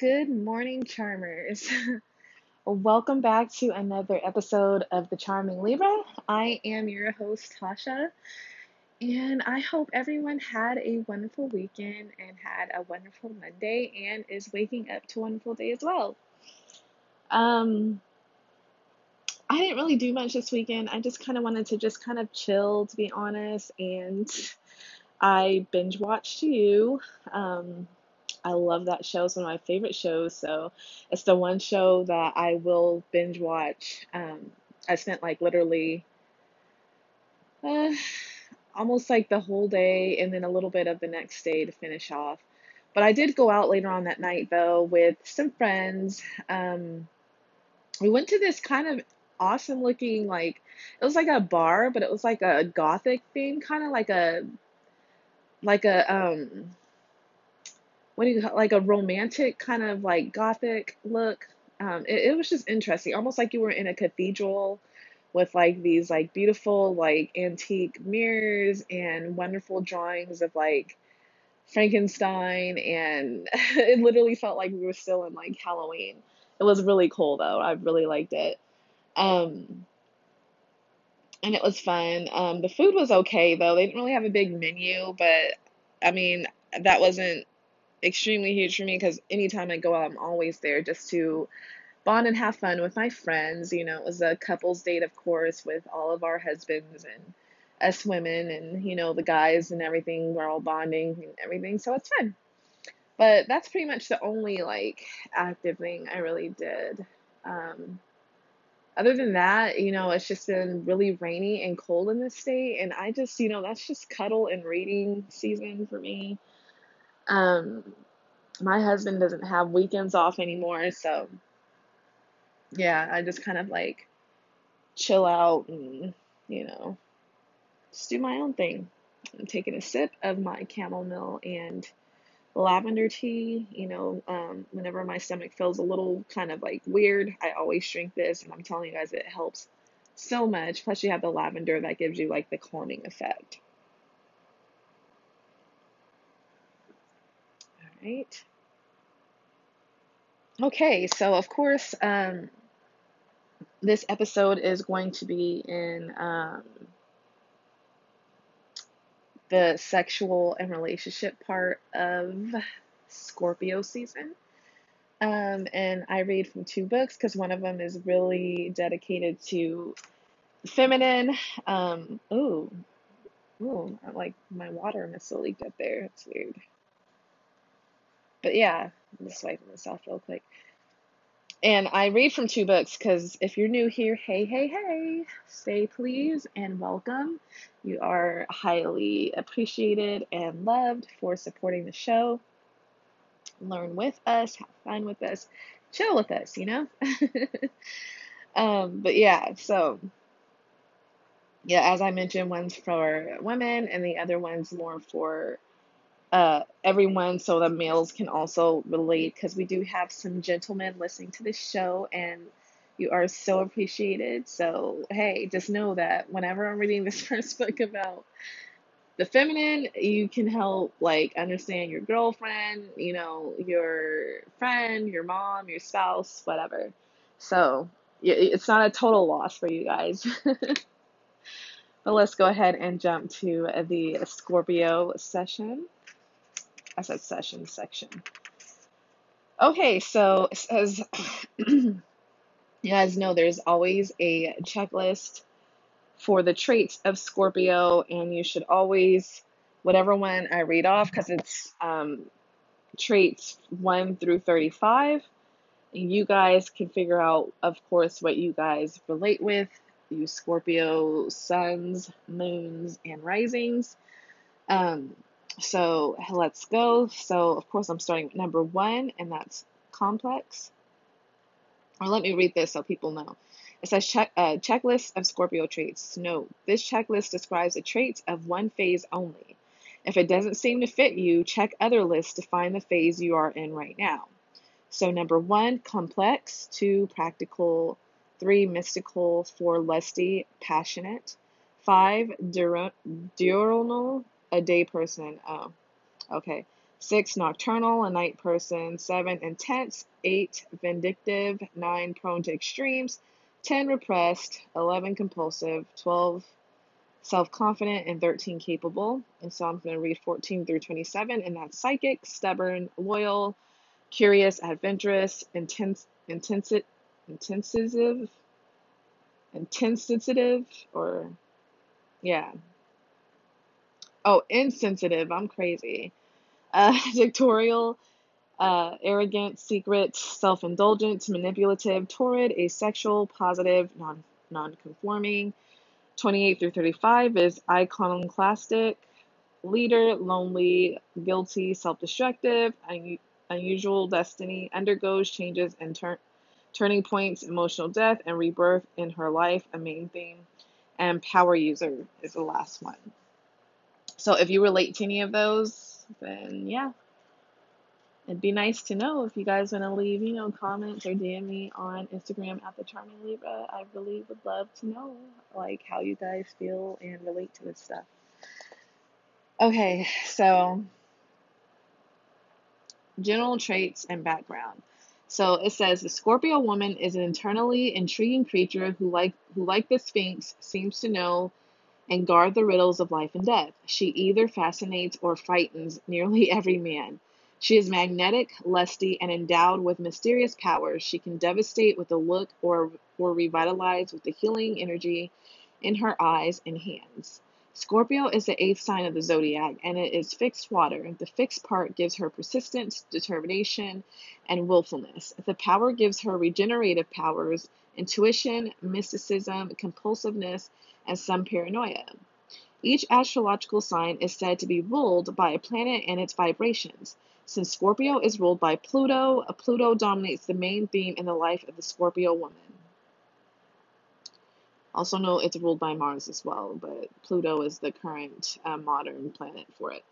Good morning, charmers. Welcome back to another episode of The Charming Libra. I am your host, Tasha, and I hope everyone had a wonderful weekend and had a wonderful Monday and is waking up to a wonderful day as well. Um, I didn't really do much this weekend. I just kind of wanted to just kind of chill, to be honest, and I binge watched you. Um, I love that show. It's one of my favorite shows. So it's the one show that I will binge watch. Um, I spent like literally uh, almost like the whole day and then a little bit of the next day to finish off. But I did go out later on that night though with some friends. Um, we went to this kind of awesome looking like it was like a bar, but it was like a gothic theme, kind of like a like a um what do you like a romantic kind of like gothic look. Um, it, it was just interesting, almost like you were in a cathedral with like these like beautiful like antique mirrors and wonderful drawings of like Frankenstein and it literally felt like we were still in like Halloween. It was really cool though. I really liked it. Um and it was fun. Um the food was okay though. They didn't really have a big menu, but I mean, that wasn't extremely huge for me because anytime I go out, I'm always there just to bond and have fun with my friends. You know, it was a couple's date, of course, with all of our husbands and us women and, you know, the guys and everything. We're all bonding and everything. So it's fun. But that's pretty much the only like active thing I really did. Um, other than that, you know, it's just been really rainy and cold in this state. And I just, you know, that's just cuddle and reading season for me. Um, my husband doesn't have weekends off anymore, so yeah, I just kind of like chill out and, you know, just do my own thing. I'm taking a sip of my chamomile and lavender tea. You know, um, whenever my stomach feels a little kind of like weird, I always drink this, and I'm telling you guys, it helps so much. Plus, you have the lavender that gives you like the calming effect. Right. Okay, so of course, um, this episode is going to be in um, the sexual and relationship part of Scorpio season. Um, and I read from two books because one of them is really dedicated to feminine. Um, oh ooh, ooh, like my water have leaked up there. It's weird. But yeah, I'm just wiping this off real quick. And I read from two books because if you're new here, hey, hey, hey, stay please and welcome. You are highly appreciated and loved for supporting the show. Learn with us, have fun with us, chill with us, you know? um, but yeah, so yeah, as I mentioned, one's for women and the other one's more for uh, everyone so the males can also relate because we do have some gentlemen listening to this show and you are so appreciated. So, hey, just know that whenever I'm reading this first book about the feminine, you can help like understand your girlfriend, you know, your friend, your mom, your spouse, whatever. So, it's not a total loss for you guys. but let's go ahead and jump to the Scorpio session. I said session section. Okay, so as you guys know, there's always a checklist for the traits of Scorpio, and you should always, whatever one I read off, because it's um, traits 1 through 35. And You guys can figure out, of course, what you guys relate with, you Scorpio suns, moons, and risings. Um, so let's go. So, of course, I'm starting with number one, and that's complex. Or let me read this so people know. It says check, uh, checklist of Scorpio traits. Note, this checklist describes the traits of one phase only. If it doesn't seem to fit you, check other lists to find the phase you are in right now. So, number one, complex. Two, practical. Three, mystical. Four, lusty, passionate. Five, diurnal a day person. Oh, okay. Six, nocturnal, a night person. Seven, intense. Eight, vindictive. Nine, prone to extremes. 10, repressed. 11, compulsive. 12, self confident. And 13, capable. And so I'm going to read 14 through 27, and that's psychic, stubborn, loyal, curious, adventurous, intense, intensive, intensive, intensive, or yeah. Oh, insensitive. I'm crazy uh, dictatorial, uh, arrogant, secret, self indulgent, manipulative, torrid, asexual, positive, non non-conforming. 28 through 35 is iconoclastic, leader, lonely, guilty, self destructive, un- unusual destiny, undergoes changes and turn turning points, emotional death, and rebirth in her life, a main theme. And power user is the last one. So if you relate to any of those, then yeah, it'd be nice to know if you guys want to leave, you know, comments or DM me on Instagram at the Charming Libra. I really would love to know, like, how you guys feel and relate to this stuff. Okay, so general traits and background. So it says the Scorpio woman is an internally intriguing creature who, like who, like the Sphinx, seems to know and guard the riddles of life and death. She either fascinates or frightens nearly every man. She is magnetic, lusty, and endowed with mysterious powers. She can devastate with a look or, or revitalize with the healing energy in her eyes and hands. Scorpio is the eighth sign of the zodiac, and it is fixed water. The fixed part gives her persistence, determination, and willfulness. The power gives her regenerative powers, intuition, mysticism, compulsiveness, and some paranoia. Each astrological sign is said to be ruled by a planet and its vibrations. Since Scorpio is ruled by Pluto, Pluto dominates the main theme in the life of the Scorpio woman. Also know it's ruled by Mars as well, but Pluto is the current uh, modern planet for it.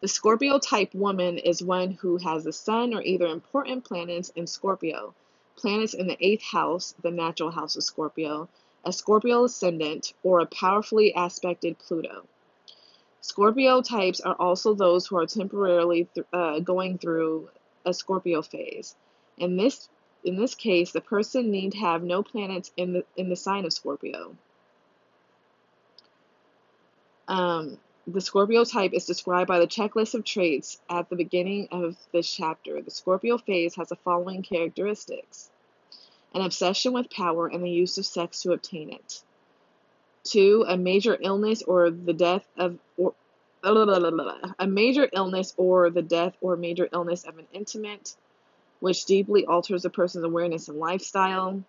The Scorpio type woman is one who has the sun or either important planets in Scorpio, planets in the eighth house, the natural house of Scorpio, a Scorpio ascendant, or a powerfully aspected Pluto. Scorpio types are also those who are temporarily th- uh, going through a Scorpio phase. In this in this case, the person need have no planets in the in the sign of Scorpio. Um, the Scorpio type is described by the checklist of traits at the beginning of this chapter. The Scorpio phase has the following characteristics an obsession with power and the use of sex to obtain it. Two, a major illness or the death of or a major illness or the death or major illness of an intimate, which deeply alters a person's awareness and lifestyle.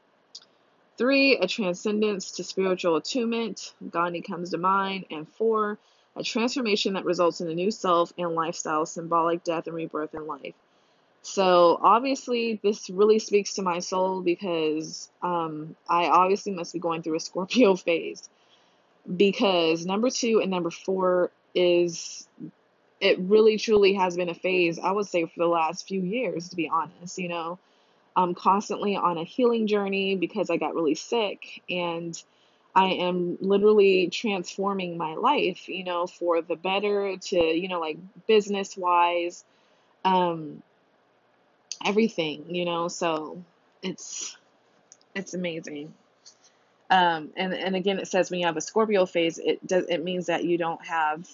Three, a transcendence to spiritual attunement. Gandhi comes to mind. And four, a transformation that results in a new self and lifestyle, symbolic death and rebirth in life. So obviously, this really speaks to my soul because um, I obviously must be going through a Scorpio phase. Because number two and number four is it really truly has been a phase, I would say, for the last few years, to be honest. You know, I'm constantly on a healing journey because I got really sick and I am literally transforming my life, you know, for the better to, you know, like business wise. Um, everything, you know, so it's it's amazing. Um, and and again, it says when you have a Scorpio phase, it does it means that you don't have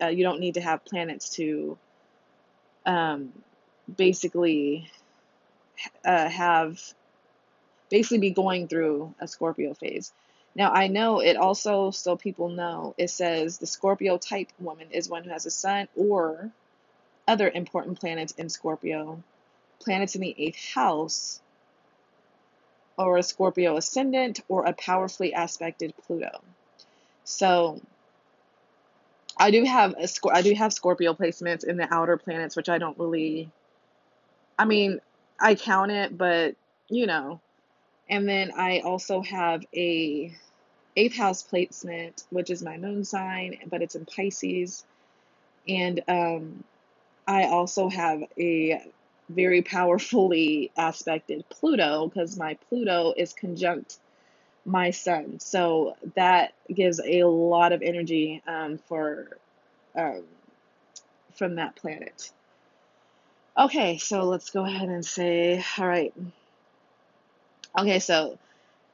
uh, you don't need to have planets to um, basically uh, have basically be going through a Scorpio phase. Now I know it also so people know it says the Scorpio type woman is one who has a sun or other important planets in Scorpio planets in the eighth house, or a Scorpio ascendant, or a powerfully aspected Pluto. So I do have a I do have Scorpio placements in the outer planets, which I don't really. I mean, I count it, but you know. And then I also have a eighth house placement, which is my moon sign, but it's in Pisces. And um, I also have a very powerfully aspected Pluto because my Pluto is conjunct my sun. So that gives a lot of energy um, for um, from that planet. Okay, so let's go ahead and say, all right. Okay, so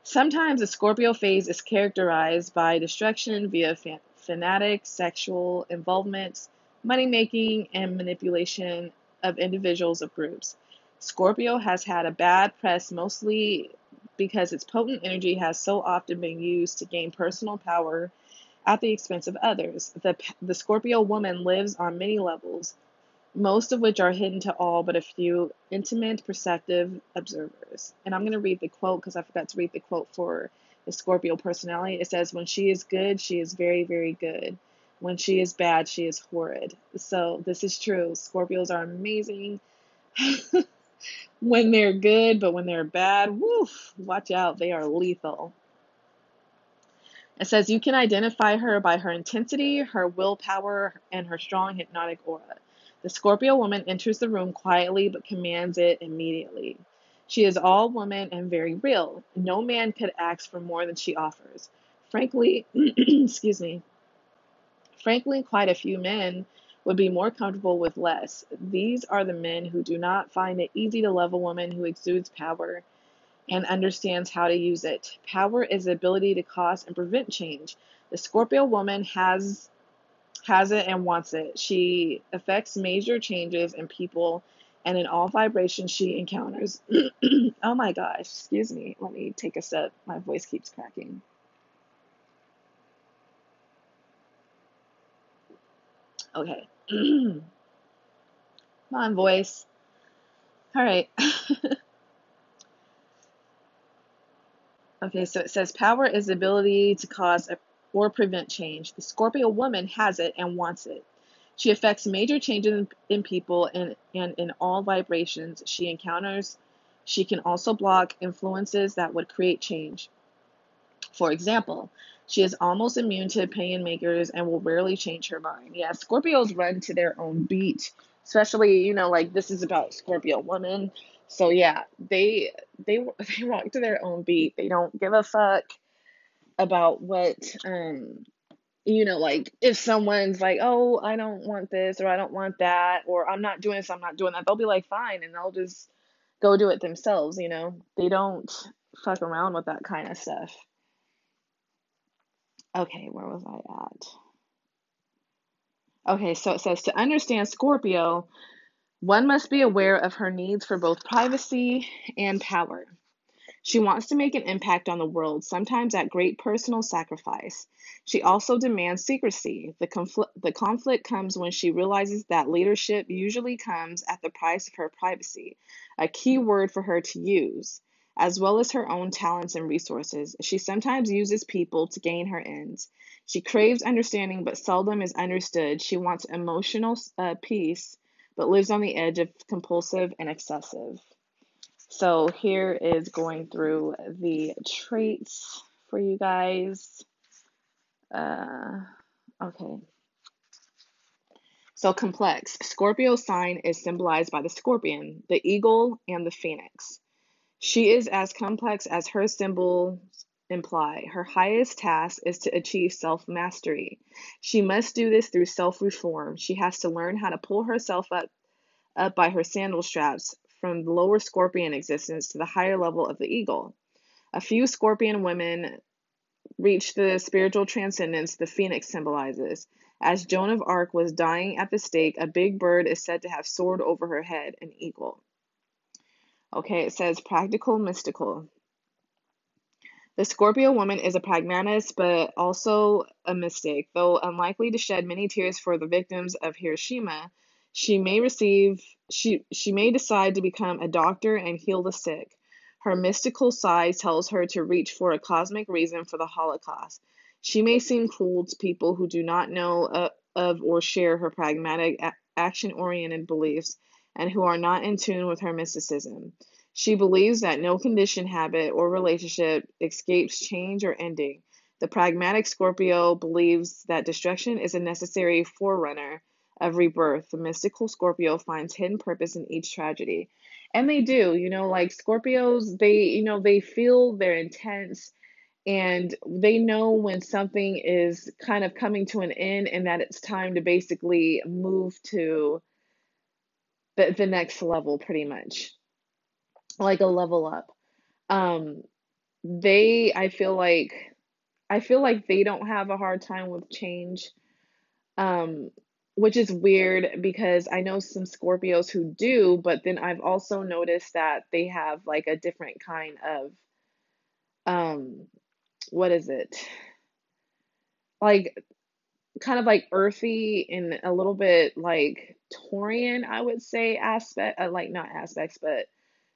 sometimes the Scorpio phase is characterized by destruction via fa- fanatic sexual involvement, money making, and manipulation of individuals of groups. Scorpio has had a bad press mostly because its potent energy has so often been used to gain personal power at the expense of others. The, the Scorpio woman lives on many levels most of which are hidden to all but a few intimate, perceptive observers. And I'm going to read the quote because I forgot to read the quote for the Scorpio personality. It says, When she is good, she is very, very good. When she is bad, she is horrid. So this is true. Scorpios are amazing when they're good, but when they're bad, woof, watch out. They are lethal. It says you can identify her by her intensity, her willpower, and her strong hypnotic aura. The Scorpio woman enters the room quietly but commands it immediately. She is all woman and very real. No man could ask for more than she offers. Frankly, excuse me, frankly, quite a few men would be more comfortable with less. These are the men who do not find it easy to love a woman who exudes power and understands how to use it. Power is the ability to cause and prevent change. The Scorpio woman has has it and wants it. She affects major changes in people and in all vibrations she encounters. oh my gosh, excuse me. Let me take a sip. My voice keeps cracking. Okay. Come on, voice. All right. okay, so it says power is the ability to cause or prevent change. The Scorpio woman has it and wants it. She affects major changes in, people and, and in all vibrations she encounters. She can also block influences that would create change. For example, she is almost immune to opinion makers and will rarely change her mind. Yeah, Scorpios run to their own beat, especially, you know, like this is about Scorpio women. So yeah, they they they walk to their own beat. They don't give a fuck about what um you know, like if someone's like, "Oh, I don't want this or I don't want that or I'm not doing this, I'm not doing that." They'll be like, "Fine," and they'll just go do it themselves, you know. They don't fuck around with that kind of stuff. Okay, where was I at? Okay, so it says to understand Scorpio, one must be aware of her needs for both privacy and power. She wants to make an impact on the world, sometimes at great personal sacrifice. She also demands secrecy. The, confl- the conflict comes when she realizes that leadership usually comes at the price of her privacy, a key word for her to use, as well as her own talents and resources. She sometimes uses people to gain her ends. She craves understanding but seldom is understood. She wants emotional uh, peace but lives on the edge of compulsive and excessive. So here is going through the traits for you guys. Uh, okay. So complex. Scorpio sign is symbolized by the scorpion, the eagle, and the phoenix. She is as complex as her symbols imply. Her highest task is to achieve self mastery. She must do this through self reform. She has to learn how to pull herself up, up by her sandal straps from the lower scorpion existence to the higher level of the eagle. A few scorpion women reach the spiritual transcendence the phoenix symbolizes. As Joan of Arc was dying at the stake, a big bird is said to have soared over her head, an eagle. Okay, it says practical, mystical. The Scorpio woman is a pragmatist but also a mystic. Though unlikely to shed many tears for the victims of Hiroshima, she may receive she she may decide to become a doctor and heal the sick. Her mystical side tells her to reach for a cosmic reason for the Holocaust. She may seem cruel to people who do not know uh, of or share her pragmatic, action oriented beliefs and who are not in tune with her mysticism. She believes that no condition, habit, or relationship escapes change or ending. The pragmatic Scorpio believes that destruction is a necessary forerunner of rebirth. The mystical Scorpio finds hidden purpose in each tragedy. And they do, you know, like Scorpios, they, you know, they feel they're intense and they know when something is kind of coming to an end and that it's time to basically move to the the next level pretty much. Like a level up. Um they I feel like I feel like they don't have a hard time with change. Um which is weird because I know some Scorpios who do, but then I've also noticed that they have like a different kind of um what is it? Like kind of like earthy and a little bit like Taurian, I would say aspect, uh, like not aspects, but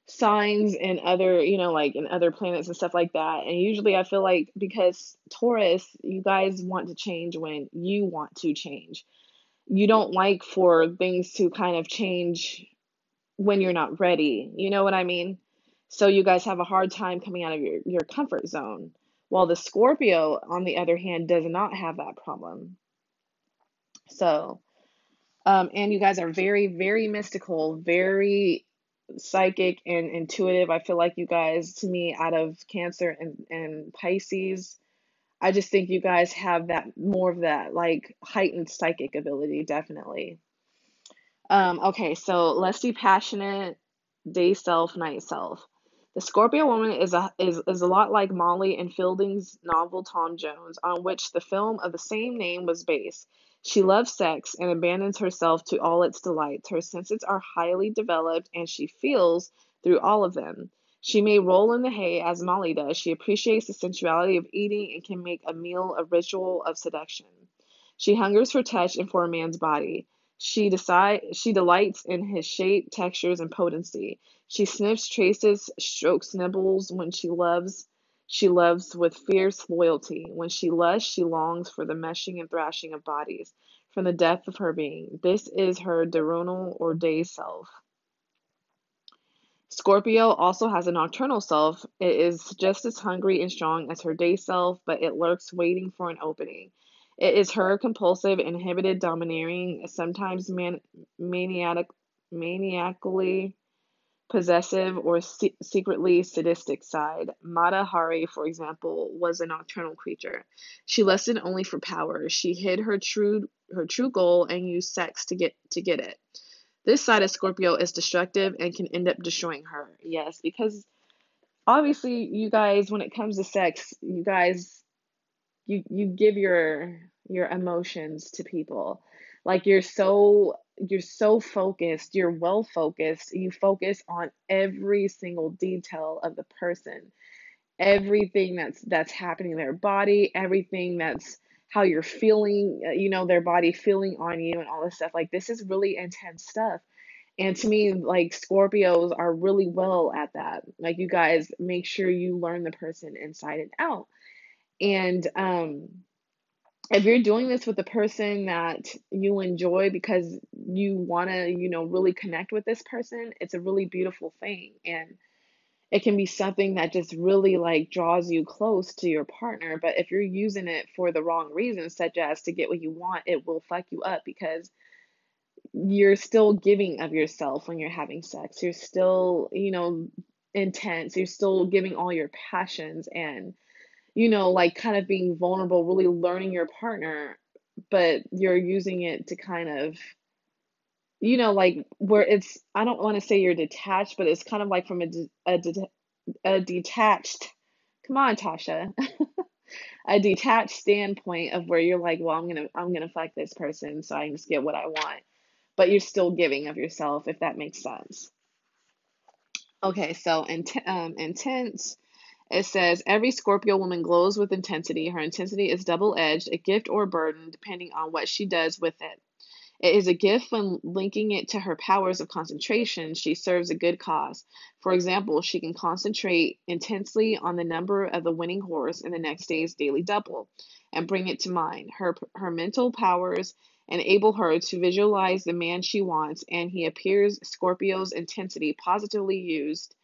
signs and other, you know, like in other planets and stuff like that. And usually I feel like because Taurus, you guys want to change when you want to change. You don't like for things to kind of change when you're not ready. You know what I mean? So you guys have a hard time coming out of your, your comfort zone. While the Scorpio, on the other hand, does not have that problem. So, um, and you guys are very, very mystical, very psychic and intuitive. I feel like you guys, to me, out of Cancer and, and Pisces, I just think you guys have that more of that like heightened psychic ability, definitely. Um, okay, so let's do passionate day self, night self. The Scorpio woman is a is, is a lot like Molly in Fielding's novel Tom Jones, on which the film of the same name was based. She loves sex and abandons herself to all its delights. Her senses are highly developed and she feels through all of them. She may roll in the hay as Molly does. She appreciates the sensuality of eating and can make a meal a ritual of seduction. She hungers for touch and for a man's body. She decide she delights in his shape, textures, and potency. She sniffs, traces, strokes, nibbles when she loves she loves with fierce loyalty. When she lusts, she longs for the meshing and thrashing of bodies from the depth of her being. This is her diurnal or day self. Scorpio also has a nocturnal self. It is just as hungry and strong as her day self, but it lurks waiting for an opening. It is her compulsive, inhibited, domineering, sometimes man- maniac- maniacally possessive, or se- secretly sadistic side. Mata Hari, for example, was a nocturnal creature. She lusted only for power. She hid her true her true goal and used sex to get to get it. This side of Scorpio is destructive and can end up destroying her. Yes, because obviously you guys when it comes to sex, you guys you you give your your emotions to people. Like you're so you're so focused, you're well focused, you focus on every single detail of the person, everything that's that's happening in their body, everything that's how you're feeling, uh, you know, their body feeling on you and all this stuff. Like this is really intense stuff. And to me, like Scorpios are really well at that. Like you guys make sure you learn the person inside and out. And um if you're doing this with a person that you enjoy because you want to, you know, really connect with this person, it's a really beautiful thing. And it can be something that just really like draws you close to your partner. But if you're using it for the wrong reasons, such as to get what you want, it will fuck you up because you're still giving of yourself when you're having sex. You're still, you know, intense. You're still giving all your passions and you know, like kind of being vulnerable, really learning your partner, but you're using it to kind of, you know, like where it's, I don't want to say you're detached, but it's kind of like from a, a, a detached, come on, Tasha, a detached standpoint of where you're like, well, I'm to, I'm to fuck this person so I can just get what I want. But you're still giving of yourself, if that makes sense. Okay, so int- um, intense it says every Scorpio woman glows with intensity. Her intensity is double edged, a gift or a burden, depending on what she does with it. It is a gift when linking it to her powers of concentration, she serves a good cause. For example, she can concentrate intensely on the number of the winning horse in the next day's daily double and bring it to mind. Her, her mental powers enable her to visualize the man she wants, and he appears Scorpio's intensity positively used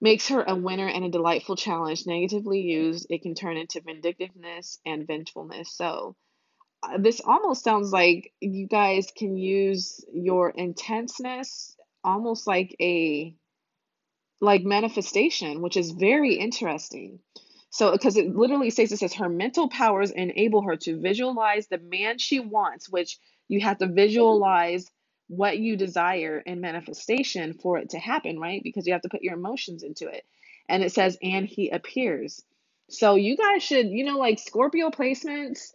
makes her a winner and a delightful challenge. Negatively used, it can turn into vindictiveness and vengefulness. So, uh, this almost sounds like you guys can use your intenseness almost like a like manifestation, which is very interesting. So, because it literally says it says her mental powers enable her to visualize the man she wants, which you have to visualize what you desire in manifestation for it to happen, right? Because you have to put your emotions into it. And it says, and he appears. So you guys should, you know, like Scorpio placements,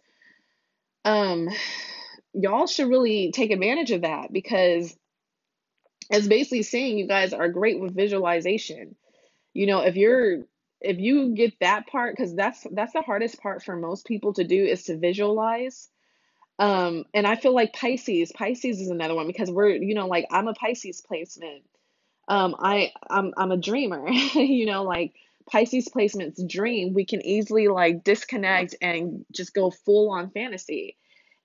um, y'all should really take advantage of that because it's basically saying you guys are great with visualization. You know, if you're if you get that part because that's that's the hardest part for most people to do is to visualize um, and I feel like Pisces, Pisces is another one because we're, you know, like I'm a Pisces placement. Um, I I'm I'm a dreamer, you know, like Pisces placements dream, we can easily like disconnect and just go full on fantasy.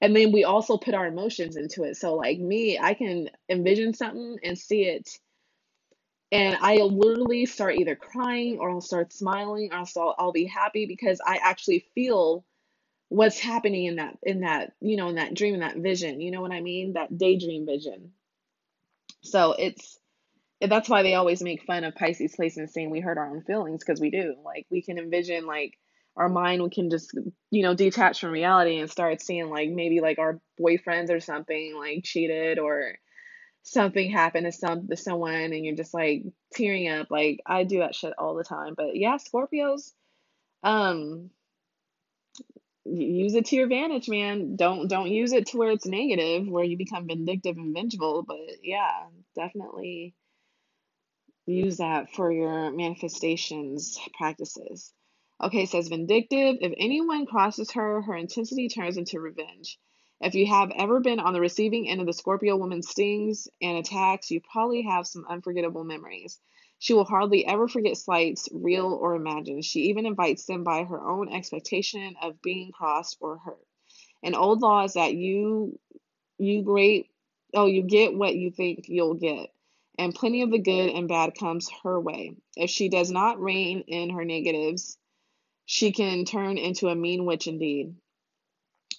And then we also put our emotions into it. So like me, I can envision something and see it and I'll literally start either crying or I'll start smiling or I'll, I'll be happy because I actually feel what's happening in that in that you know in that dream in that vision you know what i mean? That daydream vision. So it's that's why they always make fun of pisces placements saying we hurt our own feelings because we do. Like we can envision like our mind we can just you know detach from reality and start seeing like maybe like our boyfriends or something like cheated or something happened to some to someone and you're just like tearing up. Like i do that shit all the time. But yeah scorpios um use it to your advantage, man. Don't don't use it to where it's negative, where you become vindictive and vengeful. But yeah, definitely use that for your manifestations practices. Okay, says vindictive. If anyone crosses her, her intensity turns into revenge. If you have ever been on the receiving end of the Scorpio woman's stings and attacks, you probably have some unforgettable memories. She will hardly ever forget slights, real or imagined. She even invites them by her own expectation of being crossed or hurt. An old law is that you you great oh you get what you think you'll get. And plenty of the good and bad comes her way. If she does not rein in her negatives, she can turn into a mean witch indeed.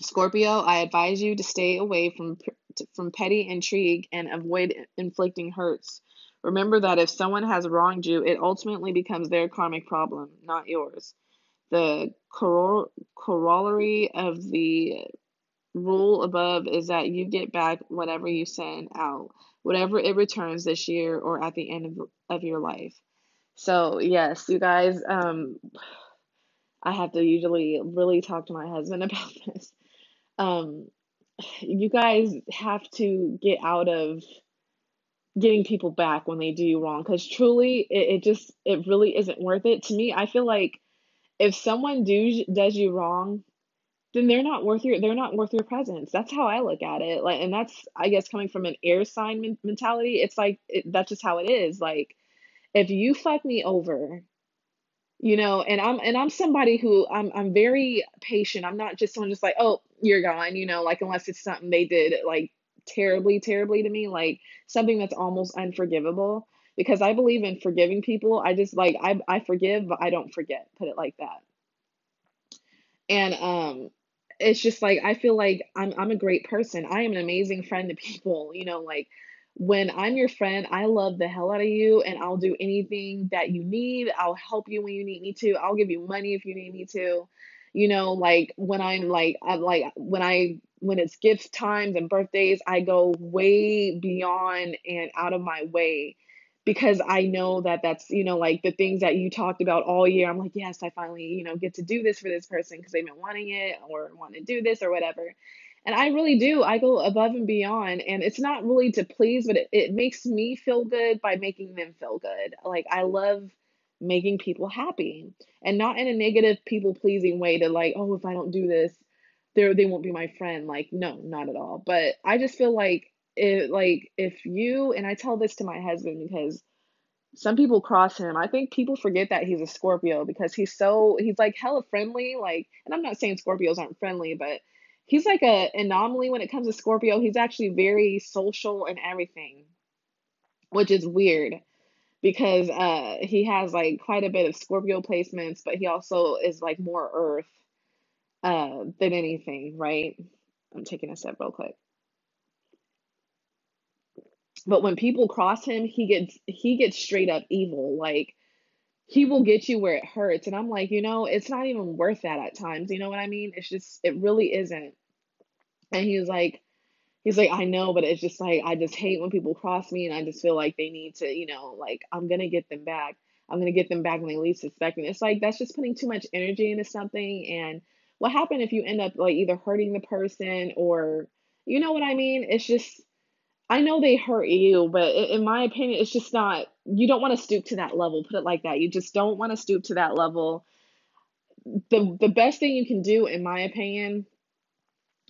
Scorpio, I advise you to stay away from from petty intrigue and avoid inflicting hurts Remember that if someone has wronged you, it ultimately becomes their karmic problem, not yours. The corollary of the rule above is that you get back whatever you send out, whatever it returns this year or at the end of, of your life. So, yes, you guys, um, I have to usually really talk to my husband about this. Um, you guys have to get out of getting people back when they do you wrong because truly it, it just it really isn't worth it. To me i feel like if someone do does you wrong then they're not worth your they're not worth your presence. That's how i look at it. Like and that's i guess coming from an air sign mentality it's like it, that's just how it is. Like if you fuck me over you know and i'm and i'm somebody who i'm i'm very patient. I'm not just someone just like oh you're gone you know like unless it's something they did like terribly, terribly to me, like something that's almost unforgivable. Because I believe in forgiving people. I just like I I forgive, but I don't forget. Put it like that. And um it's just like I feel like I'm I'm a great person. I am an amazing friend to people, you know, like when I'm your friend, I love the hell out of you and I'll do anything that you need. I'll help you when you need me to. I'll give you money if you need me to. You know, like when I'm like I'm like when I when it's gift times and birthdays, I go way beyond and out of my way because I know that that's, you know, like the things that you talked about all year. I'm like, yes, I finally, you know, get to do this for this person because they've been wanting it or want to do this or whatever. And I really do. I go above and beyond. And it's not really to please, but it, it makes me feel good by making them feel good. Like, I love making people happy and not in a negative people pleasing way to like, oh, if I don't do this, they they won't be my friend. Like, no, not at all. But I just feel like it like if you and I tell this to my husband because some people cross him. I think people forget that he's a Scorpio because he's so he's like hella friendly. Like, and I'm not saying Scorpios aren't friendly, but he's like a anomaly when it comes to Scorpio. He's actually very social and everything, which is weird because uh he has like quite a bit of Scorpio placements, but he also is like more Earth uh, than anything, right? I'm taking a step real quick. But when people cross him, he gets he gets straight up evil. Like he will get you where it hurts. And I'm like, you know, it's not even worth that at times. You know what I mean? It's just it really isn't. And he was like, He's like, I know, but it's just like I just hate when people cross me and I just feel like they need to, you know, like I'm gonna get them back. I'm gonna get them back when they least expect me. It's like that's just putting too much energy into something and what happened if you end up like either hurting the person or you know what I mean? It's just I know they hurt you, but in my opinion, it's just not you don't want to stoop to that level, put it like that. You just don't want to stoop to that level. The the best thing you can do, in my opinion,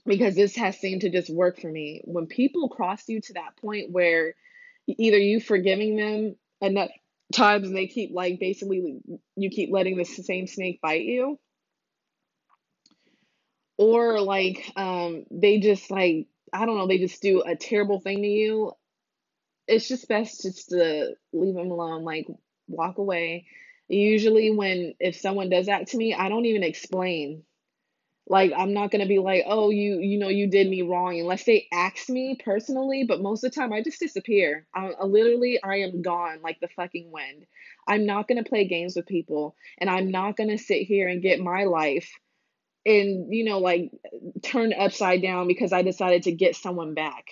because this has seemed to just work for me. When people cross you to that point where either you forgiving them enough times and they keep like basically you keep letting the same snake bite you or like um they just like I don't know, they just do a terrible thing to you. It's just best just to leave them alone, like walk away. Usually when if someone does that to me, I don't even explain. Like I'm not gonna be like, oh, you you know you did me wrong unless they ask me personally. But most of the time, I just disappear. I, I literally I am gone like the fucking wind. I'm not gonna play games with people, and I'm not gonna sit here and get my life and you know like turned upside down because I decided to get someone back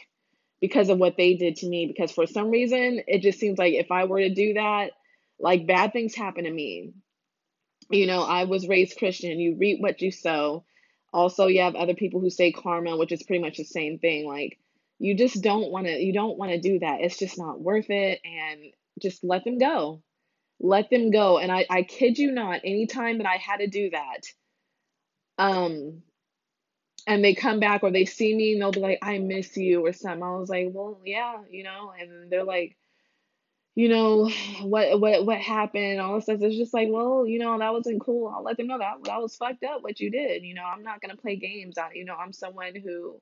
because of what they did to me. Because for some reason, it just seems like if I were to do that, like bad things happen to me. You know, I was raised Christian. You reap what you sow also, you have other people who say karma, which is pretty much the same thing. Like, you just don't want to, you don't want to do that. It's just not worth it. And just let them go. Let them go. And I, I kid you not, anytime that I had to do that, um, and they come back or they see me and they'll be like, I miss you or something. I was like, well, yeah, you know, and they're like, you know, what what what happened, all this stuff. It's just like, well, you know, that wasn't cool. I'll let them know that that was fucked up what you did. You know, I'm not gonna play games. I, you know, I'm someone who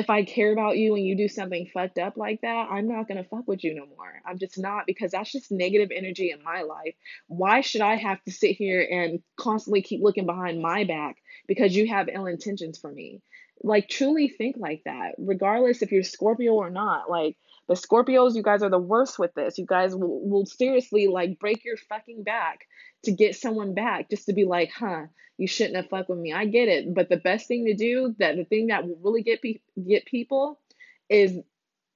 if I care about you and you do something fucked up like that, I'm not gonna fuck with you no more. I'm just not because that's just negative energy in my life. Why should I have to sit here and constantly keep looking behind my back because you have ill intentions for me? Like truly think like that, regardless if you're Scorpio or not. Like the Scorpios, you guys are the worst with this. You guys will, will seriously like break your fucking back to get someone back just to be like, huh, you shouldn't have fucked with me. I get it, but the best thing to do, that the thing that will really get pe- get people, is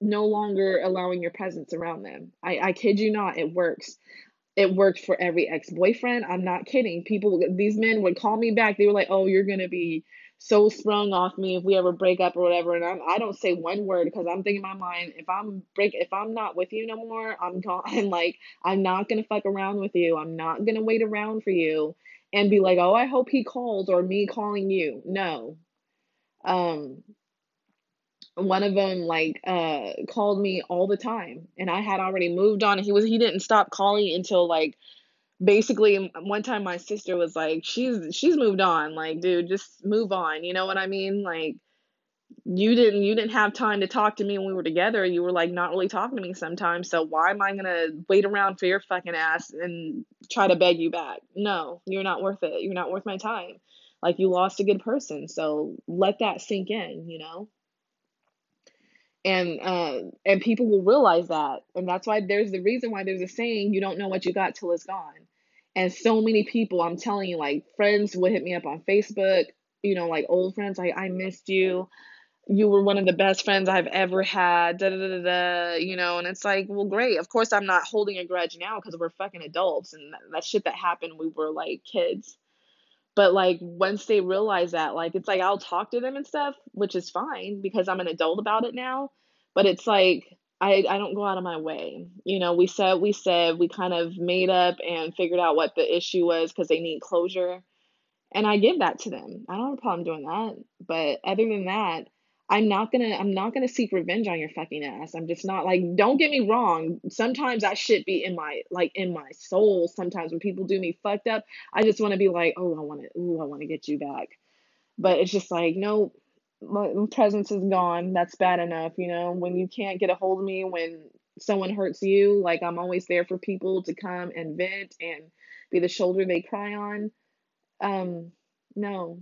no longer allowing your presence around them. I, I kid you not, it works. It worked for every ex boyfriend. I'm not kidding. People, these men would call me back. They were like, oh, you're gonna be so sprung off me if we ever break up or whatever. And I'm, I don't say one word because I'm thinking in my mind, if I'm break, if I'm not with you no more, I'm gone. Like I'm not gonna fuck around with you. I'm not gonna wait around for you and be like, oh, I hope he calls or me calling you. No. Um. One of them like uh called me all the time, and I had already moved on. He was he didn't stop calling until like basically one time my sister was like she's she's moved on like dude just move on you know what i mean? Like you didn't you didn't have time to talk to me when we were together. You were like not really talking to me sometimes. So why am i gonna wait around for your fucking ass and try to beg you back? No you're not worth it. You're not worth my time. Like you lost a good person. So let that sink in you know? And uh, and people will realize that. And that's why there's the reason why there's a saying you don't know what you got till it's gone and so many people i'm telling you like friends would hit me up on facebook you know like old friends like i missed you you were one of the best friends i've ever had da da da da you know and it's like well great of course i'm not holding a grudge now because we're fucking adults and that, that shit that happened we were like kids but like once they realize that, like it's like I'll talk to them and stuff, which is fine because I'm an adult about it now. But it's like I, I don't go out of my way. You know, we said we said we kind of made up and figured out what the issue was because they need closure. And I give that to them. I don't have a problem doing that. But other than that, I'm not gonna I'm not gonna seek revenge on your fucking ass. I'm just not like don't get me wrong. Sometimes that shit be in my like in my soul. Sometimes when people do me fucked up, I just wanna be like, oh I wanna ooh, I wanna get you back. But it's just like, no, my presence is gone. That's bad enough, you know. When you can't get a hold of me when someone hurts you, like I'm always there for people to come and vent and be the shoulder they cry on. Um, no,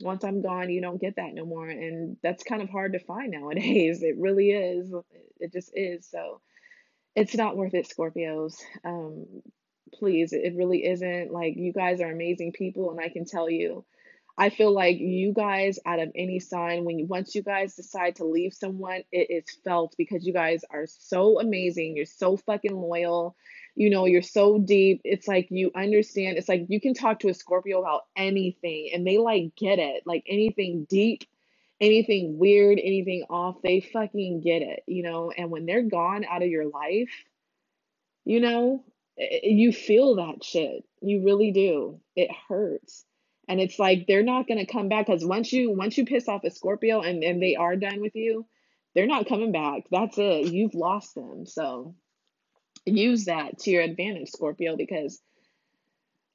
once I'm gone, you don't get that no more. And that's kind of hard to find nowadays. It really is. It just is. So it's not worth it, Scorpios. Um, please, it really isn't. Like, you guys are amazing people, and I can tell you, I feel like you guys, out of any sign, when you, once you guys decide to leave someone, it is felt because you guys are so amazing. You're so fucking loyal. You know, you're so deep. It's like you understand. It's like you can talk to a Scorpio about anything and they like get it. Like anything deep, anything weird, anything off, they fucking get it, you know? And when they're gone out of your life, you know, eh, eh, you feel that shit. You really do. It hurts. And it's like they're not going to come back cuz once you once you piss off a Scorpio and and they are done with you, they're not coming back. That's it. You've lost them. So use that to your advantage, Scorpio, because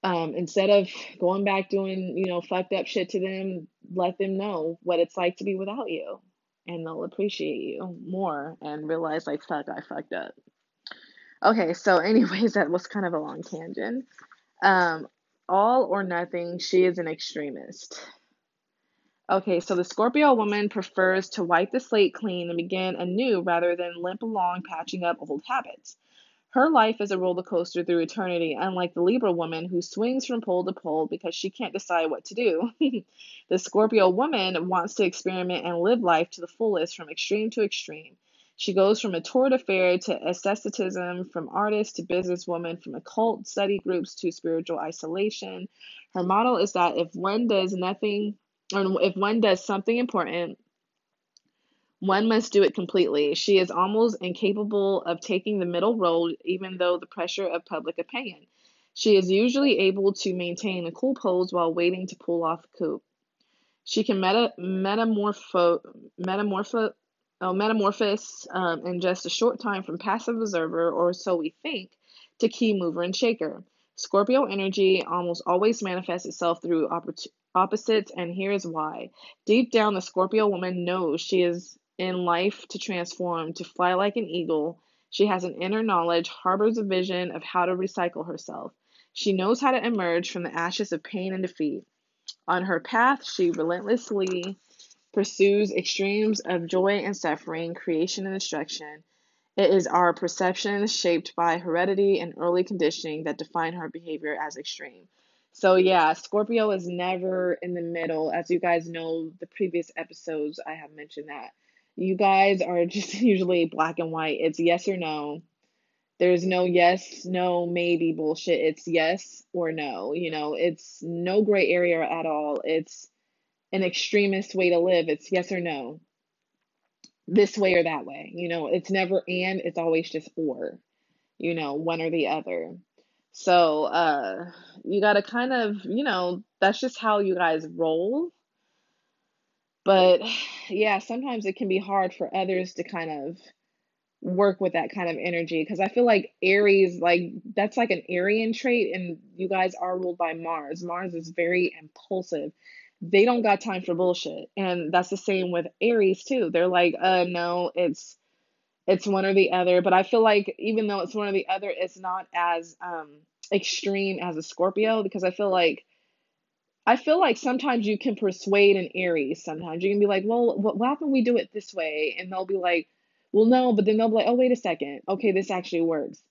um, instead of going back doing, you know, fucked up shit to them, let them know what it's like to be without you. And they'll appreciate you more and realize, like, fuck, I fucked up. Okay, so, anyways, that was kind of a long tangent. Um, all or nothing, she is an extremist. Okay, so the Scorpio woman prefers to wipe the slate clean and begin anew rather than limp along patching up old habits. Her life is a roller coaster through eternity, unlike the Libra woman who swings from pole to pole because she can't decide what to do. the Scorpio woman wants to experiment and live life to the fullest from extreme to extreme. She goes from a tour de affair to asceticism, from artist to businesswoman, from occult study groups to spiritual isolation. Her model is that if one does nothing, or if one does something important, one must do it completely. She is almost incapable of taking the middle road, even though the pressure of public opinion. She is usually able to maintain a cool pose while waiting to pull off a coup. She can meta, metamorpho, metamorpho, oh, metamorphose um, in just a short time from passive observer, or so we think, to key mover and shaker. Scorpio energy almost always manifests itself through opposites, and here's why. Deep down, the Scorpio woman knows she is in life to transform, to fly like an eagle. She has an inner knowledge, harbors a vision of how to recycle herself. She knows how to emerge from the ashes of pain and defeat. On her path, she relentlessly pursues extremes of joy and suffering, creation and destruction. It is our perceptions shaped by heredity and early conditioning that define her behavior as extreme. So, yeah, Scorpio is never in the middle. As you guys know, the previous episodes, I have mentioned that. You guys are just usually black and white. It's yes or no. There's no yes, no, maybe bullshit. It's yes or no. You know, it's no gray area at all. It's an extremist way to live. It's yes or no. This way or that way. You know, it's never and, it's always just or, you know, one or the other. So, uh, you got to kind of, you know, that's just how you guys roll. But yeah, sometimes it can be hard for others to kind of work with that kind of energy because I feel like Aries, like that's like an Arian trait, and you guys are ruled by Mars. Mars is very impulsive. They don't got time for bullshit, and that's the same with Aries too. They're like, uh, no, it's it's one or the other. But I feel like even though it's one or the other, it's not as um extreme as a Scorpio because I feel like I feel like sometimes you can persuade an Aries. Sometimes you can be like, well, what, what happen we do it this way? And they'll be like, well, no, but then they'll be like, oh, wait a second. Okay, this actually works.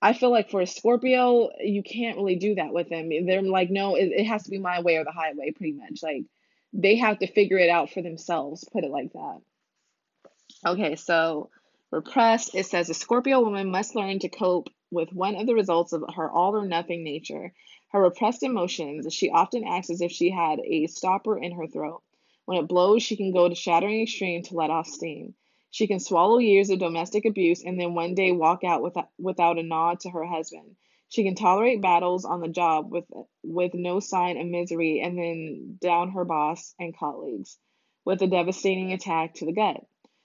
I feel like for a Scorpio, you can't really do that with them. They're like, no, it, it has to be my way or the highway, pretty much. Like, they have to figure it out for themselves, put it like that. Okay, so repressed, it says a Scorpio woman must learn to cope with one of the results of her all or nothing nature her repressed emotions, she often acts as if she had a stopper in her throat. When it blows, she can go to shattering extreme to let off steam. She can swallow years of domestic abuse and then one day walk out without, without a nod to her husband. She can tolerate battles on the job with with no sign of misery and then down her boss and colleagues with a devastating attack to the gut.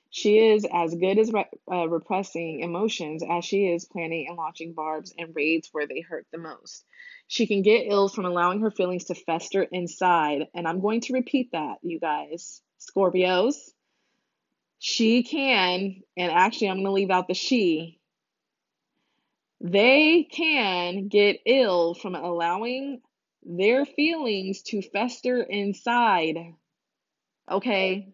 She is as good as re- uh, repressing emotions as she is planning and launching barbs and raids where they hurt the most. She can get ill from allowing her feelings to fester inside. And I'm going to repeat that, you guys. Scorpios. She can, and actually, I'm going to leave out the she. They can get ill from allowing their feelings to fester inside. Okay?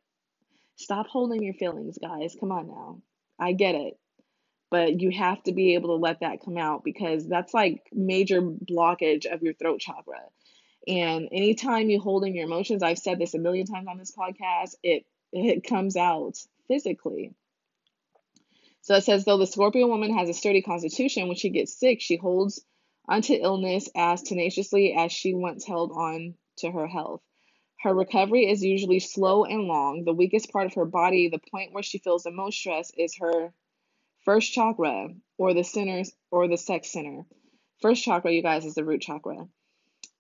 Stop holding your feelings, guys. Come on now. I get it but you have to be able to let that come out because that's like major blockage of your throat chakra And anytime you hold in your emotions, I've said this a million times on this podcast, it it comes out physically. So it says though the Scorpio woman has a sturdy constitution, when she gets sick, she holds onto illness as tenaciously as she once held on to her health. Her recovery is usually slow and long. The weakest part of her body, the point where she feels the most stress, is her first chakra or the center or the sex center. First chakra, you guys, is the root chakra.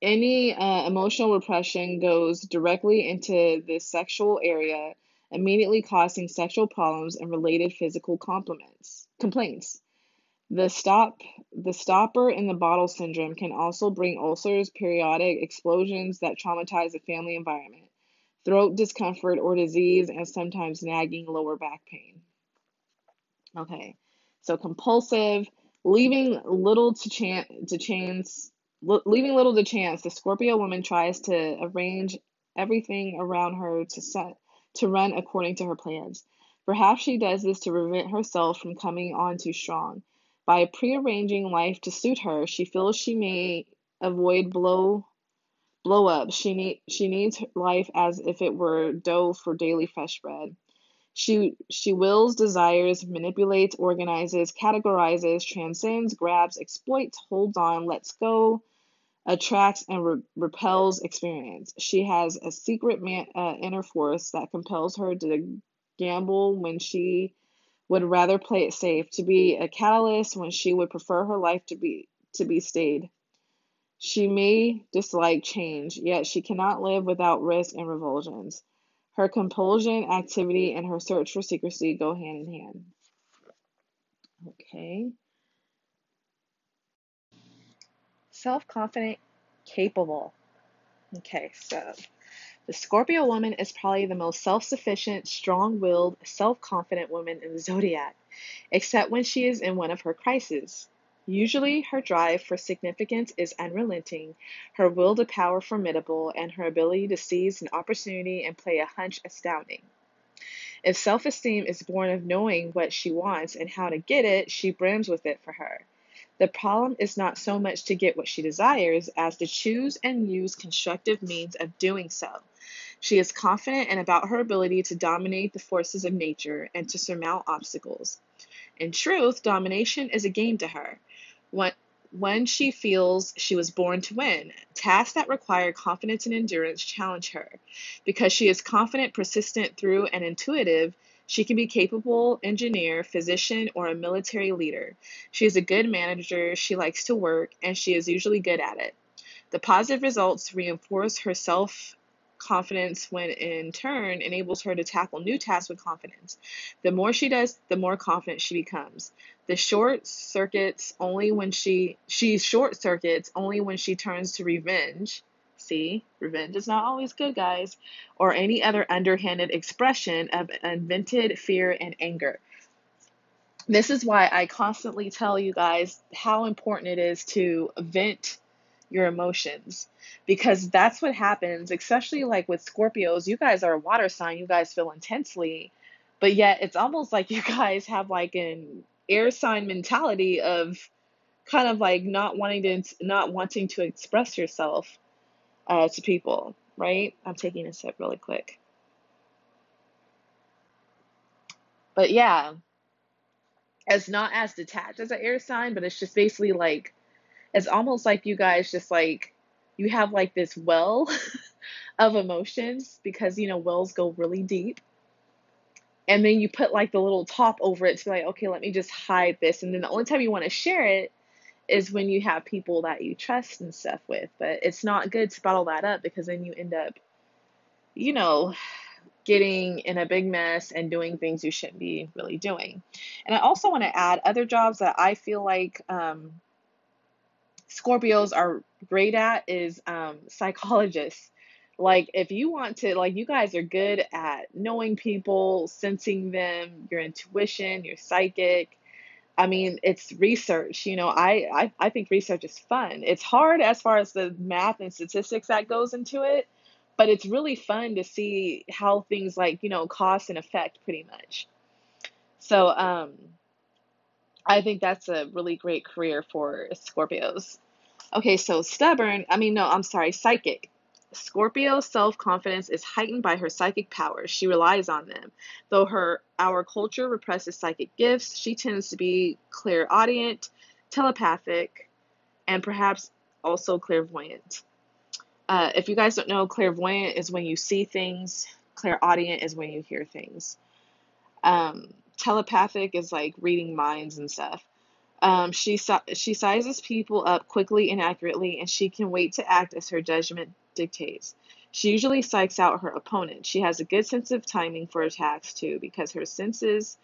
Any uh, emotional repression goes directly into this sexual area, immediately causing sexual problems and related physical compliments, complaints. The stop the stopper in the bottle syndrome can also bring ulcers, periodic explosions that traumatize the family environment, throat discomfort or disease, and sometimes nagging lower back pain. Okay. So compulsive, leaving little to chance to chance leaving little to chance, the Scorpio woman tries to arrange everything around her to set to run according to her plans. Perhaps she does this to prevent herself from coming on too strong. By prearranging life to suit her, she feels she may avoid blow blow up. She need she needs life as if it were dough for daily fresh bread. She she wills, desires, manipulates, organizes, categorizes, transcends, grabs, exploits, holds on, lets go, attracts, and re- repels experience. She has a secret man, uh, inner force that compels her to gamble when she would rather play it safe, to be a catalyst when she would prefer her life to be to be stayed. She may dislike change, yet she cannot live without risk and revulsions. Her compulsion, activity, and her search for secrecy go hand in hand. Okay. Self confident, capable. Okay, so the Scorpio woman is probably the most self sufficient, strong willed, self confident woman in the zodiac, except when she is in one of her crises. Usually, her drive for significance is unrelenting, her will to power formidable, and her ability to seize an opportunity and play a hunch astounding. If self esteem is born of knowing what she wants and how to get it, she brims with it for her. The problem is not so much to get what she desires as to choose and use constructive means of doing so. She is confident and about her ability to dominate the forces of nature and to surmount obstacles. In truth, domination is a game to her. When, when she feels she was born to win, tasks that require confidence and endurance challenge her. Because she is confident, persistent, through, and intuitive, she can be capable engineer, physician, or a military leader. She is a good manager, she likes to work, and she is usually good at it. The positive results reinforce her self confidence when in turn enables her to tackle new tasks with confidence. The more she does, the more confident she becomes. The short circuits only when she she short circuits only when she turns to revenge. See, revenge is not always good, guys, or any other underhanded expression of invented fear and anger. This is why I constantly tell you guys how important it is to vent your emotions. Because that's what happens, especially like with Scorpios. You guys are a water sign, you guys feel intensely, but yet it's almost like you guys have like an air sign mentality of kind of like not wanting to not wanting to express yourself uh, to people, right? I'm taking a sip really quick. But yeah, it's not as detached as an air sign, but it's just basically like it's almost like you guys just like you have like this well of emotions because you know wells go really deep and then you put like the little top over it to be like okay let me just hide this and then the only time you want to share it is when you have people that you trust and stuff with but it's not good to bottle that up because then you end up you know getting in a big mess and doing things you shouldn't be really doing and i also want to add other jobs that i feel like um, Scorpios are great at is um, psychologists. Like, if you want to, like, you guys are good at knowing people, sensing them, your intuition, your psychic. I mean, it's research. You know, I, I, I think research is fun. It's hard as far as the math and statistics that goes into it, but it's really fun to see how things like, you know, cost and effect pretty much. So, um, I think that's a really great career for Scorpios. Okay, so stubborn, I mean, no, I'm sorry, psychic. Scorpio's self-confidence is heightened by her psychic powers. She relies on them. Though her our culture represses psychic gifts, she tends to be clairaudient, telepathic, and perhaps also clairvoyant. Uh, if you guys don't know, clairvoyant is when you see things, clairaudient is when you hear things. Um, telepathic is like reading minds and stuff. Um, she she sizes people up quickly and accurately, and she can wait to act as her judgment dictates. She usually psychs out her opponent. She has a good sense of timing for attacks too, because her senses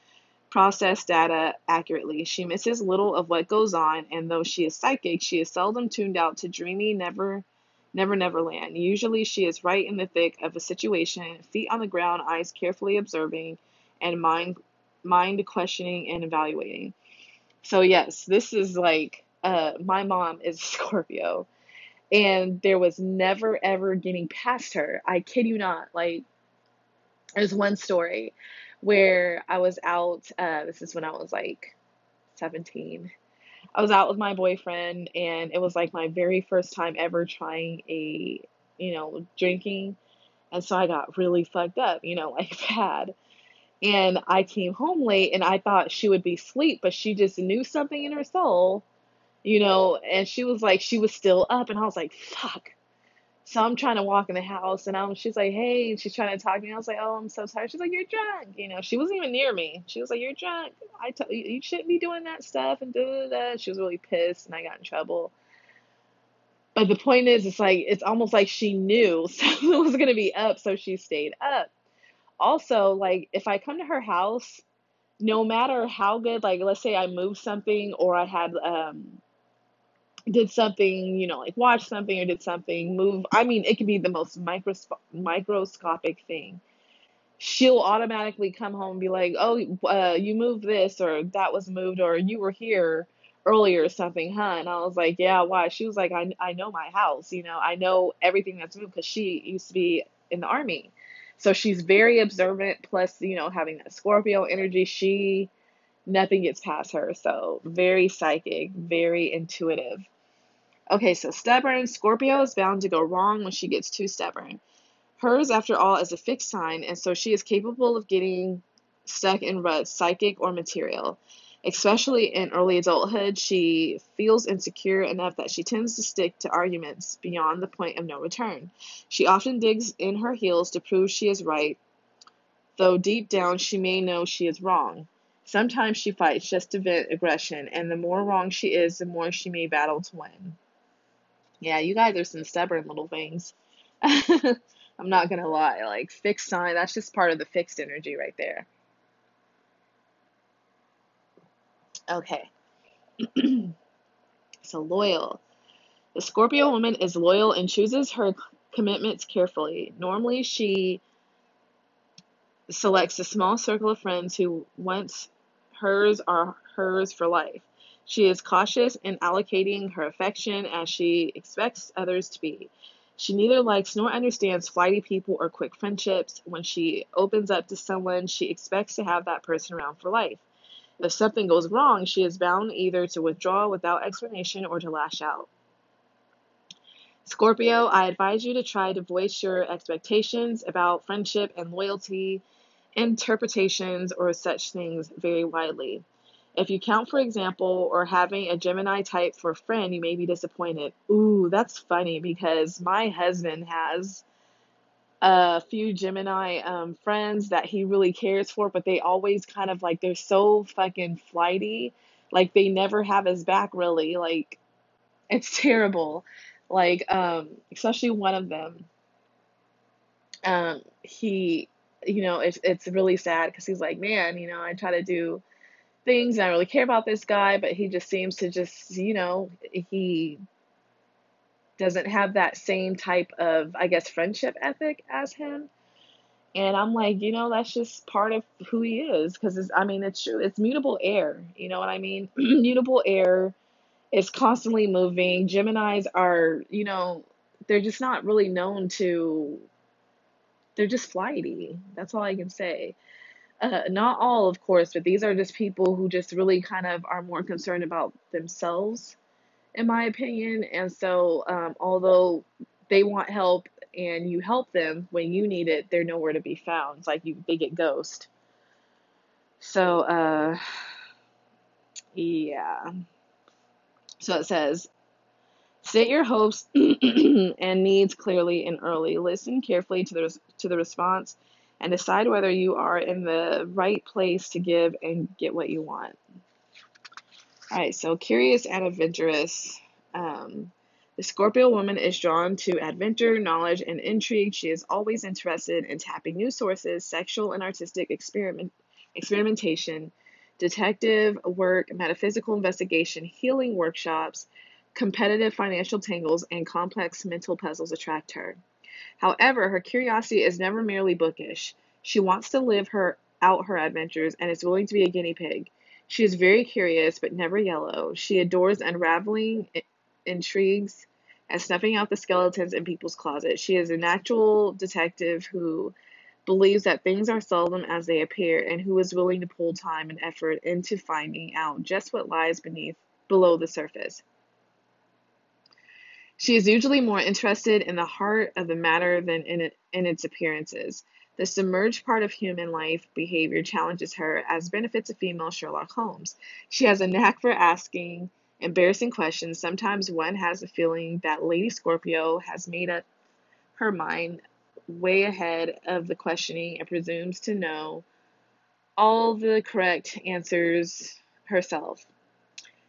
process data accurately. She misses little of what goes on, and though she is psychic, she is seldom tuned out to dreamy, never, never, never land. Usually, she is right in the thick of a situation, feet on the ground, eyes carefully observing, and mind mind questioning and evaluating. So yes, this is like uh, my mom is Scorpio, and there was never ever getting past her. I kid you not. Like there's one story where I was out. Uh, this is when I was like 17. I was out with my boyfriend, and it was like my very first time ever trying a, you know, drinking. And so I got really fucked up, you know, like bad. And I came home late and I thought she would be asleep, but she just knew something in her soul, you know, and she was like, she was still up. And I was like, fuck. So I'm trying to walk in the house and I'm, she's like, hey, she's trying to talk to me. I was like, oh, I'm so tired. She's like, you're drunk. You know, she wasn't even near me. She was like, you're drunk. I you, you shouldn't be doing that stuff and da da da. She was really pissed and I got in trouble. But the point is, it's like, it's almost like she knew someone was going to be up, so she stayed up also like if I come to her house, no matter how good, like let's say I moved something or I had um did something, you know, like watch something or did something, move. I mean, it could be the most microsp- microscopic thing. She'll automatically come home and be like, "Oh, uh, you moved this, or that was moved, or you were here earlier, or something, huh?" And I was like, "Yeah, why?" She was like, "I I know my house, you know, I know everything that's moved because she used to be in the army." So she's very observant, plus, you know, having that Scorpio energy, she, nothing gets past her. So very psychic, very intuitive. Okay, so stubborn. Scorpio is bound to go wrong when she gets too stubborn. Hers, after all, is a fixed sign, and so she is capable of getting stuck in ruts, psychic or material. Especially in early adulthood, she feels insecure enough that she tends to stick to arguments beyond the point of no return. She often digs in her heels to prove she is right, though deep down she may know she is wrong. Sometimes she fights just to vent aggression, and the more wrong she is, the more she may battle to win. Yeah, you guys are some stubborn little things. I'm not gonna lie. Like, fixed sign, that's just part of the fixed energy right there. Okay. so loyal. The Scorpio woman is loyal and chooses her commitments carefully. Normally, she selects a small circle of friends who once hers are hers for life. She is cautious in allocating her affection as she expects others to be. She neither likes nor understands flighty people or quick friendships. When she opens up to someone, she expects to have that person around for life. If something goes wrong, she is bound either to withdraw without explanation or to lash out. Scorpio, I advise you to try to voice your expectations about friendship and loyalty, interpretations, or such things very widely. If you count, for example, or having a Gemini type for friend, you may be disappointed. Ooh, that's funny because my husband has a few Gemini um, friends that he really cares for, but they always kind of like they're so fucking flighty. Like they never have his back really. Like it's terrible. Like um especially one of them. Um he you know, it's it's really sad cuz he's like, "Man, you know, I try to do things and I really care about this guy, but he just seems to just, you know, he doesn't have that same type of, I guess, friendship ethic as him. And I'm like, you know, that's just part of who he is. Because, I mean, it's true. It's mutable air. You know what I mean? mutable air is constantly moving. Geminis are, you know, they're just not really known to, they're just flighty. That's all I can say. Uh, not all, of course, but these are just people who just really kind of are more concerned about themselves in my opinion. And so, um, although they want help and you help them when you need it, they're nowhere to be found. It's like you they get ghost. So, uh, yeah. So it says, state your hopes and needs clearly and early. Listen carefully to the to the response and decide whether you are in the right place to give and get what you want. All right, so curious and adventurous. Um, the Scorpio woman is drawn to adventure, knowledge, and intrigue. She is always interested in tapping new sources, sexual and artistic experiment, experimentation, detective work, metaphysical investigation, healing workshops, competitive financial tangles, and complex mental puzzles attract her. However, her curiosity is never merely bookish. She wants to live her out her adventures and is willing to be a guinea pig. She is very curious but never yellow. She adores unraveling intrigues and snuffing out the skeletons in people's closets. She is a natural detective who believes that things are seldom as they appear and who is willing to pull time and effort into finding out just what lies beneath below the surface. She is usually more interested in the heart of the matter than in, it, in its appearances. The submerged part of human life behavior challenges her, as benefits a female Sherlock Holmes. She has a knack for asking embarrassing questions. Sometimes one has a feeling that Lady Scorpio has made up her mind way ahead of the questioning and presumes to know all the correct answers herself.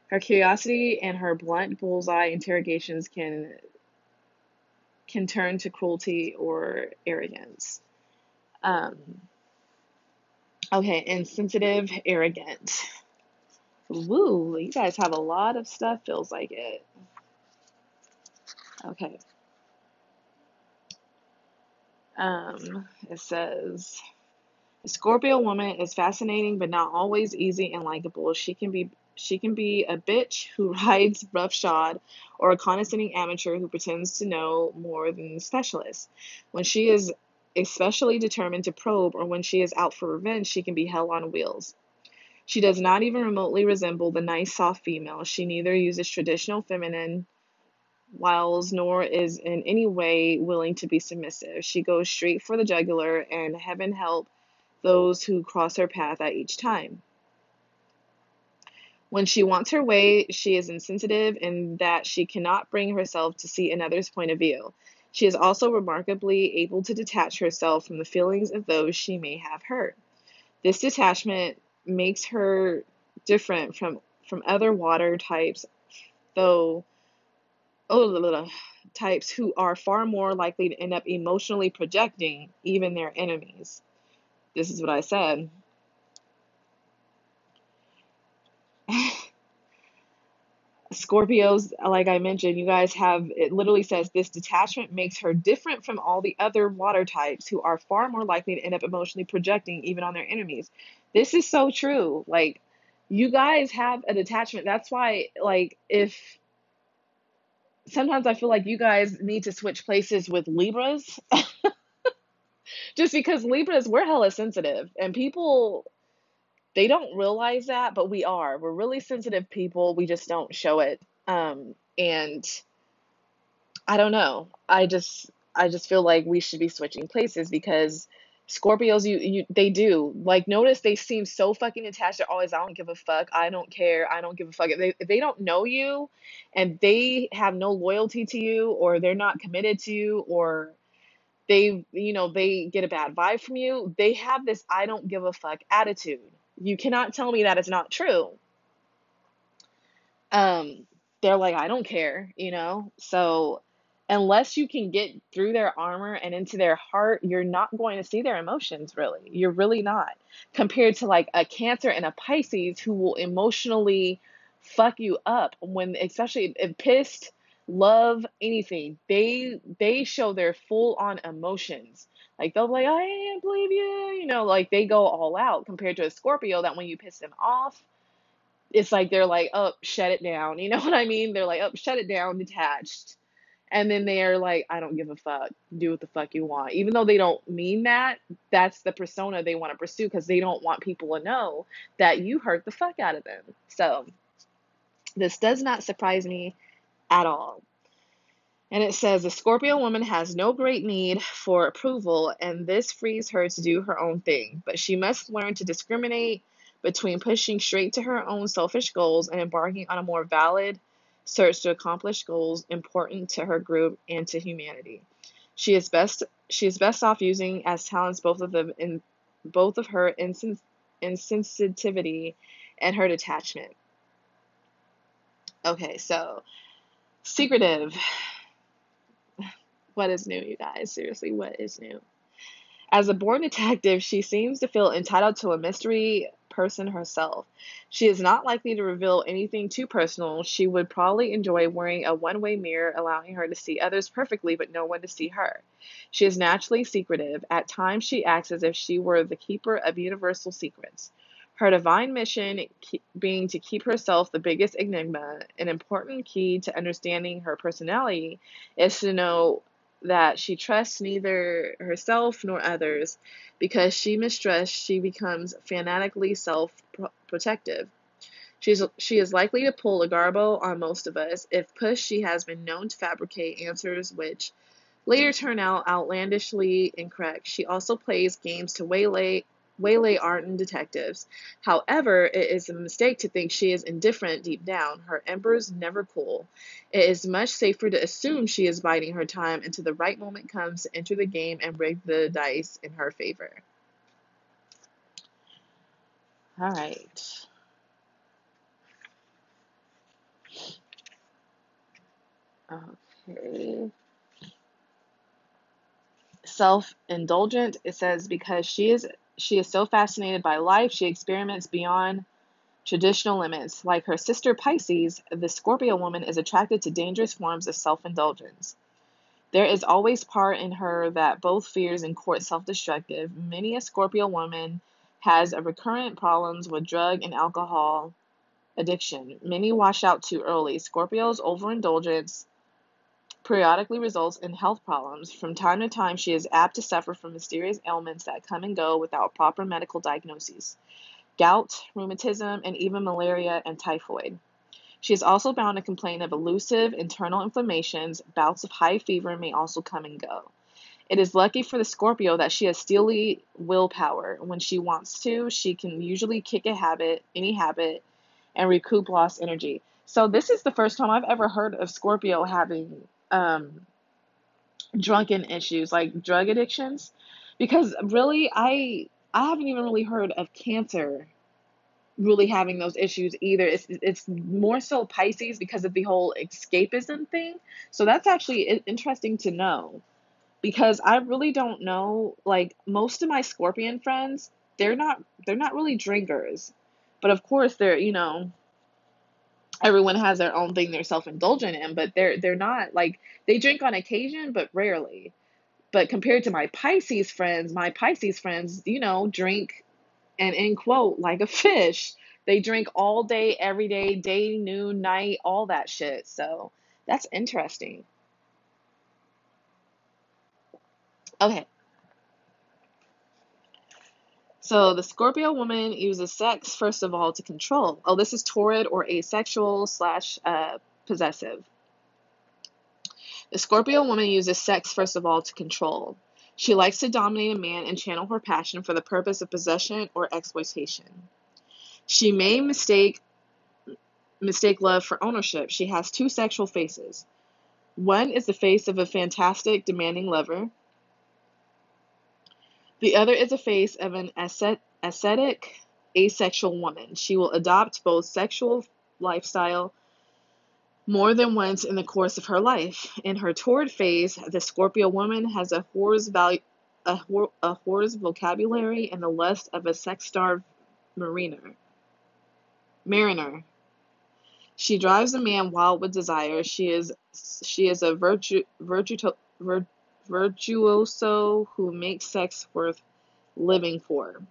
Her curiosity and her blunt bullseye interrogations can can turn to cruelty or arrogance. Um, okay, insensitive, arrogant. Woo, you guys have a lot of stuff, feels like it. Okay. Um, it says, a Scorpio woman is fascinating but not always easy and likable. She can be she can be a bitch who rides roughshod or a condescending amateur who pretends to know more than the specialist. When she is especially determined to probe or when she is out for revenge, she can be hell on wheels. She does not even remotely resemble the nice, soft female. She neither uses traditional feminine wiles nor is in any way willing to be submissive. She goes straight for the jugular, and heaven help those who cross her path at each time. When she wants her way, she is insensitive in that she cannot bring herself to see another's point of view. She is also remarkably able to detach herself from the feelings of those she may have hurt. This detachment makes her different from from other water types, though oh, types who are far more likely to end up emotionally projecting even their enemies. This is what I said. Scorpios, like I mentioned, you guys have it literally says this detachment makes her different from all the other water types who are far more likely to end up emotionally projecting even on their enemies. This is so true. Like, you guys have a detachment. That's why, like, if sometimes I feel like you guys need to switch places with Libras. Just because Libras, we're hella sensitive and people they don't realize that, but we are. We're really sensitive people. We just don't show it. Um, and I don't know. I just I just feel like we should be switching places because Scorpios, you you they do like notice they seem so fucking attached. They're always I don't give a fuck. I don't care. I don't give a fuck. If they if they don't know you, and they have no loyalty to you, or they're not committed to you, or they you know they get a bad vibe from you. They have this I don't give a fuck attitude you cannot tell me that it's not true. Um, they're like, I don't care, you know? So unless you can get through their armor and into their heart, you're not going to see their emotions really. You're really not. Compared to like a Cancer and a Pisces who will emotionally fuck you up when especially if pissed, love, anything. They they show their full on emotions. Like they'll be like, I can't believe you, you know, like they go all out compared to a Scorpio that when you piss them off, it's like they're like, oh, shut it down. You know what I mean? They're like, oh, shut it down, detached. And then they're like, I don't give a fuck. Do what the fuck you want. Even though they don't mean that, that's the persona they want to pursue because they don't want people to know that you hurt the fuck out of them. So this does not surprise me at all. And it says the Scorpio woman has no great need for approval, and this frees her to do her own thing. But she must learn to discriminate between pushing straight to her own selfish goals and embarking on a more valid search to accomplish goals important to her group and to humanity. She is best she is best off using as talents both of them in both of her insens- insensitivity and her detachment. Okay, so secretive. What is new, you guys? Seriously, what is new? As a born detective, she seems to feel entitled to a mystery person herself. She is not likely to reveal anything too personal. She would probably enjoy wearing a one way mirror, allowing her to see others perfectly, but no one to see her. She is naturally secretive. At times, she acts as if she were the keeper of universal secrets. Her divine mission being to keep herself the biggest enigma, an important key to understanding her personality is to know that she trusts neither herself nor others. Because she mistrusts, she becomes fanatically self protective. She's, she is likely to pull a Garbo on most of us. If pushed, she has been known to fabricate answers which later turn out outlandishly incorrect. She also plays games to waylay waylay ardent detectives. However, it is a mistake to think she is indifferent deep down. Her embers never cool. It is much safer to assume she is biding her time until the right moment comes to enter the game and break the dice in her favor. All right. Okay. Self indulgent, it says, because she is she is so fascinated by life, she experiments beyond traditional limits. Like her sister Pisces, the Scorpio woman is attracted to dangerous forms of self indulgence. There is always part in her that both fears and courts self destructive. Many a Scorpio woman has a recurrent problems with drug and alcohol addiction. Many wash out too early. Scorpio's overindulgence periodically results in health problems. From time to time, she is apt to suffer from mysterious ailments that come and go without proper medical diagnoses gout, rheumatism, and even malaria and typhoid. She is also bound to complain of elusive internal inflammations. Bouts of high fever may also come and go. It is lucky for the Scorpio that she has steely willpower. When she wants to, she can usually kick a habit, any habit, and recoup lost energy. So this is the first time I've ever heard of Scorpio having um, drunken issues like drug addictions because really I I haven't even really heard of cancer really having those issues either. It's it's more so Pisces because of the whole escapism thing. So that's actually interesting to know because I really don't know like most of my Scorpion friends, they're not they're not really drinkers. But of course they're, you know, everyone has their own thing they're self-indulgent in but they're they're not like they drink on occasion but rarely. But compared to my pisces friends my pisces friends you know drink and in quote like a fish. They drink all day every day day noon night all that shit. So that's interesting. Okay so the Scorpio woman uses sex first of all to control. Oh, this is torrid or asexual slash uh, possessive. The Scorpio woman uses sex first of all to control. She likes to dominate a man and channel her passion for the purpose of possession or exploitation. She may mistake mistake love for ownership. She has two sexual faces. One is the face of a fantastic, demanding lover, the other is a face of an ascetic, asexual woman. She will adopt both sexual lifestyle more than once in the course of her life. In her torrid phase, the Scorpio woman has a whore's value, a, whore, a whore's vocabulary and the lust of a sex-starved mariner. Mariner. She drives a man wild with desire. She is she is a virtu, virtu, virtu virtuoso who makes sex worth living for.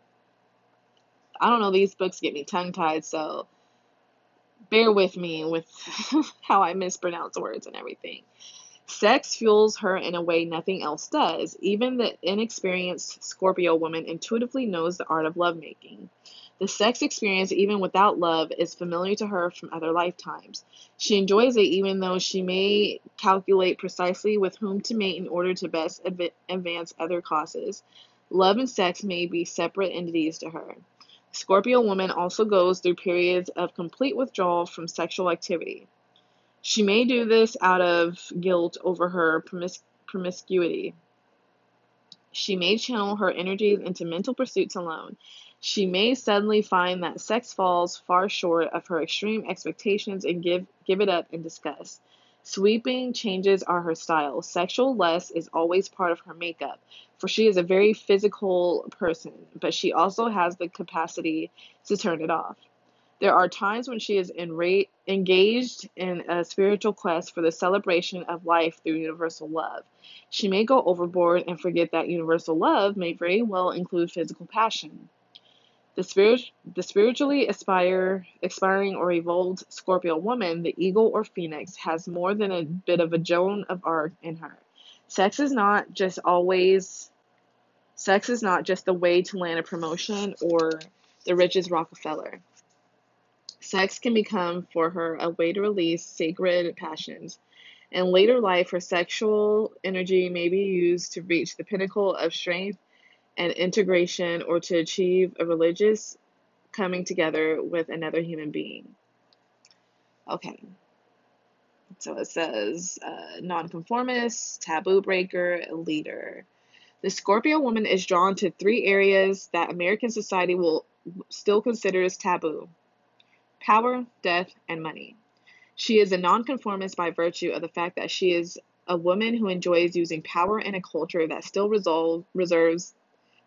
I don't know, these books get me tongue tied, so bear with me with how I mispronounce words and everything. Sex fuels her in a way nothing else does. Even the inexperienced Scorpio woman intuitively knows the art of lovemaking. The sex experience, even without love, is familiar to her from other lifetimes. She enjoys it even though she may calculate precisely with whom to mate in order to best adv- advance other causes. Love and sex may be separate entities to her. Scorpio woman also goes through periods of complete withdrawal from sexual activity. She may do this out of guilt over her promis- promiscuity. She may channel her energies into mental pursuits alone. She may suddenly find that sex falls far short of her extreme expectations and give, give it up in disgust. Sweeping changes are her style. Sexual lust is always part of her makeup, for she is a very physical person, but she also has the capacity to turn it off. There are times when she is engaged in a spiritual quest for the celebration of life through universal love. She may go overboard and forget that universal love may very well include physical passion. The, spirit, the spiritually aspire, aspiring or evolved Scorpio woman, the eagle or phoenix, has more than a bit of a Joan of Arc in her. Sex is not just always, sex is not just the way to land a promotion or the richest Rockefeller. Sex can become for her a way to release sacred passions. In later life, her sexual energy may be used to reach the pinnacle of strength and integration or to achieve a religious coming together with another human being. Okay. So it says uh, nonconformist, taboo breaker, leader. The Scorpio woman is drawn to three areas that American society will still consider as taboo power, death, and money. She is a nonconformist by virtue of the fact that she is a woman who enjoys using power in a culture that still resolve, reserves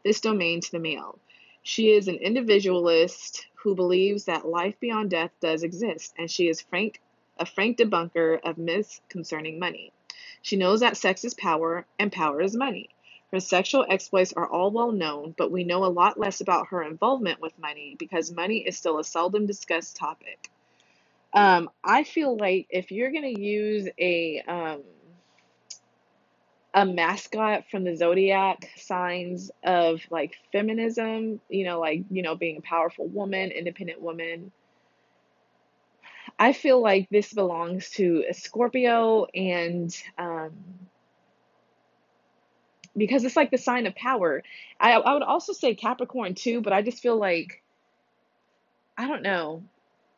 this domain to the male. She is an individualist who believes that life beyond death does exist, and she is frank, a frank debunker of myths concerning money. She knows that sex is power and power is money. Her sexual exploits are all well known, but we know a lot less about her involvement with money because money is still a seldom discussed topic. Um, I feel like if you're going to use a um, a mascot from the zodiac signs of like feminism, you know, like, you know, being a powerful woman, independent woman. I feel like this belongs to a Scorpio and um because it's like the sign of power. I I would also say Capricorn too, but I just feel like I don't know.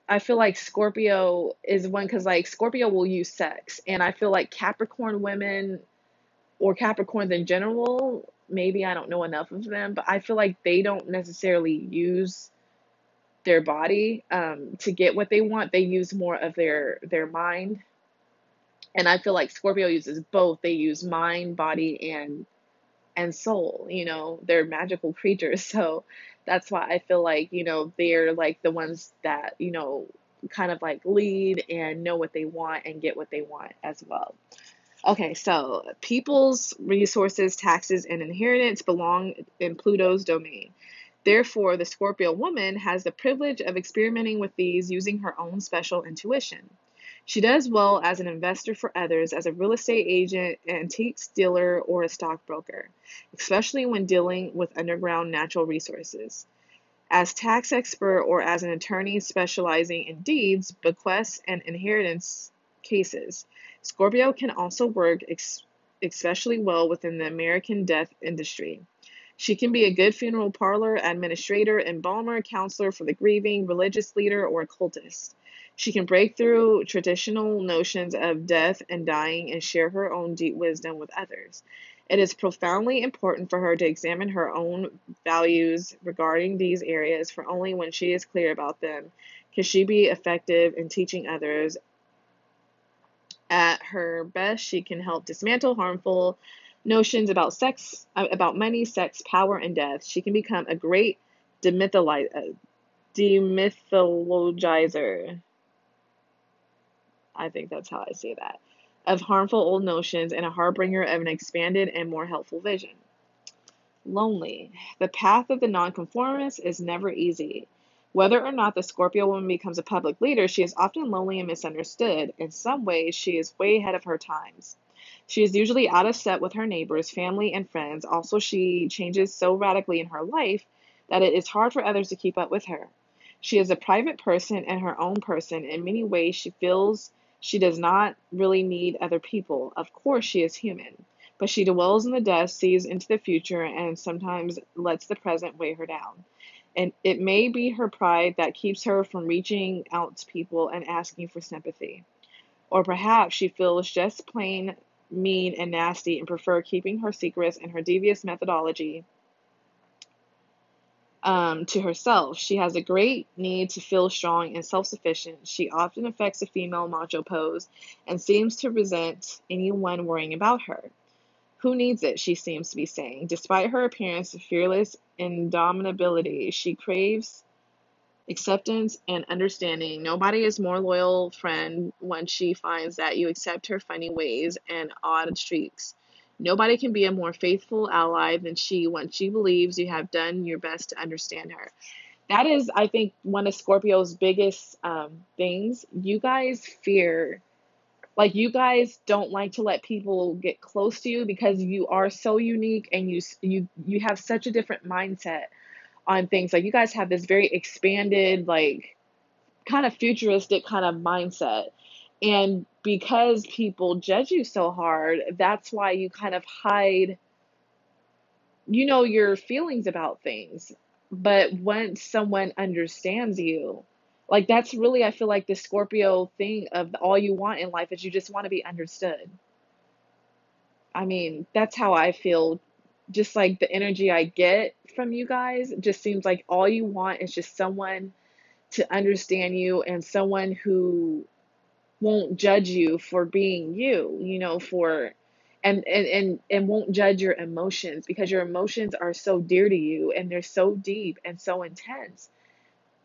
I feel like Scorpio is one because like Scorpio will use sex, and I feel like Capricorn women or Capricorns in general, maybe I don't know enough of them, but I feel like they don't necessarily use their body um, to get what they want. They use more of their their mind, and I feel like Scorpio uses both. They use mind, body, and and soul. You know, they're magical creatures, so that's why I feel like you know they're like the ones that you know kind of like lead and know what they want and get what they want as well. Okay, so people's resources, taxes, and inheritance belong in Pluto's domain. Therefore, the Scorpio woman has the privilege of experimenting with these using her own special intuition. She does well as an investor for others, as a real estate agent, antiques dealer, or a stockbroker, especially when dealing with underground natural resources. As tax expert or as an attorney specializing in deeds, bequests, and inheritance cases. Scorpio can also work ex- especially well within the American death industry. She can be a good funeral parlor, administrator, embalmer, counselor for the grieving, religious leader, or occultist. She can break through traditional notions of death and dying and share her own deep wisdom with others. It is profoundly important for her to examine her own values regarding these areas, for only when she is clear about them can she be effective in teaching others at her best, she can help dismantle harmful notions about sex, uh, about money, sex, power, and death. She can become a great uh, demythologizer. I think that's how I say that. Of harmful old notions and a harbinger of an expanded and more helpful vision. Lonely. The path of the nonconformist is never easy. Whether or not the Scorpio woman becomes a public leader, she is often lonely and misunderstood. In some ways, she is way ahead of her times. She is usually out of step with her neighbors, family, and friends. Also, she changes so radically in her life that it is hard for others to keep up with her. She is a private person and her own person. In many ways, she feels she does not really need other people. Of course, she is human, but she dwells in the dust, sees into the future, and sometimes lets the present weigh her down. And it may be her pride that keeps her from reaching out to people and asking for sympathy. Or perhaps she feels just plain mean and nasty and prefer keeping her secrets and her devious methodology um, to herself. She has a great need to feel strong and self sufficient. She often affects a female macho pose and seems to resent anyone worrying about her. Who needs it? She seems to be saying. Despite her appearance of fearless indomitability, she craves acceptance and understanding. Nobody is more loyal friend when she finds that you accept her funny ways and odd streaks. Nobody can be a more faithful ally than she when she believes you have done your best to understand her. That is, I think, one of Scorpio's biggest um, things. You guys fear, like, you guys don't like to let people get close to you because you are so unique and you you you have such a different mindset on things. Like, you guys have this very expanded, like, kind of futuristic kind of mindset and because people judge you so hard, that's why you kind of hide, you know, your feelings about things. But once someone understands you, like that's really, I feel like the Scorpio thing of all you want in life is you just want to be understood. I mean, that's how I feel. Just like the energy I get from you guys just seems like all you want is just someone to understand you and someone who won't judge you for being you, you know, for and and and and won't judge your emotions because your emotions are so dear to you and they're so deep and so intense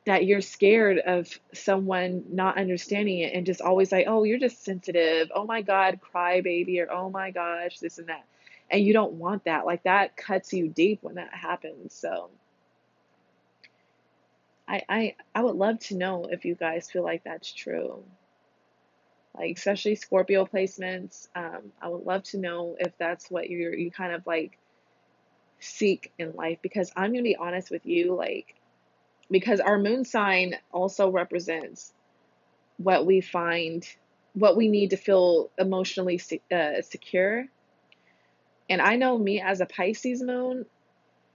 that you're scared of someone not understanding it and just always like, "Oh, you're just sensitive. Oh my god, cry baby," or "Oh my gosh, this and that." And you don't want that. Like that cuts you deep when that happens. So I I I would love to know if you guys feel like that's true like especially Scorpio placements. Um, I would love to know if that's what you're you kind of like seek in life because I'm gonna be honest with you, like because our moon sign also represents what we find, what we need to feel emotionally uh, secure. And I know me as a Pisces moon,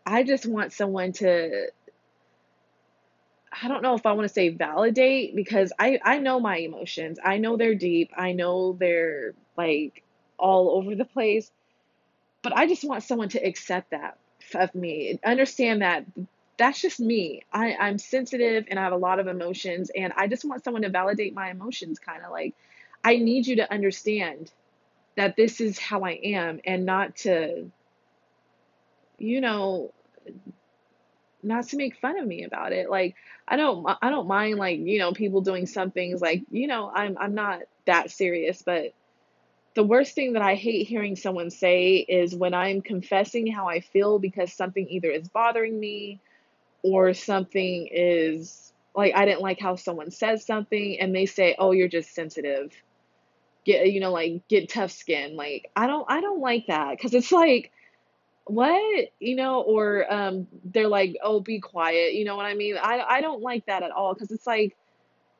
I just want someone to I don't know if I want to say validate because I I know my emotions. I know they're deep. I know they're like all over the place. But I just want someone to accept that of me. Understand that that's just me. I I'm sensitive and I have a lot of emotions and I just want someone to validate my emotions kind of like I need you to understand that this is how I am and not to you know not to make fun of me about it. Like I don't I don't mind like, you know, people doing some things like, you know, I'm I'm not that serious, but the worst thing that I hate hearing someone say is when I'm confessing how I feel because something either is bothering me or something is like I didn't like how someone says something and they say, "Oh, you're just sensitive." Get you know like get tough skin. Like I don't I don't like that. Cuz it's like what? You know or um they're like oh be quiet. You know what i mean? I i don't like that at all. Because it's like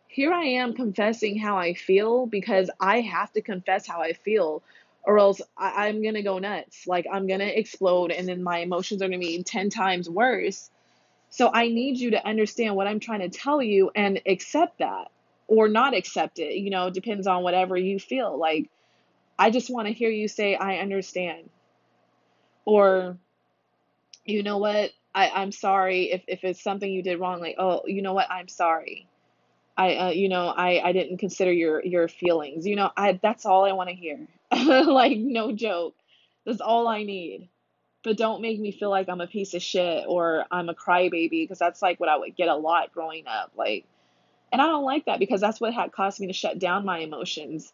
here i am confessing how i feel because i have to confess how i feel or else I, i'm gonna go nuts. Like i'm gonna explode and then my emotions are gonna be 10 times worse so i need you to understand what i'm trying to tell you and accept that or not accept it you know depends on whatever you feel like i just want to hear you say i understand or, you know what, I, I'm sorry if, if it's something you did wrong, like, oh, you know what, I'm sorry. I, uh, you know, I, I didn't consider your, your feelings. You know, I, that's all I want to hear. like, no joke. That's all I need. But don't make me feel like I'm a piece of shit or I'm a crybaby because that's like what I would get a lot growing up. Like, and I don't like that because that's what had caused me to shut down my emotions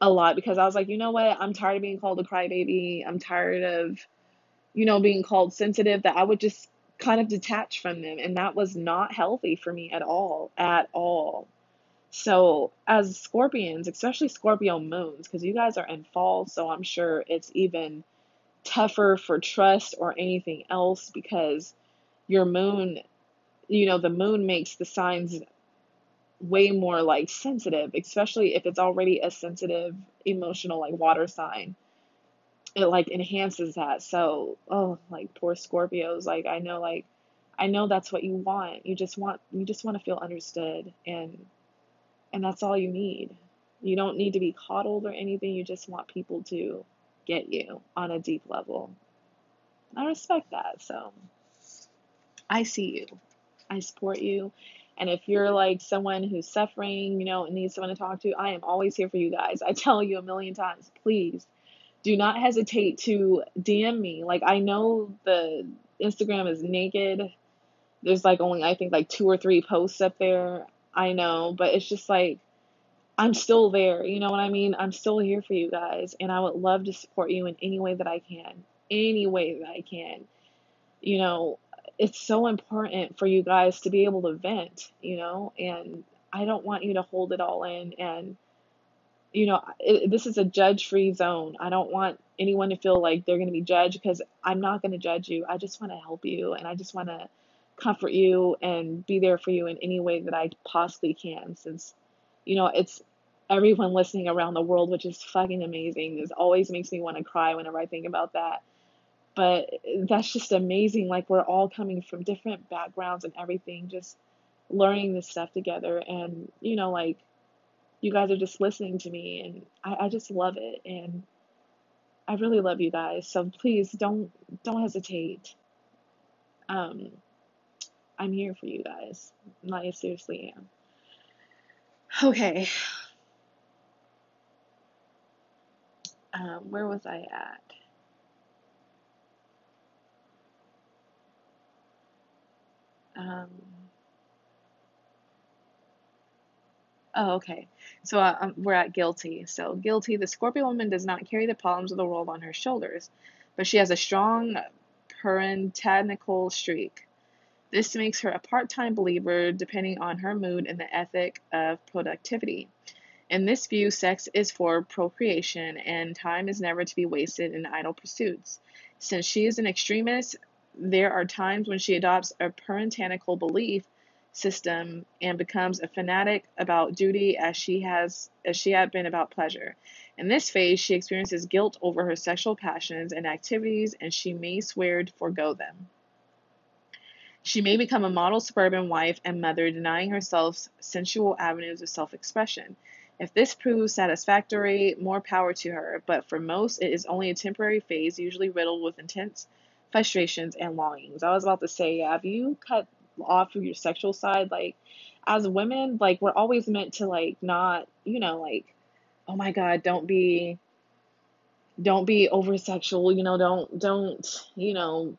a lot because I was like, you know what? I'm tired of being called a crybaby. I'm tired of, you know, being called sensitive that I would just kind of detach from them. And that was not healthy for me at all, at all. So, as scorpions, especially Scorpio moons, because you guys are in fall, so I'm sure it's even tougher for trust or anything else because your moon, you know, the moon makes the signs way more like sensitive, especially if it's already a sensitive, emotional, like water sign. It like enhances that. So, oh, like poor Scorpios. Like, I know, like, I know that's what you want. You just want, you just want to feel understood. And, and that's all you need. You don't need to be coddled or anything. You just want people to get you on a deep level. I respect that. So I see you. I support you. And if you're like someone who's suffering, you know, and needs someone to talk to, I am always here for you guys. I tell you a million times, please do not hesitate to DM me. Like I know the Instagram is naked. There's like only I think like two or three posts up there. I know, but it's just like I'm still there. You know what I mean? I'm still here for you guys, and I would love to support you in any way that I can. Any way that I can. You know, it's so important for you guys to be able to vent, you know, and I don't want you to hold it all in. And, you know, it, this is a judge free zone. I don't want anyone to feel like they're going to be judged because I'm not going to judge you. I just want to help you and I just want to comfort you and be there for you in any way that I possibly can since you know, it's everyone listening around the world, which is fucking amazing. This always makes me want to cry whenever I think about that. But that's just amazing. Like, we're all coming from different backgrounds and everything, just learning this stuff together. And, you know, like, you guys are just listening to me, and I, I just love it. And I really love you guys. So please don't don't hesitate. Um, I'm here for you guys. I seriously am. Okay. Um, where was I at? Um, oh, okay. So uh, um, we're at guilty. So guilty. The Scorpio woman does not carry the problems of the world on her shoulders, but she has a strong puritanical streak. This makes her a part time believer, depending on her mood and the ethic of productivity. In this view, sex is for procreation, and time is never to be wasted in idle pursuits. Since she is an extremist, there are times when she adopts a puritanical belief system and becomes a fanatic about duty as she has as she had been about pleasure. In this phase, she experiences guilt over her sexual passions and activities, and she may swear to forego them. She may become a model suburban wife and mother, denying herself sensual avenues of self expression. If this proves satisfactory, more power to her, but for most, it is only a temporary phase, usually riddled with intense frustrations and longings. I was about to say, if you cut off of your sexual side, like, as women, like, we're always meant to, like, not, you know, like, oh my God, don't be, don't be over sexual, you know, don't, don't, you know,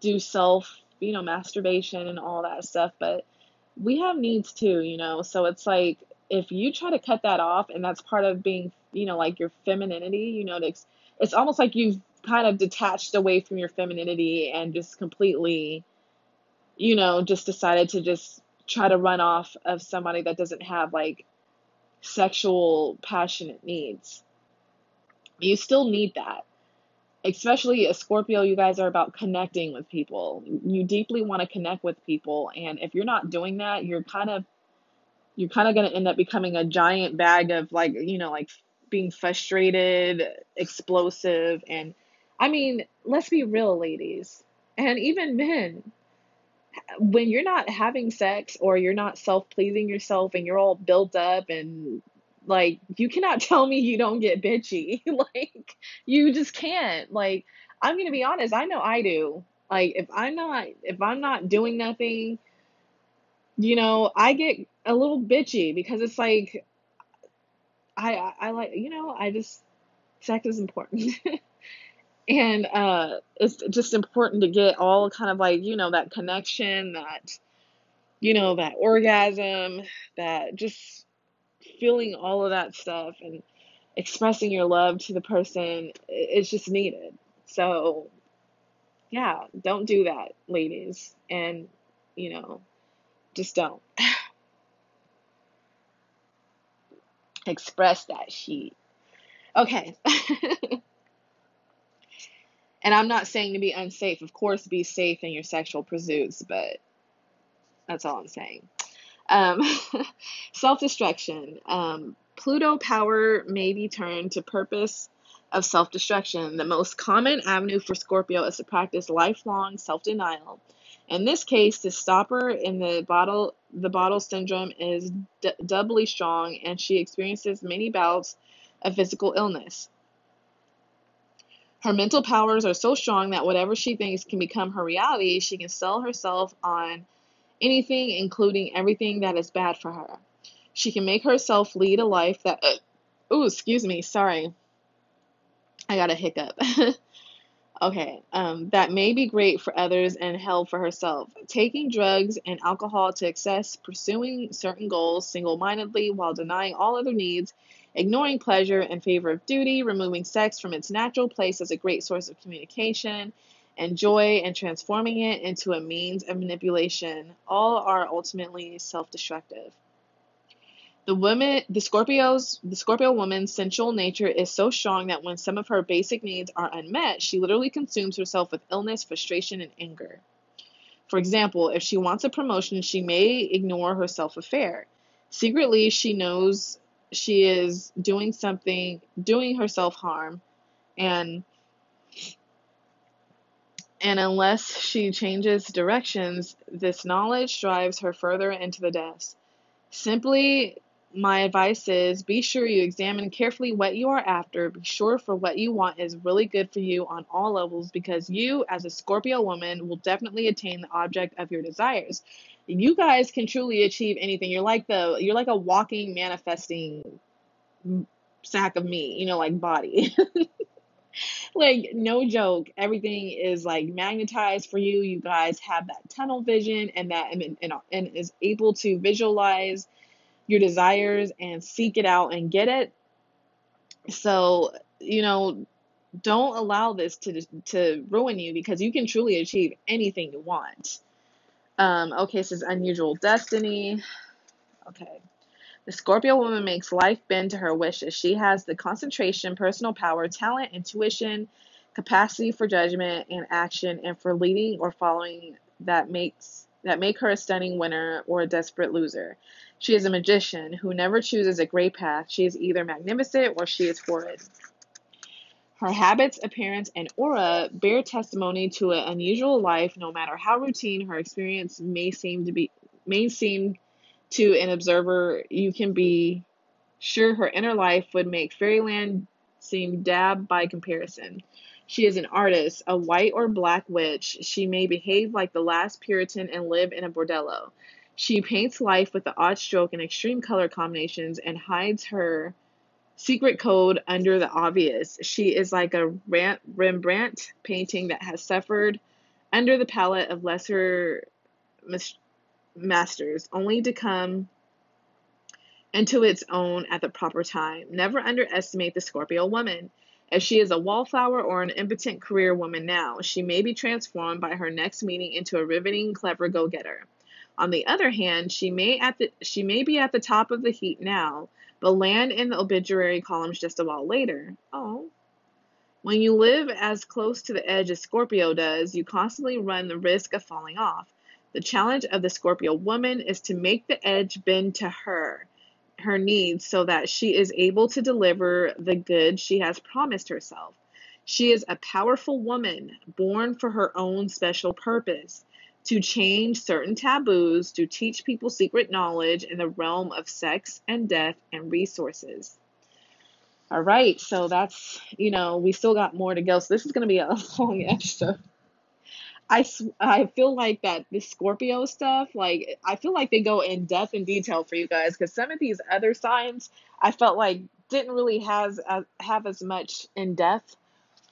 do self you know, masturbation and all that stuff, but we have needs too, you know. So it's like if you try to cut that off and that's part of being, you know, like your femininity, you know, it's it's almost like you've kind of detached away from your femininity and just completely you know, just decided to just try to run off of somebody that doesn't have like sexual passionate needs. You still need that especially a Scorpio, you guys are about connecting with people. You deeply want to connect with people, and if you're not doing that, you're kind of you're kind of going to end up becoming a giant bag of like, you know, like being frustrated, explosive, and I mean, let's be real, ladies, and even men. When you're not having sex or you're not self pleasing yourself and you're all built up and like, you cannot tell me you don't get bitchy. like, you just can't. Like, I'm going to be honest, I know I do. Like, if I'm not if I'm not doing nothing, you know, I get a little bitchy because it's like I I, I like, you know, I just sex is important. and uh it's just important to get all kind of like, you know, that connection, that you know, that orgasm, that just feeling all of that stuff and expressing your love to the person is just needed. So, yeah, don't do that, ladies. And, you know, just don't. Express that sheet. Okay. And I'm not saying to be unsafe. Of course, be safe in your sexual pursuits, but that's all I'm saying. Um, Self destruction. Um, Pluto power may be turned to purpose of self destruction. The most common avenue for Scorpio is to practice lifelong self denial. In this case, the stopper in the bottle the bottle syndrome is d- doubly strong, and she experiences many bouts of physical illness. Her mental powers are so strong that whatever she thinks can become her reality, she can sell herself on anything, including everything that is bad for her. She can make herself lead a life that. Uh, oh, excuse me, sorry. I got a hiccup. okay, um, that may be great for others and hell for herself. Taking drugs and alcohol to excess, pursuing certain goals single mindedly while denying all other needs, ignoring pleasure in favor of duty, removing sex from its natural place as a great source of communication and joy, and transforming it into a means of manipulation, all are ultimately self destructive. The woman, the Scorpio's, the Scorpio woman's sensual nature is so strong that when some of her basic needs are unmet, she literally consumes herself with illness, frustration, and anger. For example, if she wants a promotion, she may ignore her self affair. Secretly, she knows she is doing something, doing herself harm, and and unless she changes directions, this knowledge drives her further into the depths. Simply my advice is be sure you examine carefully what you are after. Be sure for what you want is really good for you on all levels because you, as a Scorpio woman, will definitely attain the object of your desires. You guys can truly achieve anything. You're like the you're like a walking manifesting sack of meat, you know, like body. like no joke everything is like magnetized for you you guys have that tunnel vision and that and, and, and is able to visualize your desires and seek it out and get it. So, you know, don't allow this to to ruin you because you can truly achieve anything you want. Um, okay, it's unusual destiny. Okay. The Scorpio woman makes life bend to her wishes. She has the concentration, personal power, talent, intuition, capacity for judgment and action, and for leading or following that makes that make her a stunning winner or a desperate loser. She is a magician who never chooses a gray path. She is either magnificent or she is horrid. Her habits, appearance, and aura bear testimony to an unusual life, no matter how routine her experience may seem to be may seem to an observer. You can be sure her inner life would make fairyland seem dab by comparison. She is an artist, a white or black witch. She may behave like the last Puritan and live in a bordello. She paints life with the odd stroke and extreme color combinations and hides her secret code under the obvious. She is like a Rembrandt painting that has suffered under the palette of lesser masters, only to come into its own at the proper time. Never underestimate the Scorpio woman. If she is a wallflower or an impotent career woman now, she may be transformed by her next meeting into a riveting, clever go getter. On the other hand, she may at the she may be at the top of the heap now, but land in the obituary columns just a while later. Oh. When you live as close to the edge as Scorpio does, you constantly run the risk of falling off. The challenge of the Scorpio woman is to make the edge bend to her, her needs, so that she is able to deliver the good she has promised herself. She is a powerful woman, born for her own special purpose to change certain taboos to teach people secret knowledge in the realm of sex and death and resources. All right, so that's, you know, we still got more to go. So this is going to be a long episode. I, I feel like that the Scorpio stuff, like, I feel like they go in depth and detail for you guys because some of these other signs I felt like didn't really has uh, have as much in depth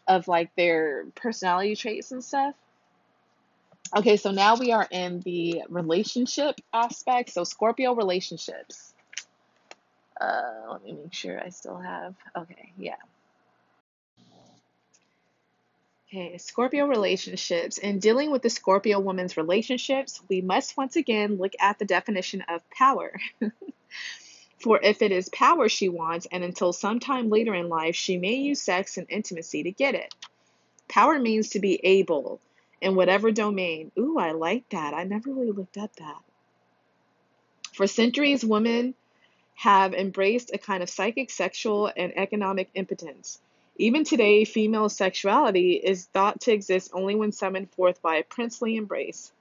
of like their personality traits and stuff. Okay, so now we are in the relationship aspect. So, Scorpio relationships. Uh, let me make sure I still have. Okay, yeah. Okay, Scorpio relationships. In dealing with the Scorpio woman's relationships, we must once again look at the definition of power. For if it is power she wants, and until sometime later in life, she may use sex and intimacy to get it. Power means to be able in whatever domain. Ooh, I like that. I never really looked at that. For centuries, women have embraced a kind of psychic, sexual, and economic impotence. Even today, female sexuality is thought to exist only when summoned forth by a princely embrace.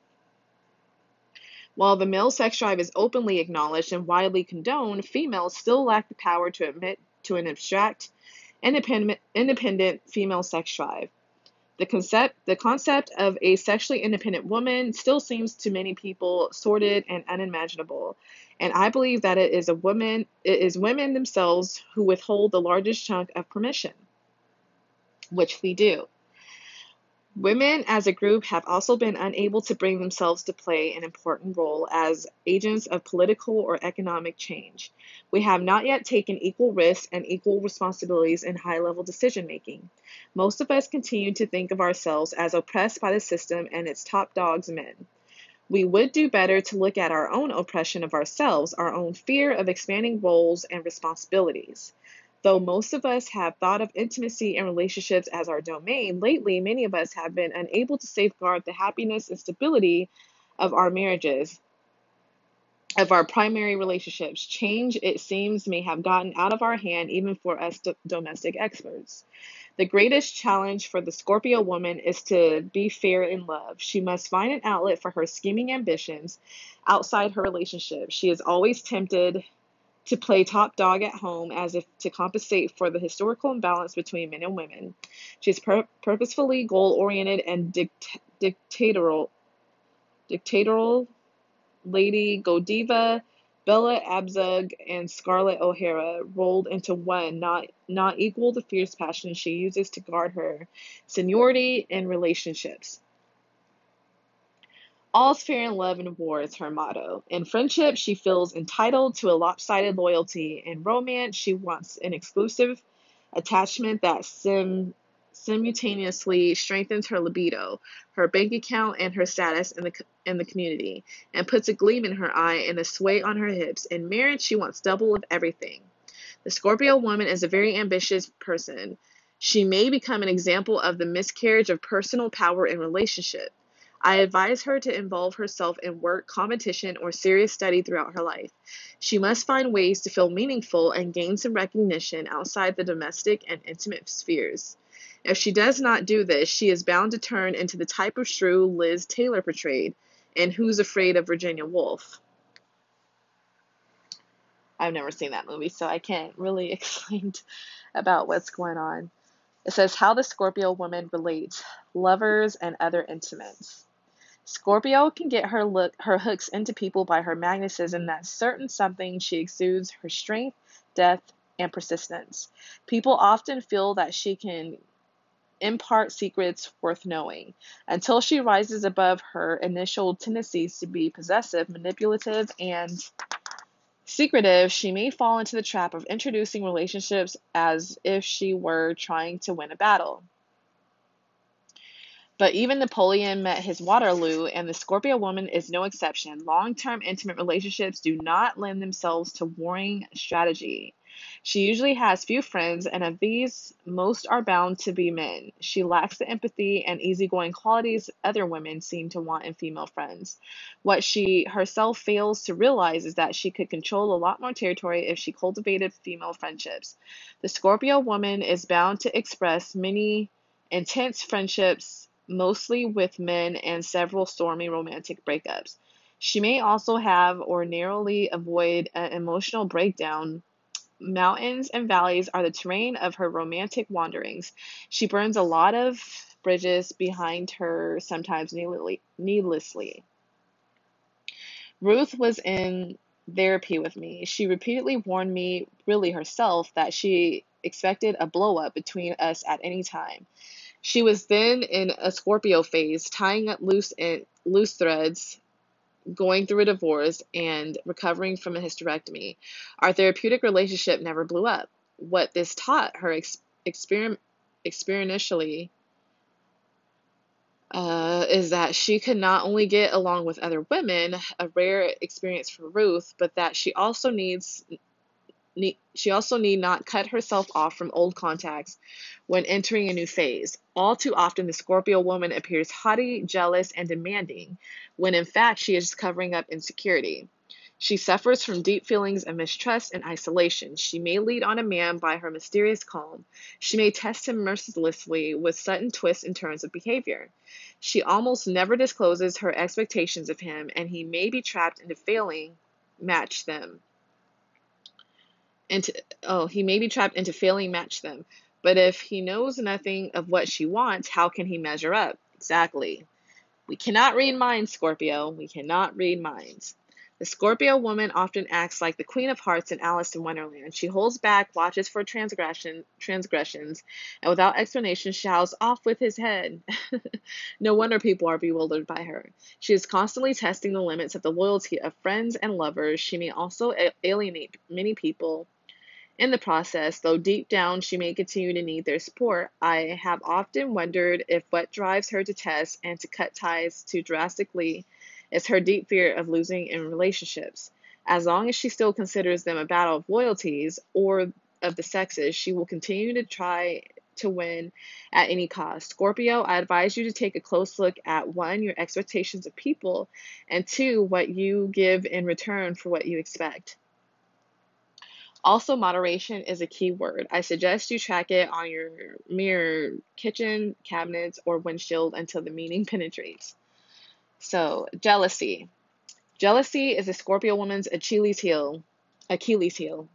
While the male sex drive is openly acknowledged and widely condoned, females still lack the power to admit to an abstract, independent, independent female sex drive. The concept, the concept of a sexually independent woman still seems to many people sordid and unimaginable. And I believe that it is a woman, it is women themselves who withhold the largest chunk of permission, which we do. Women as a group have also been unable to bring themselves to play an important role as agents of political or economic change. We have not yet taken equal risks and equal responsibilities in high level decision making. Most of us continue to think of ourselves as oppressed by the system and its top dogs men. We would do better to look at our own oppression of ourselves, our own fear of expanding roles and responsibilities. Though most of us have thought of intimacy and relationships as our domain, lately many of us have been unable to safeguard the happiness and stability of our marriages, of our primary relationships. Change, it seems, may have gotten out of our hand even for us do- domestic experts. The greatest challenge for the Scorpio woman is to be fair in love. She must find an outlet for her scheming ambitions outside her relationship. She is always tempted to play top dog at home as if to compensate for the historical imbalance between men and women. She is pur- purposefully goal oriented and dict- dictatorial. Dictatorial Lady Godiva, Bella Abzug, and Scarlett O'Hara rolled into one, not not equal the fierce passion she uses to guard her seniority in relationships. All's fair in love and war is her motto. In friendship, she feels entitled to a lopsided loyalty. In romance, she wants an exclusive attachment that sim- simultaneously strengthens her libido, her bank account, and her status in the in the community, and puts a gleam in her eye and a sway on her hips. In marriage, she wants double of everything. The Scorpio woman is a very ambitious person. She may become an example of the miscarriage of personal power in relationship. I advise her to involve herself in work, competition, or serious study throughout her life. She must find ways to feel meaningful and gain some recognition outside the domestic and intimate spheres. If she does not do this, she is bound to turn into the type of shrew Liz Taylor portrayed in Who's Afraid of Virginia Woolf. I've never seen that movie, so I can't really explain about what's going on. It says how the Scorpio woman relates lovers and other intimates. Scorpio can get her look her hooks into people by her magnetism that certain something she exudes her strength, depth, and persistence. People often feel that she can impart secrets worth knowing until she rises above her initial tendencies to be possessive, manipulative, and secretive, she may fall into the trap of introducing relationships as if she were trying to win a battle. But even Napoleon met his Waterloo, and the Scorpio woman is no exception. Long term intimate relationships do not lend themselves to warring strategy. She usually has few friends, and of these, most are bound to be men. She lacks the empathy and easygoing qualities other women seem to want in female friends. What she herself fails to realize is that she could control a lot more territory if she cultivated female friendships. The Scorpio woman is bound to express many intense friendships mostly with men, and several stormy romantic breakups. She may also have or narrowly avoid an emotional breakdown. Mountains and valleys are the terrain of her romantic wanderings. She burns a lot of bridges behind her, sometimes needlessly. Ruth was in therapy with me. She repeatedly warned me, really herself, that she expected a blow up between us at any time. She was then in a Scorpio phase, tying up loose and loose threads, going through a divorce, and recovering from a hysterectomy. Our therapeutic relationship never blew up. What this taught her ex- exper- experientially uh, is that she could not only get along with other women, a rare experience for Ruth, but that she also needs need, she also need not cut herself off from old contacts when entering a new phase. All too often, the Scorpio woman appears haughty, jealous, and demanding, when in fact she is covering up insecurity. She suffers from deep feelings of mistrust and isolation. She may lead on a man by her mysterious calm. She may test him mercilessly with sudden twists and turns of behavior. She almost never discloses her expectations of him, and he may be trapped into failing match them. Into oh, he may be trapped into failing match them. But if he knows nothing of what she wants, how can he measure up? Exactly. We cannot read minds, Scorpio. We cannot read minds. The Scorpio woman often acts like the Queen of Hearts in Alice in Wonderland. She holds back, watches for transgression, transgressions, and without explanation shouts off with his head. no wonder people are bewildered by her. She is constantly testing the limits of the loyalty of friends and lovers. She may also alienate many people in the process, though deep down she may continue to need their support. I have often wondered if what drives her to test and to cut ties to drastically is her deep fear of losing in relationships. As long as she still considers them a battle of loyalties or of the sexes, she will continue to try to win at any cost. Scorpio, I advise you to take a close look at one, your expectations of people, and two, what you give in return for what you expect. Also, moderation is a key word. I suggest you track it on your mirror, kitchen cabinets, or windshield until the meaning penetrates. So, jealousy. Jealousy is a Scorpio woman's Achilles heel. Achilles heel.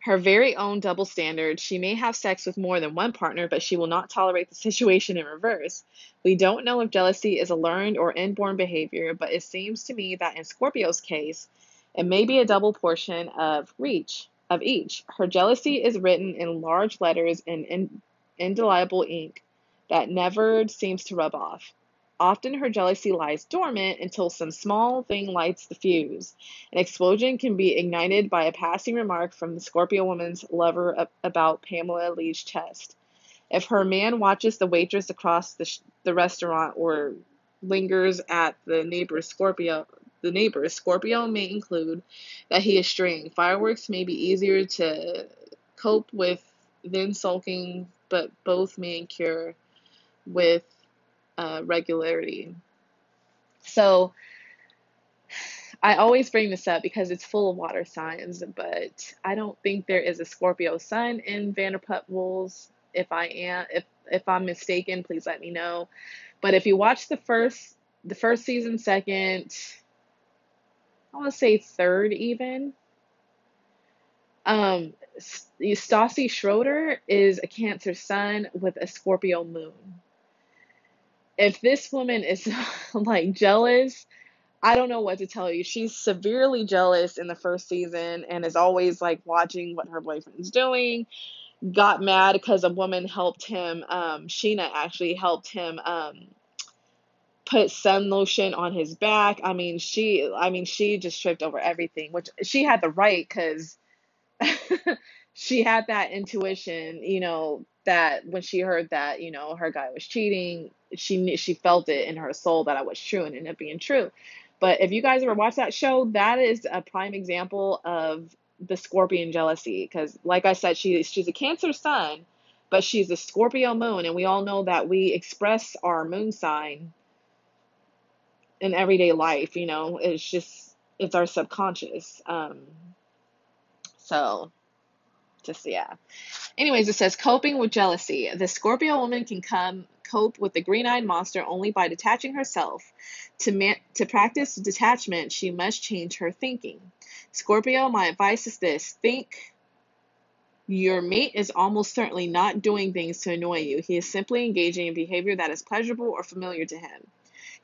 Her very own double standard. She may have sex with more than one partner, but she will not tolerate the situation in reverse. We don't know if jealousy is a learned or inborn behavior, but it seems to me that in Scorpio's case, it may be a double portion of reach of each. Her jealousy is written in large letters in indelible ink that never seems to rub off. Often her jealousy lies dormant until some small thing lights the fuse. An explosion can be ignited by a passing remark from the Scorpio woman's lover about Pamela Lee's chest. If her man watches the waitress across the, sh- the restaurant or lingers at the neighbor's Scorpio, the neighbor's Scorpio may include that he is straying. Fireworks may be easier to cope with than sulking, but both may incur with uh, regularity. So I always bring this up because it's full of water signs, but I don't think there is a Scorpio sun in Vanderpump Rules. If I am, if if I'm mistaken, please let me know. But if you watch the first the first season, second, I want to say third even. Um, Stassi Schroeder is a Cancer sun with a Scorpio moon if this woman is like jealous, I don't know what to tell you. She's severely jealous in the first season and is always like watching what her boyfriend's doing. Got mad because a woman helped him. Um, Scheana actually helped him um, put sun lotion on his back. I mean, she. I mean, she just tripped over everything, which she had the right because she had that intuition. You know that when she heard that you know her guy was cheating, she knew she felt it in her soul that I was true and ended up being true. But if you guys ever watch that show, that is a prime example of the scorpion jealousy. Because, like I said, she she's a Cancer sun, but she's a Scorpio moon, and we all know that we express our moon sign in everyday life. You know, it's just it's our subconscious. Um, so, just yeah. Anyways, it says coping with jealousy. The Scorpio woman can come cope with the green eyed monster only by detaching herself. To, ma- to practice detachment, she must change her thinking. Scorpio, my advice is this think your mate is almost certainly not doing things to annoy you. He is simply engaging in behavior that is pleasurable or familiar to him.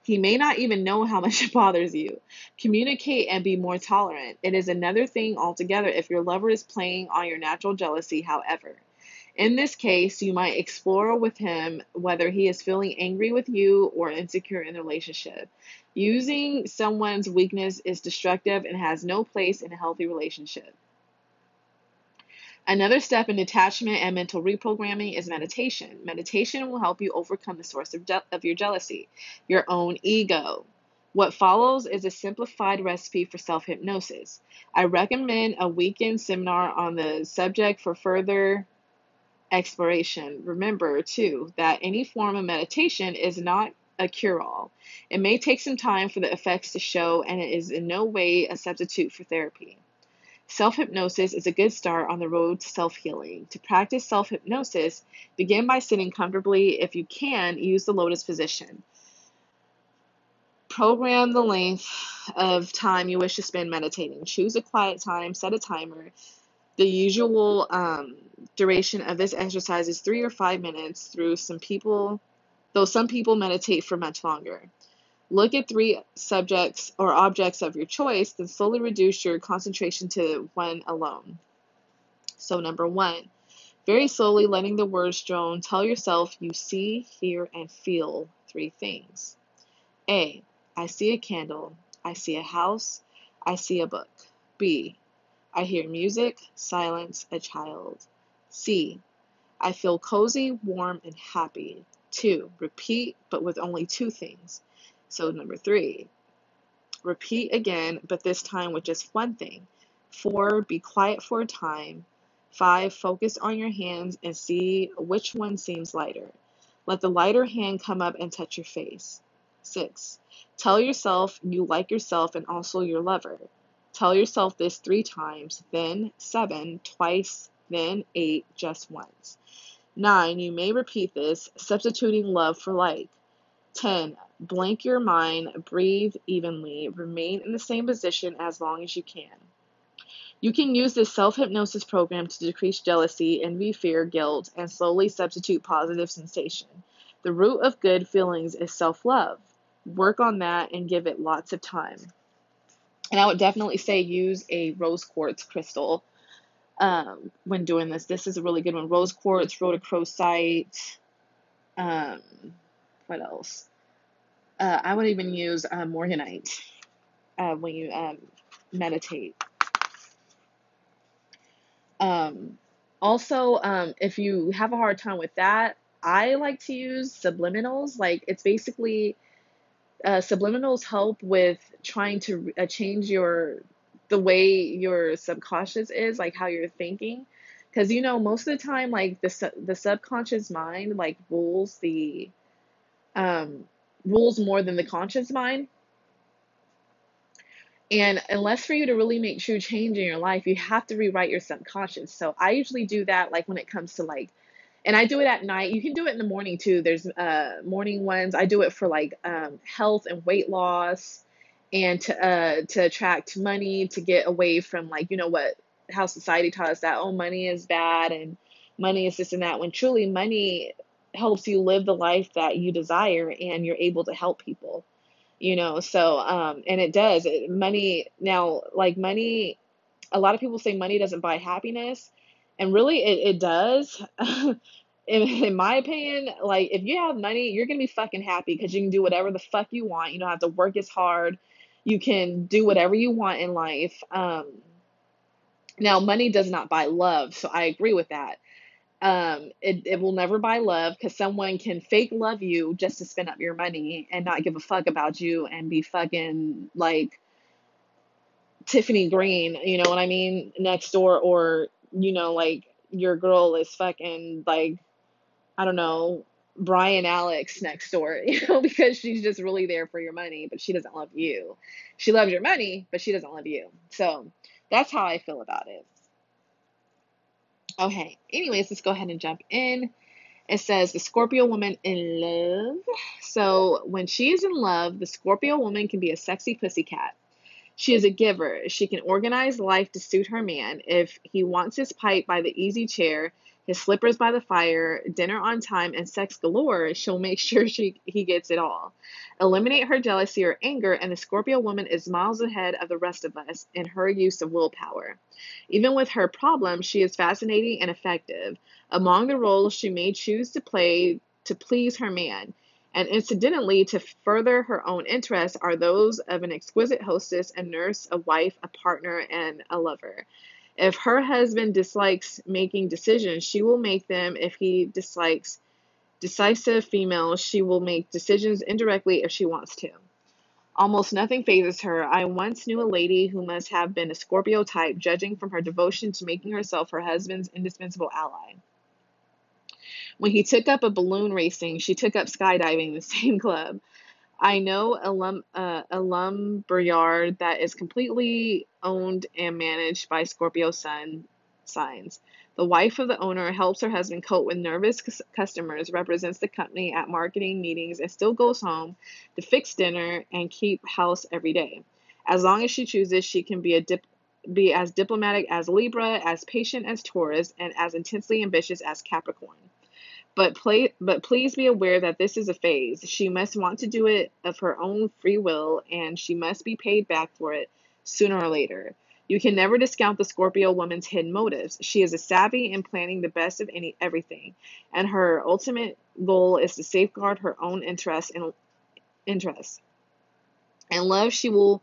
He may not even know how much it bothers you. Communicate and be more tolerant. It is another thing altogether if your lover is playing on your natural jealousy, however. In this case, you might explore with him whether he is feeling angry with you or insecure in the relationship. Using someone's weakness is destructive and has no place in a healthy relationship. Another step in detachment and mental reprogramming is meditation. Meditation will help you overcome the source of, je- of your jealousy, your own ego. What follows is a simplified recipe for self hypnosis. I recommend a weekend seminar on the subject for further exploration. Remember, too, that any form of meditation is not a cure all. It may take some time for the effects to show, and it is in no way a substitute for therapy. Self hypnosis is a good start on the road to self healing. To practice self hypnosis, begin by sitting comfortably. If you can, use the lotus position. Program the length of time you wish to spend meditating. Choose a quiet time, set a timer. The usual um, duration of this exercise is three or five minutes. Through some people, though some people meditate for much longer. Look at three subjects or objects of your choice, then slowly reduce your concentration to one alone. So, number one, very slowly letting the words drone, tell yourself you see, hear, and feel three things. A. I see a candle. I see a house. I see a book. B. I hear music, silence, a child. C. I feel cozy, warm, and happy. Two, repeat, but with only two things. So, number three, repeat again, but this time with just one thing. Four, be quiet for a time. Five, focus on your hands and see which one seems lighter. Let the lighter hand come up and touch your face. Six, tell yourself you like yourself and also your lover. Tell yourself this three times, then seven, twice, then eight, just once. Nine, you may repeat this, substituting love for like. 10. Blank your mind, breathe evenly, remain in the same position as long as you can. You can use this self hypnosis program to decrease jealousy, envy, fear, guilt, and slowly substitute positive sensation. The root of good feelings is self love. Work on that and give it lots of time. And I would definitely say use a rose quartz crystal um, when doing this. This is a really good one. Rose quartz, rhodochrosite. Um, what else? Uh, I would even use uh, morganite uh, when you um, meditate. Um, also, um, if you have a hard time with that, I like to use subliminals. Like it's basically uh, subliminals help with trying to uh, change your the way your subconscious is, like how you're thinking. Because you know, most of the time, like the the subconscious mind like rules the um, rules more than the conscious mind. And unless for you to really make true change in your life, you have to rewrite your subconscious. So I usually do that like when it comes to like and I do it at night. You can do it in the morning too. There's uh morning ones. I do it for like um health and weight loss and to uh to attract money, to get away from like, you know what how society taught us that oh money is bad and money is this and that when truly money helps you live the life that you desire and you're able to help people you know so um and it does it, money now like money a lot of people say money doesn't buy happiness and really it, it does. In, in my opinion like if you have money you're gonna be fucking happy because you can do whatever the fuck you want you don't have to work as hard you can do whatever you want in life um now money does not buy love so i agree with that um, it, it will never buy love because someone can fake love you just to spend up your money and not give a fuck about you and be fucking like Tiffany Green, you know what I mean, next door, or you know, like your girl is fucking like, I don't know, Brian Alex next door, you know, because she's just really there for your money, but she doesn't love you. She loves your money, but she doesn't love you. So that's how I feel about it. Okay, anyways, let's go ahead and jump in. It says the Scorpio woman in love. So when she is in love, the Scorpio woman can be a sexy pussycat. She is a giver. She can organize life to suit her man. If he wants his pipe by the easy chair, his slippers by the fire, dinner on time, and sex galore, she'll make sure she he gets it all. Eliminate her jealousy or anger, and the Scorpio woman is miles ahead of the rest of us in her use of willpower. Even with her problems, she is fascinating and effective. Among the roles she may choose to play to please her man, and incidentally to further her own interests, are those of an exquisite hostess, a nurse, a wife, a partner, and a lover. If her husband dislikes making decisions, she will make them. If he dislikes decisive females, she will make decisions indirectly if she wants to. Almost nothing phases her. I once knew a lady who must have been a Scorpio type, judging from her devotion to making herself her husband's indispensable ally. When he took up a balloon racing, she took up skydiving the same club. I know a, lum, uh, lumberyard that is completely owned and managed by Scorpio Sun signs. The wife of the owner helps her husband cope with nervous customers, represents the company at marketing meetings, and still goes home to fix dinner and keep house every day. As long as she chooses, she can be a dip, be as diplomatic as Libra, as patient as Taurus, and as intensely ambitious as Capricorn. But play, but please be aware that this is a phase. She must want to do it of her own free will, and she must be paid back for it sooner or later. You can never discount the Scorpio woman's hidden motives. She is a savvy in planning the best of any everything, and her ultimate goal is to safeguard her own interests and interests. And love, she will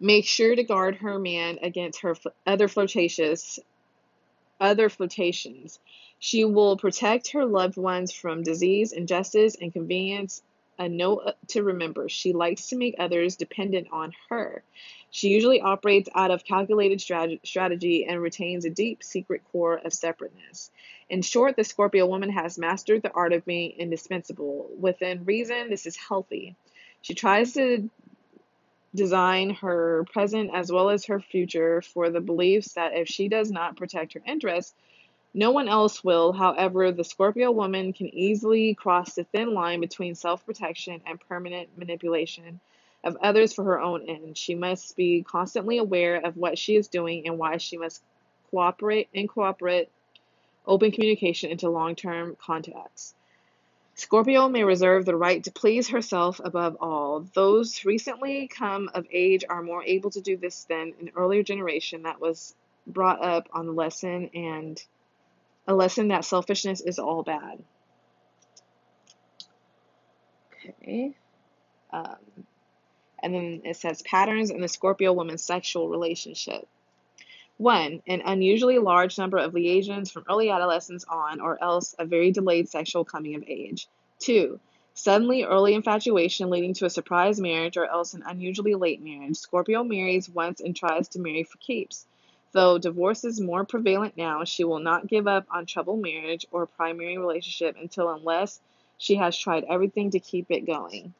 make sure to guard her man against her other flirtatious other flirtations. She will protect her loved ones from disease, injustice, and convenience. A note uh, to remember she likes to make others dependent on her. She usually operates out of calculated strategy and retains a deep secret core of separateness. In short, the Scorpio woman has mastered the art of being indispensable. Within reason, this is healthy. She tries to design her present as well as her future for the beliefs that if she does not protect her interests, no one else will. However, the Scorpio woman can easily cross the thin line between self protection and permanent manipulation of others for her own end. She must be constantly aware of what she is doing and why she must cooperate and cooperate open communication into long term contacts. Scorpio may reserve the right to please herself above all. Those recently come of age are more able to do this than an earlier generation that was brought up on the lesson and a lesson that selfishness is all bad. Okay. Um, and then it says patterns in the Scorpio woman's sexual relationship. One, an unusually large number of liaisons from early adolescence on, or else a very delayed sexual coming of age. Two, suddenly early infatuation leading to a surprise marriage, or else an unusually late marriage. Scorpio marries once and tries to marry for keeps. Though divorce is more prevalent now, she will not give up on troubled marriage or primary relationship until unless she has tried everything to keep it going.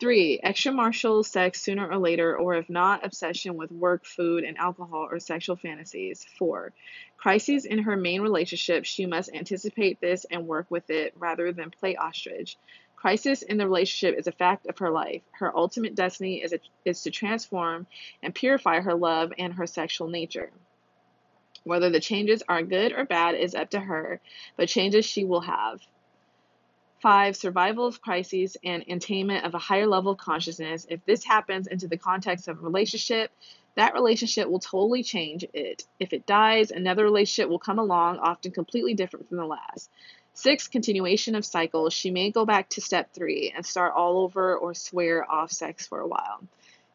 Three, extramarital sex sooner or later, or if not, obsession with work, food, and alcohol or sexual fantasies. Four, crises in her main relationship. She must anticipate this and work with it rather than play ostrich. Crisis in the relationship is a fact of her life. Her ultimate destiny is, a, is to transform and purify her love and her sexual nature. Whether the changes are good or bad is up to her, but changes she will have. Five, survival of crises and attainment of a higher level of consciousness. If this happens into the context of a relationship, that relationship will totally change it. If it dies, another relationship will come along, often completely different from the last. Six, continuation of cycles. She may go back to step three and start all over or swear off sex for a while.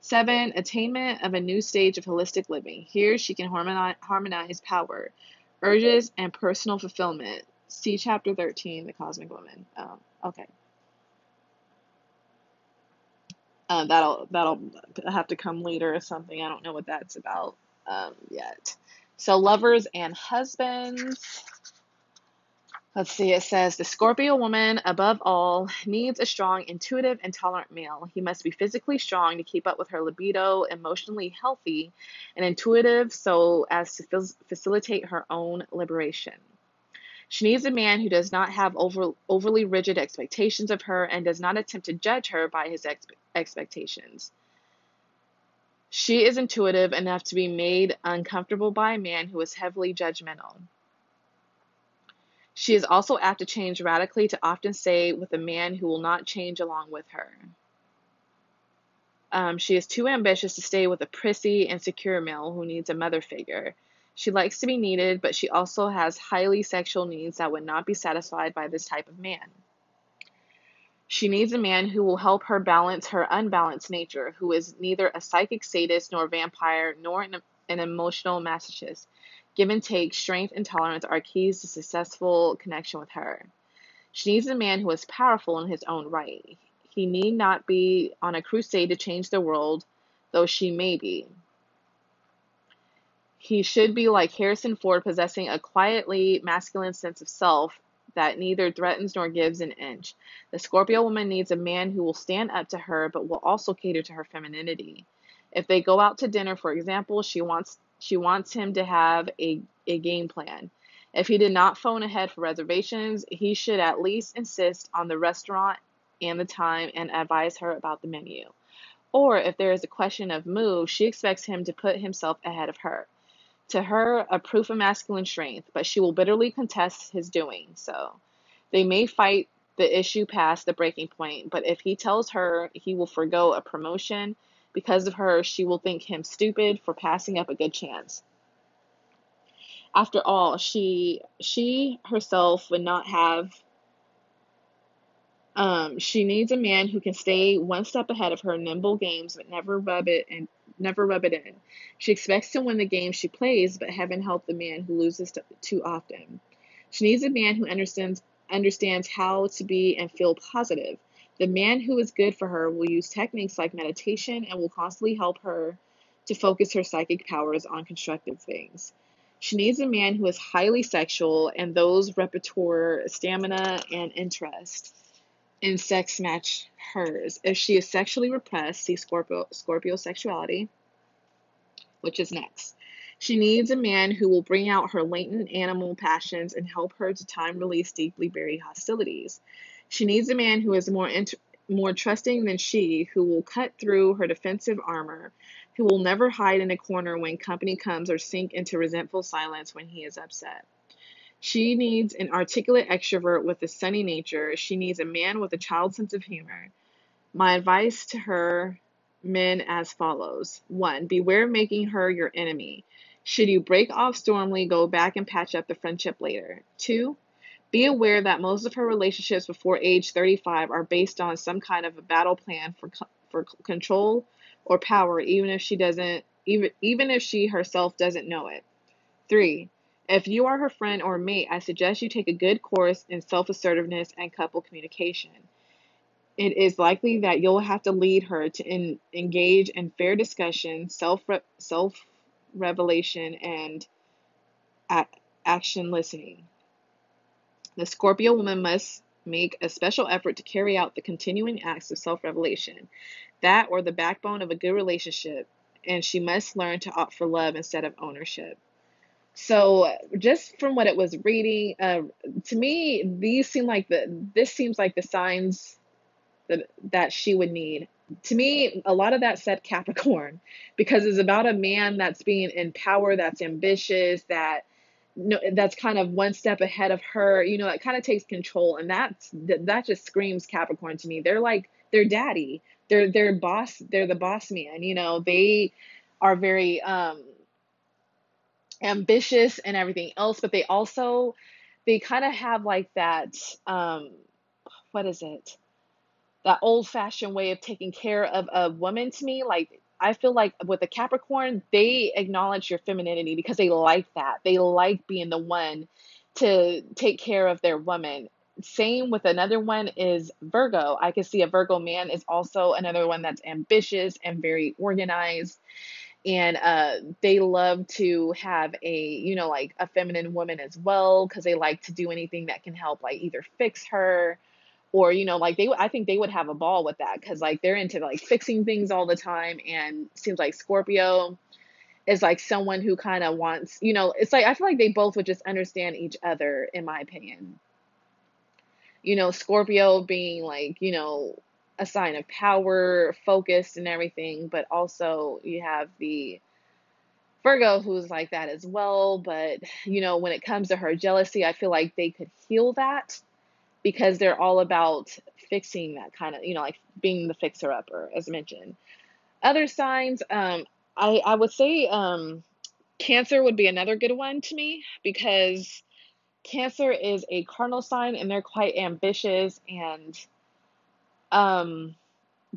Seven, attainment of a new stage of holistic living. Here she can harmonize power, urges, and personal fulfillment. See chapter 13, The Cosmic Woman. Um, okay. Uh, that'll that'll have to come later or something. I don't know what that's about um, yet. So lovers and husbands. Let's see, it says the Scorpio woman, above all, needs a strong, intuitive, and tolerant male. He must be physically strong to keep up with her libido, emotionally healthy, and intuitive so as to facilitate her own liberation. She needs a man who does not have over, overly rigid expectations of her and does not attempt to judge her by his ex- expectations. She is intuitive enough to be made uncomfortable by a man who is heavily judgmental. She is also apt to change radically to often stay with a man who will not change along with her. Um, she is too ambitious to stay with a prissy, insecure male who needs a mother figure. She likes to be needed, but she also has highly sexual needs that would not be satisfied by this type of man. She needs a man who will help her balance her unbalanced nature, who is neither a psychic sadist nor vampire nor an, an emotional masochist. Give and take, strength, and tolerance are keys to successful connection with her. She needs a man who is powerful in his own right. He need not be on a crusade to change the world, though she may be. He should be like Harrison Ford, possessing a quietly masculine sense of self that neither threatens nor gives an inch. The Scorpio woman needs a man who will stand up to her but will also cater to her femininity. If they go out to dinner, for example, she wants she wants him to have a, a game plan. If he did not phone ahead for reservations, he should at least insist on the restaurant and the time and advise her about the menu. Or if there is a question of move, she expects him to put himself ahead of her. To her, a proof of masculine strength, but she will bitterly contest his doing so. They may fight the issue past the breaking point, but if he tells her he will forego a promotion because of her, she will think him stupid for passing up a good chance. After all, she she herself would not have um, she needs a man who can stay one step ahead of her nimble games but never rub it and never rub it in. She expects to win the game she plays, but heaven help the man who loses to, too often. She needs a man who understands understands how to be and feel positive. The man who is good for her will use techniques like meditation and will constantly help her to focus her psychic powers on constructive things. She needs a man who is highly sexual and those repertoire stamina and interest in sex match hers. If she is sexually repressed, see Scorpio, Scorpio sexuality, which is next. She needs a man who will bring out her latent animal passions and help her to time release deeply buried hostilities. She needs a man who is more int- more trusting than she, who will cut through her defensive armor, who will never hide in a corner when company comes or sink into resentful silence when he is upset. She needs an articulate extrovert with a sunny nature. She needs a man with a child's sense of humor. My advice to her men as follows 1. Beware making her your enemy. Should you break off stormily, go back and patch up the friendship later. 2. Be aware that most of her relationships before age 35 are based on some kind of a battle plan for for control or power even if she doesn't even even if she herself doesn't know it. 3. If you are her friend or mate, I suggest you take a good course in self assertiveness and couple communication. It is likely that you'll have to lead her to in, engage in fair discussion, self self revelation, and action listening. The Scorpio woman must make a special effort to carry out the continuing acts of self revelation, that or the backbone of a good relationship, and she must learn to opt for love instead of ownership. So just from what it was reading, uh, to me, these seem like the this seems like the signs that that she would need. To me, a lot of that said Capricorn, because it's about a man that's being in power, that's ambitious, that no, that's kind of one step ahead of her. You know, it kind of takes control, and that's that just screams Capricorn to me. They're like their daddy. They're their boss. They're the boss man. You know, they are very um ambitious and everything else, but they also they kind of have like that um what is it? That old fashioned way of taking care of a woman to me. Like I feel like with the Capricorn, they acknowledge your femininity because they like that. They like being the one to take care of their woman. Same with another one is Virgo. I can see a Virgo man is also another one that's ambitious and very organized and uh, they love to have a you know like a feminine woman as well because they like to do anything that can help like either fix her or you know like they i think they would have a ball with that because like they're into like fixing things all the time and seems like scorpio is like someone who kind of wants you know it's like i feel like they both would just understand each other in my opinion you know scorpio being like you know a sign of power, focused, and everything, but also you have the Virgo who's like that as well. But, you know, when it comes to her jealousy, I feel like they could heal that because they're all about fixing that kind of, you know, like being the fixer upper, as mentioned. Other signs, um, I, I would say um, Cancer would be another good one to me because Cancer is a cardinal sign and they're quite ambitious and um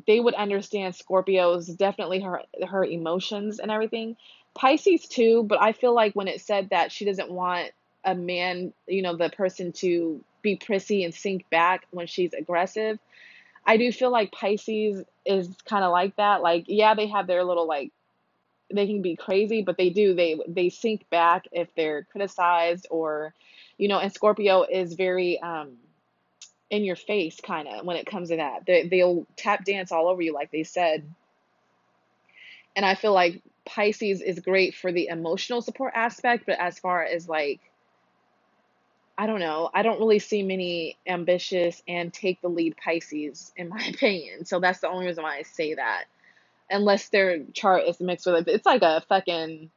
they would understand Scorpio's definitely her her emotions and everything. Pisces too, but I feel like when it said that she doesn't want a man, you know, the person to be prissy and sink back when she's aggressive, I do feel like Pisces is kind of like that. Like, yeah, they have their little like they can be crazy, but they do they they sink back if they're criticized or, you know. And Scorpio is very um in your face kind of when it comes to that. They they'll tap dance all over you, like they said. And I feel like Pisces is great for the emotional support aspect, but as far as like I don't know. I don't really see many ambitious and take the lead Pisces, in my opinion. So that's the only reason why I say that. Unless their chart is mixed with it. It's like a fucking,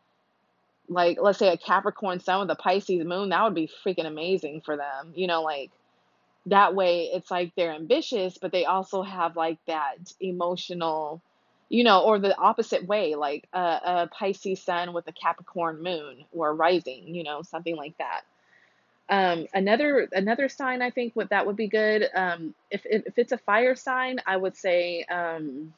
like, let's say a Capricorn sun with a Pisces moon. That would be freaking amazing for them. You know, like, that way it's like they're ambitious, but they also have like that emotional, you know, or the opposite way, like a, a Pisces sun with a Capricorn moon or rising, you know, something like that. Um, another another sign I think would that would be good. Um, if, if if it's a fire sign, I would say um,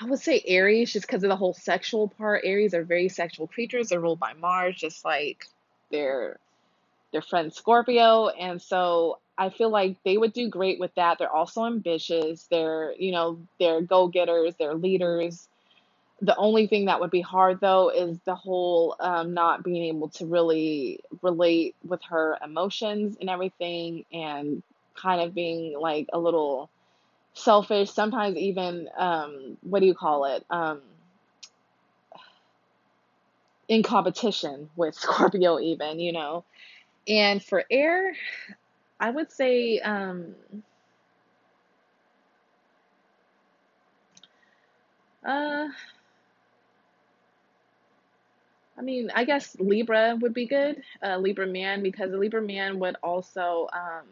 I would say Aries, just because of the whole sexual part. Aries are very sexual creatures. They're ruled by Mars, just like their their friend Scorpio, and so I feel like they would do great with that. They're also ambitious. They're you know they're go getters. They're leaders. The only thing that would be hard though is the whole um, not being able to really relate with her emotions and everything, and kind of being like a little selfish. Sometimes even um, what do you call it? Um, in competition with Scorpio, even you know. And for air, I would say um, uh I mean, I guess Libra would be good, uh, Libra man, because a Libra man would also um,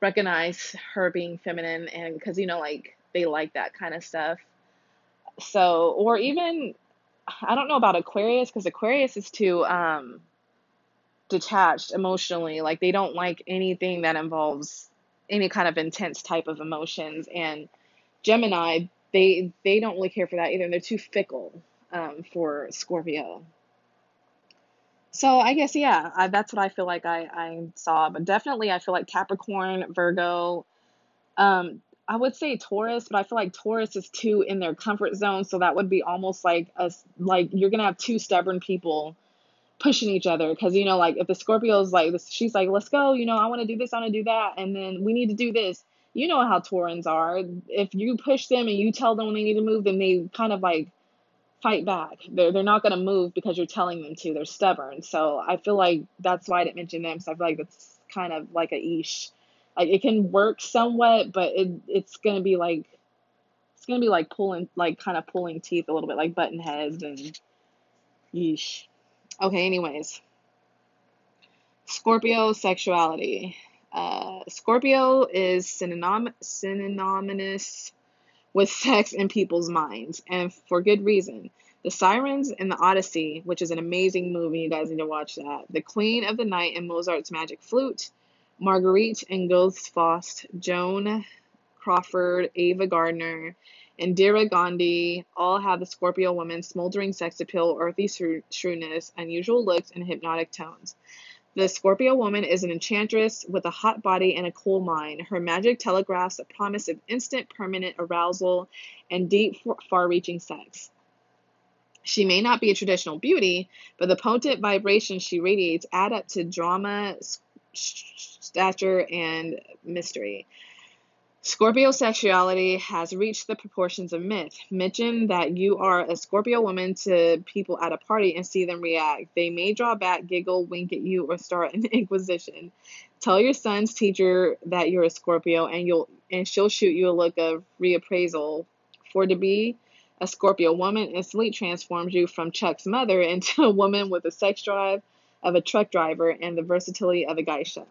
recognize her being feminine, and because you know, like they like that kind of stuff. So, or even, I don't know about Aquarius, because Aquarius is too um, detached emotionally. Like they don't like anything that involves any kind of intense type of emotions, and Gemini, they they don't really care for that either. They're too fickle um, for Scorpio. So I guess yeah, I, that's what I feel like I, I saw. But definitely, I feel like Capricorn, Virgo. Um, I would say Taurus, but I feel like Taurus is too in their comfort zone. So that would be almost like a like you're gonna have two stubborn people pushing each other because you know like if the Scorpio is like this, she's like let's go, you know I want to do this, I want to do that, and then we need to do this. You know how Taurans are. If you push them and you tell them when they need to move, then they kind of like fight back. They're they're not gonna move because you're telling them to. They're stubborn. So I feel like that's why I didn't mention them. So I feel like that's kind of like a ish. Like it can work somewhat, but it it's gonna be like it's gonna be like pulling like kind of pulling teeth a little bit, like button heads and yeesh. Okay, anyways. Scorpio sexuality. Uh, Scorpio is synonym synonymous with sex in people's minds, and for good reason. The Sirens in the Odyssey, which is an amazing movie, you guys need to watch that. The Queen of the Night in Mozart's Magic Flute, Marguerite and Goethe's Faust, Joan Crawford, Ava Gardner, and Indira Gandhi all have the Scorpio woman's smoldering sex appeal, earthy shrewdness, unusual looks, and hypnotic tones. The Scorpio woman is an enchantress with a hot body and a cool mind. Her magic telegraphs a promise of instant, permanent arousal and deep, far reaching sex. She may not be a traditional beauty, but the potent vibrations she radiates add up to drama, stature, and mystery. Scorpio sexuality has reached the proportions of myth. Mention that you are a Scorpio woman to people at a party and see them react. They may draw back, giggle, wink at you, or start an inquisition. Tell your son's teacher that you're a Scorpio and you'll and she'll shoot you a look of reappraisal. For to be a Scorpio woman instantly transforms you from Chuck's mother into a woman with the sex drive of a truck driver and the versatility of a geisha.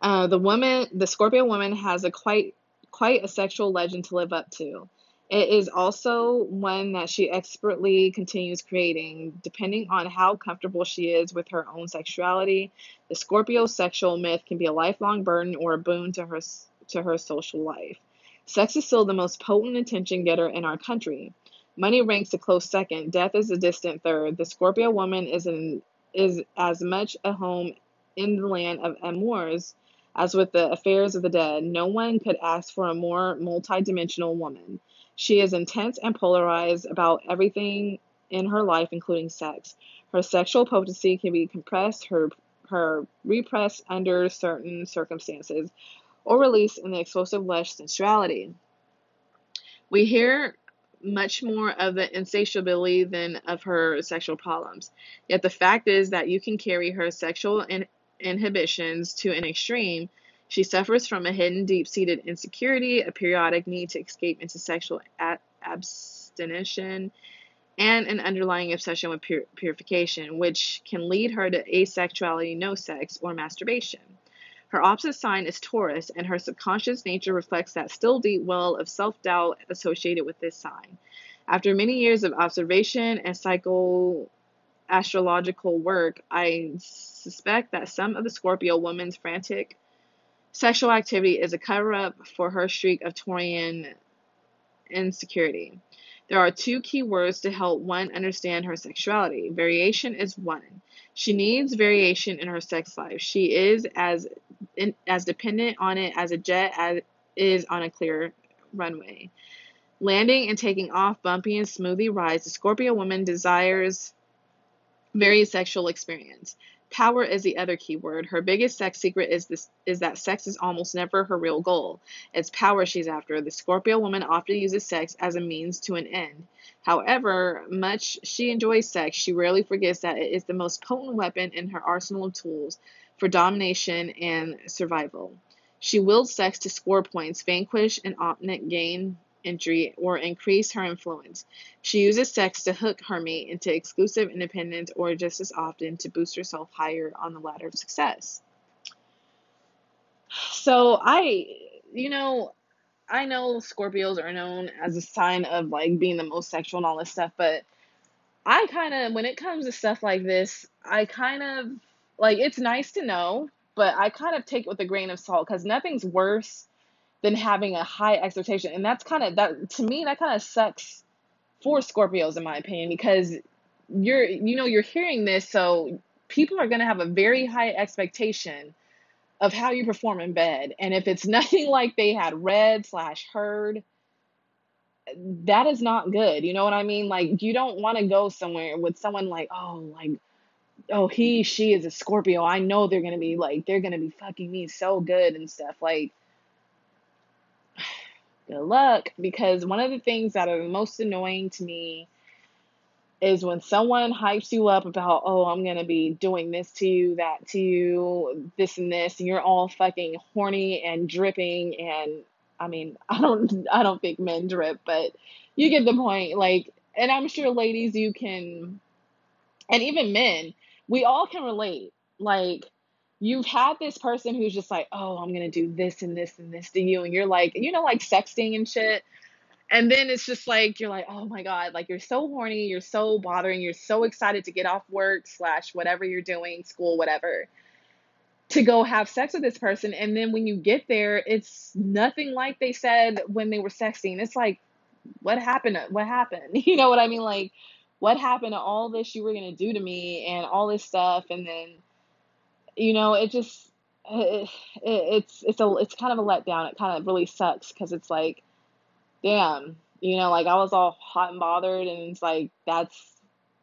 Uh, the woman, the Scorpio woman, has a quite quite a sexual legend to live up to. It is also one that she expertly continues creating, depending on how comfortable she is with her own sexuality. The Scorpio sexual myth can be a lifelong burden or a boon to her to her social life. Sex is still the most potent attention getter in our country. Money ranks a close second. Death is a distant third. The Scorpio woman is an is as much a home in the land of amours, as with the affairs of the dead, no one could ask for a more multidimensional woman. She is intense and polarized about everything in her life, including sex. Her sexual potency can be compressed, her her repressed under certain circumstances, or released in the explosive lush sensuality. We hear much more of the insatiability than of her sexual problems. Yet the fact is that you can carry her sexual in- inhibitions to an extreme. She suffers from a hidden, deep seated insecurity, a periodic need to escape into sexual abstinence, and an underlying obsession with pur- purification, which can lead her to asexuality, no sex, or masturbation. Her opposite sign is Taurus, and her subconscious nature reflects that still deep well of self doubt associated with this sign. After many years of observation and psycho astrological work, I suspect that some of the Scorpio woman's frantic sexual activity is a cover up for her streak of Taurian insecurity. There are two key words to help one understand her sexuality. Variation is one. She needs variation in her sex life. She is as in, as dependent on it as a jet as is on a clear runway. Landing and taking off bumpy and smoothly rides, the Scorpio woman desires very sexual experience. Power is the other key word. Her biggest sex secret is this is that sex is almost never her real goal. It's power she's after. The Scorpio woman often uses sex as a means to an end. However much she enjoys sex, she rarely forgets that it is the most potent weapon in her arsenal of tools for domination and survival. She wields sex to score points, vanquish an opponent, gain entry, or increase her influence. She uses sex to hook her mate into exclusive independence or just as often to boost herself higher on the ladder of success. So I, you know, I know Scorpios are known as a sign of like being the most sexual and all this stuff, but I kind of, when it comes to stuff like this, I kind of like it's nice to know, but I kind of take it with a grain of salt because nothing's worse than having a high expectation. And that's kind of that to me that kind of sucks for Scorpios in my opinion because you're you know you're hearing this so people are going to have a very high expectation of how you perform in bed. And if it's nothing like they had read slash heard that is not good. You know what i mean? Like you don't want to go somewhere with someone like oh like oh he she is a scorpio. I know they're going to be like they're going to be fucking me so good and stuff. Like good luck because one of the things that are most annoying to me is when someone hypes you up about, oh, I'm gonna be doing this to you, that to you, this and this, and you're all fucking horny and dripping and I mean, I don't I don't think men drip, but you get the point. Like and I'm sure ladies you can and even men, we all can relate. Like you've had this person who's just like, oh, I'm gonna do this and this and this to you, and you're like, you know, like sexting and shit. And then it's just like you're like, oh my god, like you're so horny, you're so bothering, you're so excited to get off work slash whatever you're doing, school, whatever, to go have sex with this person. And then when you get there, it's nothing like they said when they were sexting. It's like, what happened? What happened? You know what I mean? Like, what happened to all this you were gonna do to me and all this stuff, and then you know, it just it, it, it's it's a it's kind of a letdown. It kind of really sucks because it's like, damn, you know, like I was all hot and bothered, and it's like that's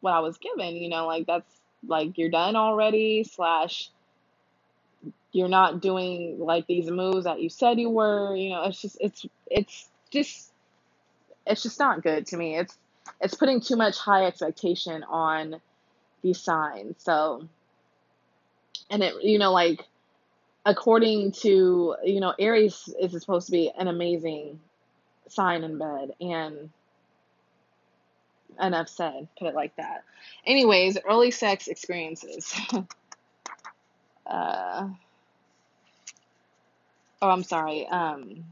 what I was given. You know, like that's like you're done already. Slash, you're not doing like these moves that you said you were. You know, it's just it's it's just it's just not good to me. It's it's putting too much high expectation on these signs. So and it you know like according to you know aries is supposed to be an amazing sign in bed and enough said put it like that. Anyways early sex experiences. Uh oh i'm sorry um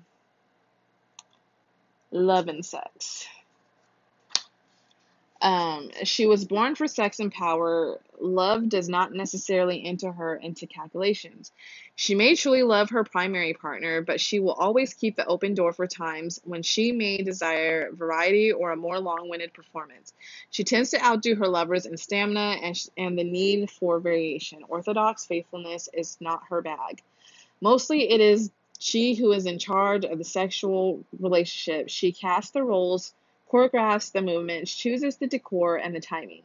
love and sex Um, she was born for sex and power. Love does not necessarily enter her into calculations. She may truly love her primary partner, but she will always keep the open door for times when she may desire variety or a more long winded performance. She tends to outdo her lovers in stamina and, and the need for variation. Orthodox faithfulness is not her bag. Mostly, it is she who is in charge of the sexual relationship. She casts the roles choreographs the movements, chooses the decor and the timing.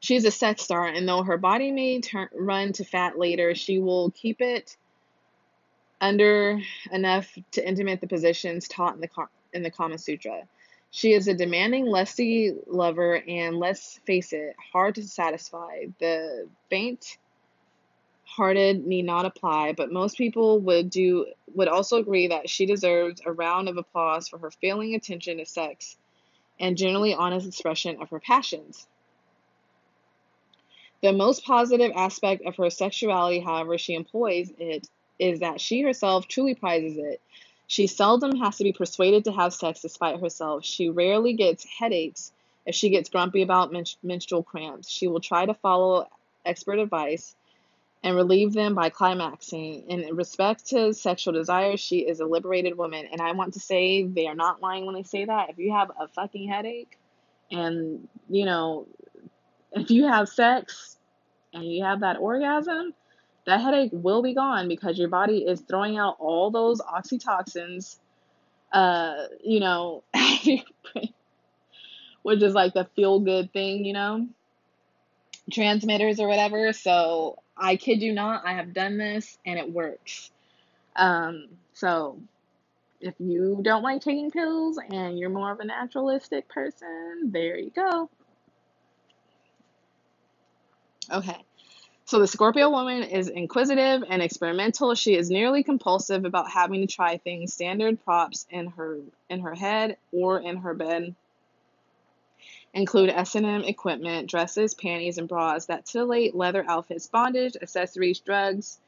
She's a sex star, and though her body may turn, run to fat later, she will keep it under enough to intimate the positions taught in the in the Kama Sutra. She is a demanding, lusty lover, and let's face it, hard to satisfy. The faint hearted need not apply, but most people would do would also agree that she deserves a round of applause for her failing attention to sex and generally honest expression of her passions. The most positive aspect of her sexuality, however, she employs it is that she herself truly prizes it. She seldom has to be persuaded to have sex despite herself. She rarely gets headaches if she gets grumpy about menstrual cramps. She will try to follow expert advice and relieve them by climaxing. In respect to sexual desire, she is a liberated woman. And I want to say they are not lying when they say that. If you have a fucking headache and, you know, if you have sex and you have that orgasm, that headache will be gone because your body is throwing out all those oxytocins, uh, you know, which is like the feel good thing, you know, transmitters or whatever. So I kid you not, I have done this and it works. Um, so if you don't like taking pills and you're more of a naturalistic person, there you go. Okay. So the Scorpio woman is inquisitive and experimental. She is nearly compulsive about having to try things, standard props in her in her head or in her bed include S&M equipment, dresses, panties, and bras that titillate, leather outfits, bondage, accessories, drugs,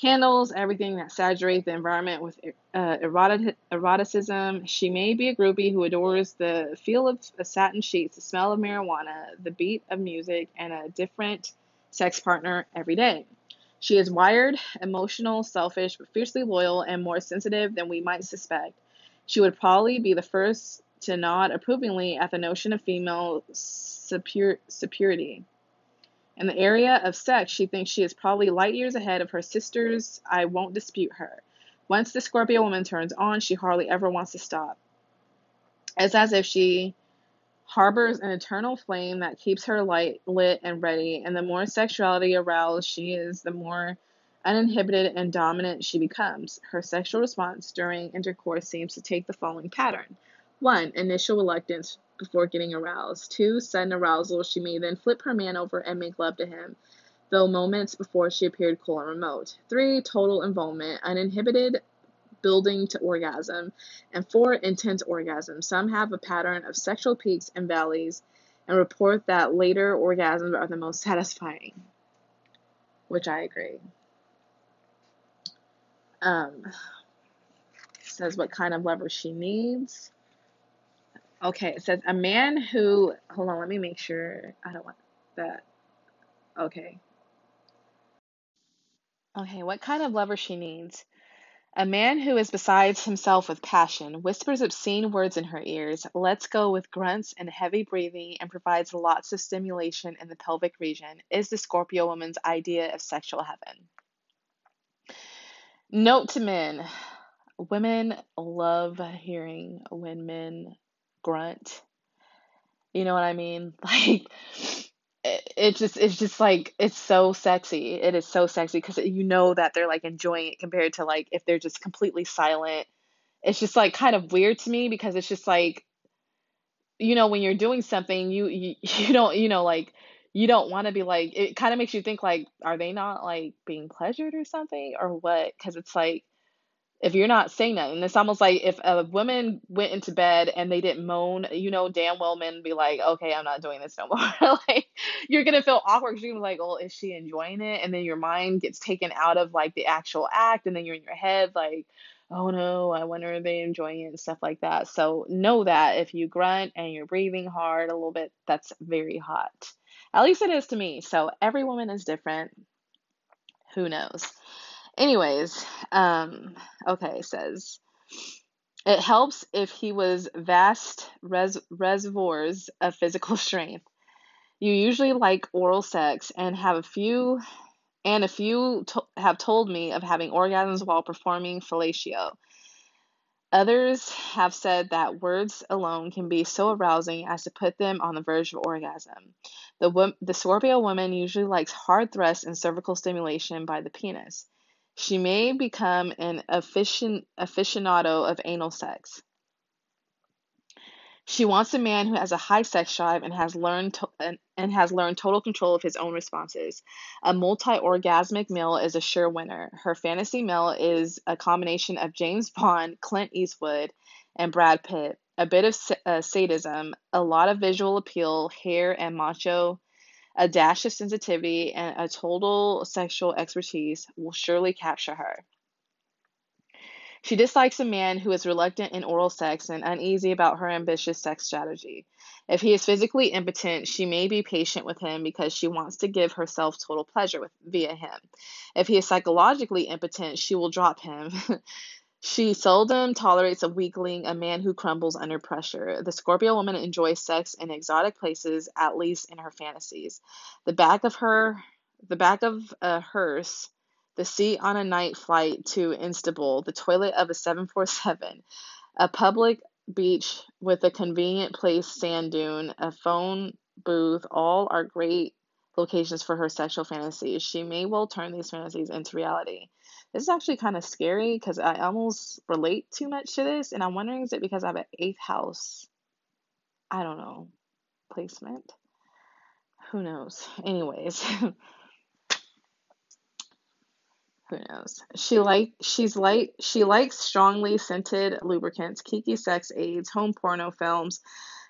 candles, everything that saturates the environment with uh, erotic, eroticism. She may be a groupie who adores the feel of satin sheets, the smell of marijuana, the beat of music, and a different sex partner every day. She is wired, emotional, selfish, but fiercely loyal and more sensitive than we might suspect. She would probably be the first to nod approvingly at the notion of female superior, superiority. In the area of sex, she thinks she is probably light years ahead of her sisters. I won't dispute her. Once the Scorpio woman turns on, she hardly ever wants to stop. It's as if she harbors an eternal flame that keeps her light lit and ready, and the more sexuality aroused she is, the more uninhibited and dominant she becomes. Her sexual response during intercourse seems to take the following pattern. One, initial reluctance before getting aroused. Two, sudden arousal. She may then flip her man over and make love to him, though moments before she appeared cool and remote. Three, total involvement, uninhibited building to orgasm. And four, intense orgasm. Some have a pattern of sexual peaks and valleys and report that later orgasms are the most satisfying, which I agree. Um, says what kind of lover she needs. Okay, it says a man who, hold on, let me make sure. I don't want that. Okay. Okay, what kind of lover she needs? A man who is besides himself with passion, whispers obscene words in her ears, lets go with grunts and heavy breathing, and provides lots of stimulation in the pelvic region, is the Scorpio woman's idea of sexual heaven. Note to men women love hearing when men grunt. You know what I mean? Like it, it just it's just like it's so sexy. It is so sexy because you know that they're like enjoying it compared to like if they're just completely silent. It's just like kind of weird to me because it's just like you know when you're doing something you you, you don't you know like you don't want to be like it kind of makes you think like are they not like being pleasured or something or what because it's like if you're not saying that and it's almost like if a woman went into bed and they didn't moan, you know, damn well men be like, okay, I'm not doing this no more. like, you're gonna feel awkward you're gonna be like, well, is she enjoying it? And then your mind gets taken out of like the actual act, and then you're in your head like, oh no, I wonder if they enjoying it and stuff like that. So know that if you grunt and you're breathing hard a little bit, that's very hot. At least it is to me. So every woman is different. Who knows? Anyways, um, okay, says it helps if he was vast res- reservoirs of physical strength. You usually like oral sex and have a few and a few to- have told me of having orgasms while performing fellatio. Others have said that words alone can be so arousing as to put them on the verge of orgasm. The, the Scorpio woman usually likes hard thrusts and cervical stimulation by the penis. She may become an aficionado of anal sex. She wants a man who has a high sex drive and has learned to, and, and has learned total control of his own responses. A multi-orgasmic male is a sure winner. Her fantasy male is a combination of James Bond, Clint Eastwood, and Brad Pitt. A bit of uh, sadism, a lot of visual appeal, hair and macho, a dash of sensitivity, and a total sexual expertise will surely capture her. She dislikes a man who is reluctant in oral sex and uneasy about her ambitious sex strategy. If he is physically impotent, she may be patient with him because she wants to give herself total pleasure with, via him. If he is psychologically impotent, she will drop him. She seldom tolerates a weakling, a man who crumbles under pressure. The Scorpio woman enjoys sex in exotic places, at least in her fantasies. The back of her, the back of a hearse the seat on a night flight to Istanbul, the toilet of a 747, a public beach with a convenient place sand dune, a phone booth, all are great locations for her sexual fantasies. She may well turn these fantasies into reality. This is actually kind of scary because I almost relate too much to this, and I'm wondering is it because I have an eighth house? I don't know. Placement? Who knows? Anyways. Who knows? She like she's like she likes strongly scented lubricants, kiki sex aids, home porno films,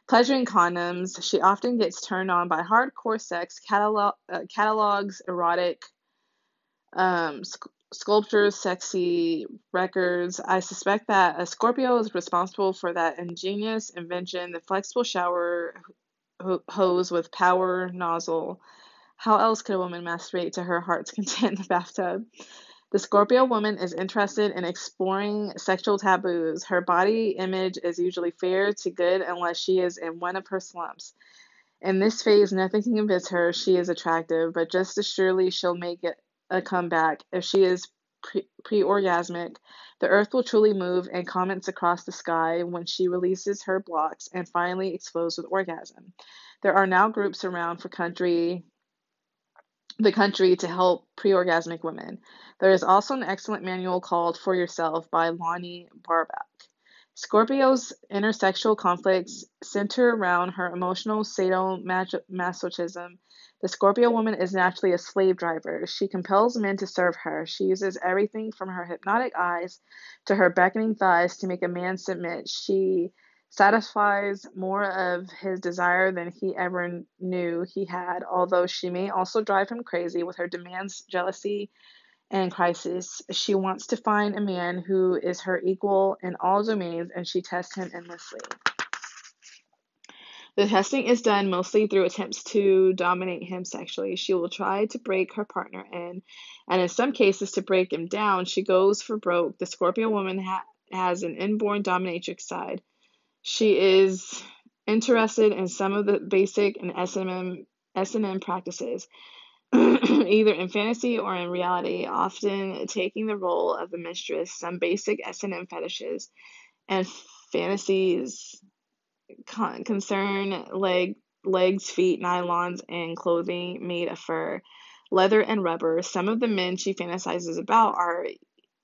pleasuring condoms. She often gets turned on by hardcore sex, catalog, uh, catalogs, erotic, um, sc- sculptures, sexy records. I suspect that a Scorpio is responsible for that ingenious invention, the flexible shower hose with power nozzle. How else could a woman masturbate to her heart's content in the bathtub? The Scorpio woman is interested in exploring sexual taboos. Her body image is usually fair to good unless she is in one of her slumps. In this phase, nothing can convince her she is attractive, but just as surely she'll make it a comeback if she is pre orgasmic. The earth will truly move and comets across the sky when she releases her blocks and finally explodes with orgasm. There are now groups around for country the country to help pre-orgasmic women. There is also an excellent manual called For Yourself by Lonnie Barbach. Scorpio's intersexual conflicts center around her emotional sadomasochism. The Scorpio woman is naturally a slave driver. She compels men to serve her. She uses everything from her hypnotic eyes to her beckoning thighs to make a man submit. She satisfies more of his desire than he ever knew he had, although she may also drive him crazy with her demands, jealousy, and crisis. She wants to find a man who is her equal in all domains, and she tests him endlessly. The testing is done mostly through attempts to dominate him sexually. She will try to break her partner in, and in some cases, to break him down. She goes for broke. The Scorpio woman ha- has an inborn dominatrix side. She is interested in some of the basic and S&M, S&M practices, either in fantasy or in reality, often taking the role of the mistress. Some basic S&M fetishes and fantasies con- concern leg, legs, feet, nylons, and clothing made of fur, leather, and rubber. Some of the men she fantasizes about are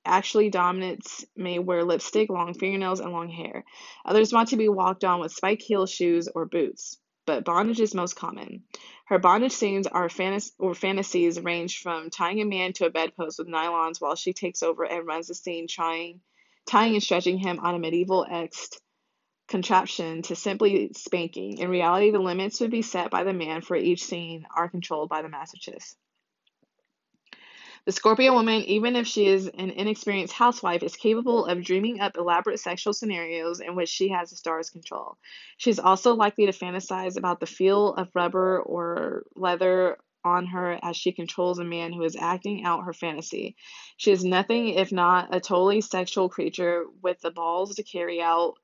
Actually, dominants may wear lipstick, long fingernails, and long hair. Others want to be walked on with spike heel shoes or boots, but bondage is most common. Her bondage scenes are fantas- or fantasies range from tying a man to a bedpost with nylons while she takes over and runs the scene, trying, tying and stretching him on a medieval X contraption to simply spanking. In reality, the limits would be set by the man for each scene are controlled by the masochist. The Scorpio woman, even if she is an inexperienced housewife, is capable of dreaming up elaborate sexual scenarios in which she has the star's control. She is also likely to fantasize about the feel of rubber or leather on her as she controls a man who is acting out her fantasy. She is nothing if not a totally sexual creature with the balls to carry out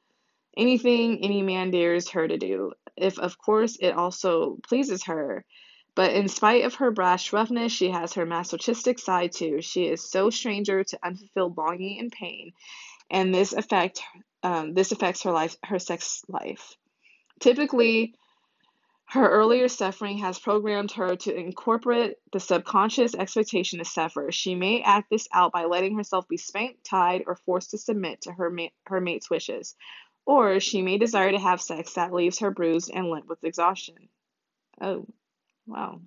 anything any man dares her to do, if of course it also pleases her. But in spite of her brash roughness, she has her masochistic side too. She is so stranger to unfulfilled longing and pain, and this affect um, this affects her life, her sex life. Typically, her earlier suffering has programmed her to incorporate the subconscious expectation to suffer. She may act this out by letting herself be spanked, tied, or forced to submit to her ma- her mate's wishes, or she may desire to have sex that leaves her bruised and limp with exhaustion. Oh, wow.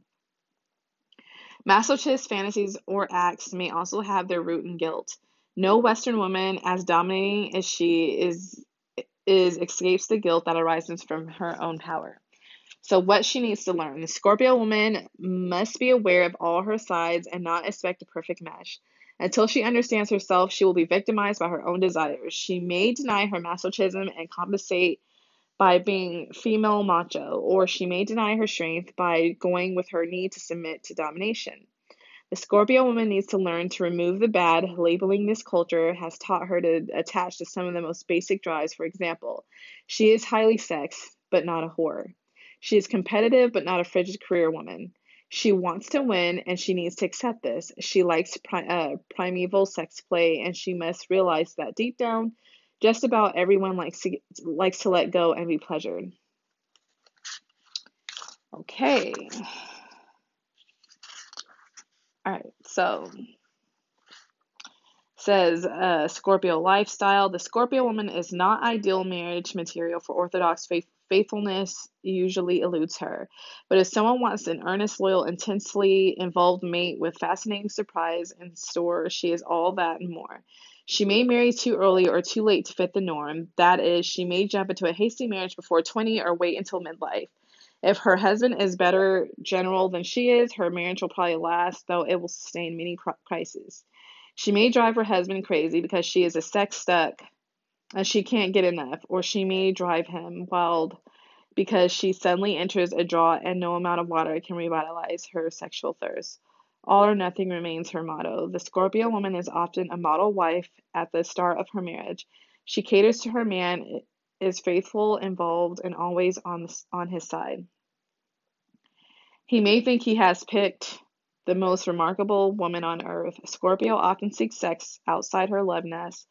Masochist fantasies or acts may also have their root in guilt. No Western woman, as dominating as she is, is escapes the guilt that arises from her own power. So, what she needs to learn the Scorpio woman must be aware of all her sides and not expect a perfect match. Until she understands herself, she will be victimized by her own desires. She may deny her masochism and compensate by being female macho, or she may deny her strength by going with her need to submit to domination. The Scorpio woman needs to learn to remove the bad. Labeling this culture has taught her to attach to some of the most basic drives. For example, she is highly sex, but not a whore. She is competitive, but not a frigid career woman. She wants to win and she needs to accept this. She likes pri- uh, primeval sex play and she must realize that deep down, just about everyone likes to, likes to let go and be pleasured. Okay. All right, so says uh, Scorpio lifestyle. The Scorpio woman is not ideal marriage material for Orthodox faith. Faithfulness usually eludes her. But if someone wants an earnest, loyal, intensely involved mate with fascinating surprise in store, she is all that and more. She may marry too early or too late to fit the norm. That is, she may jump into a hasty marriage before 20 or wait until midlife. If her husband is better general than she is, her marriage will probably last, though it will sustain many crises. She may drive her husband crazy because she is a sex stuck and she can't get enough, or she may drive him wild because she suddenly enters a drought and no amount of water can revitalize her sexual thirst. All or nothing remains her motto. The Scorpio woman is often a model wife at the start of her marriage. She caters to her man, is faithful, involved, and always on, on his side. He may think he has picked the most remarkable woman on earth. Scorpio often seeks sex outside her love nest.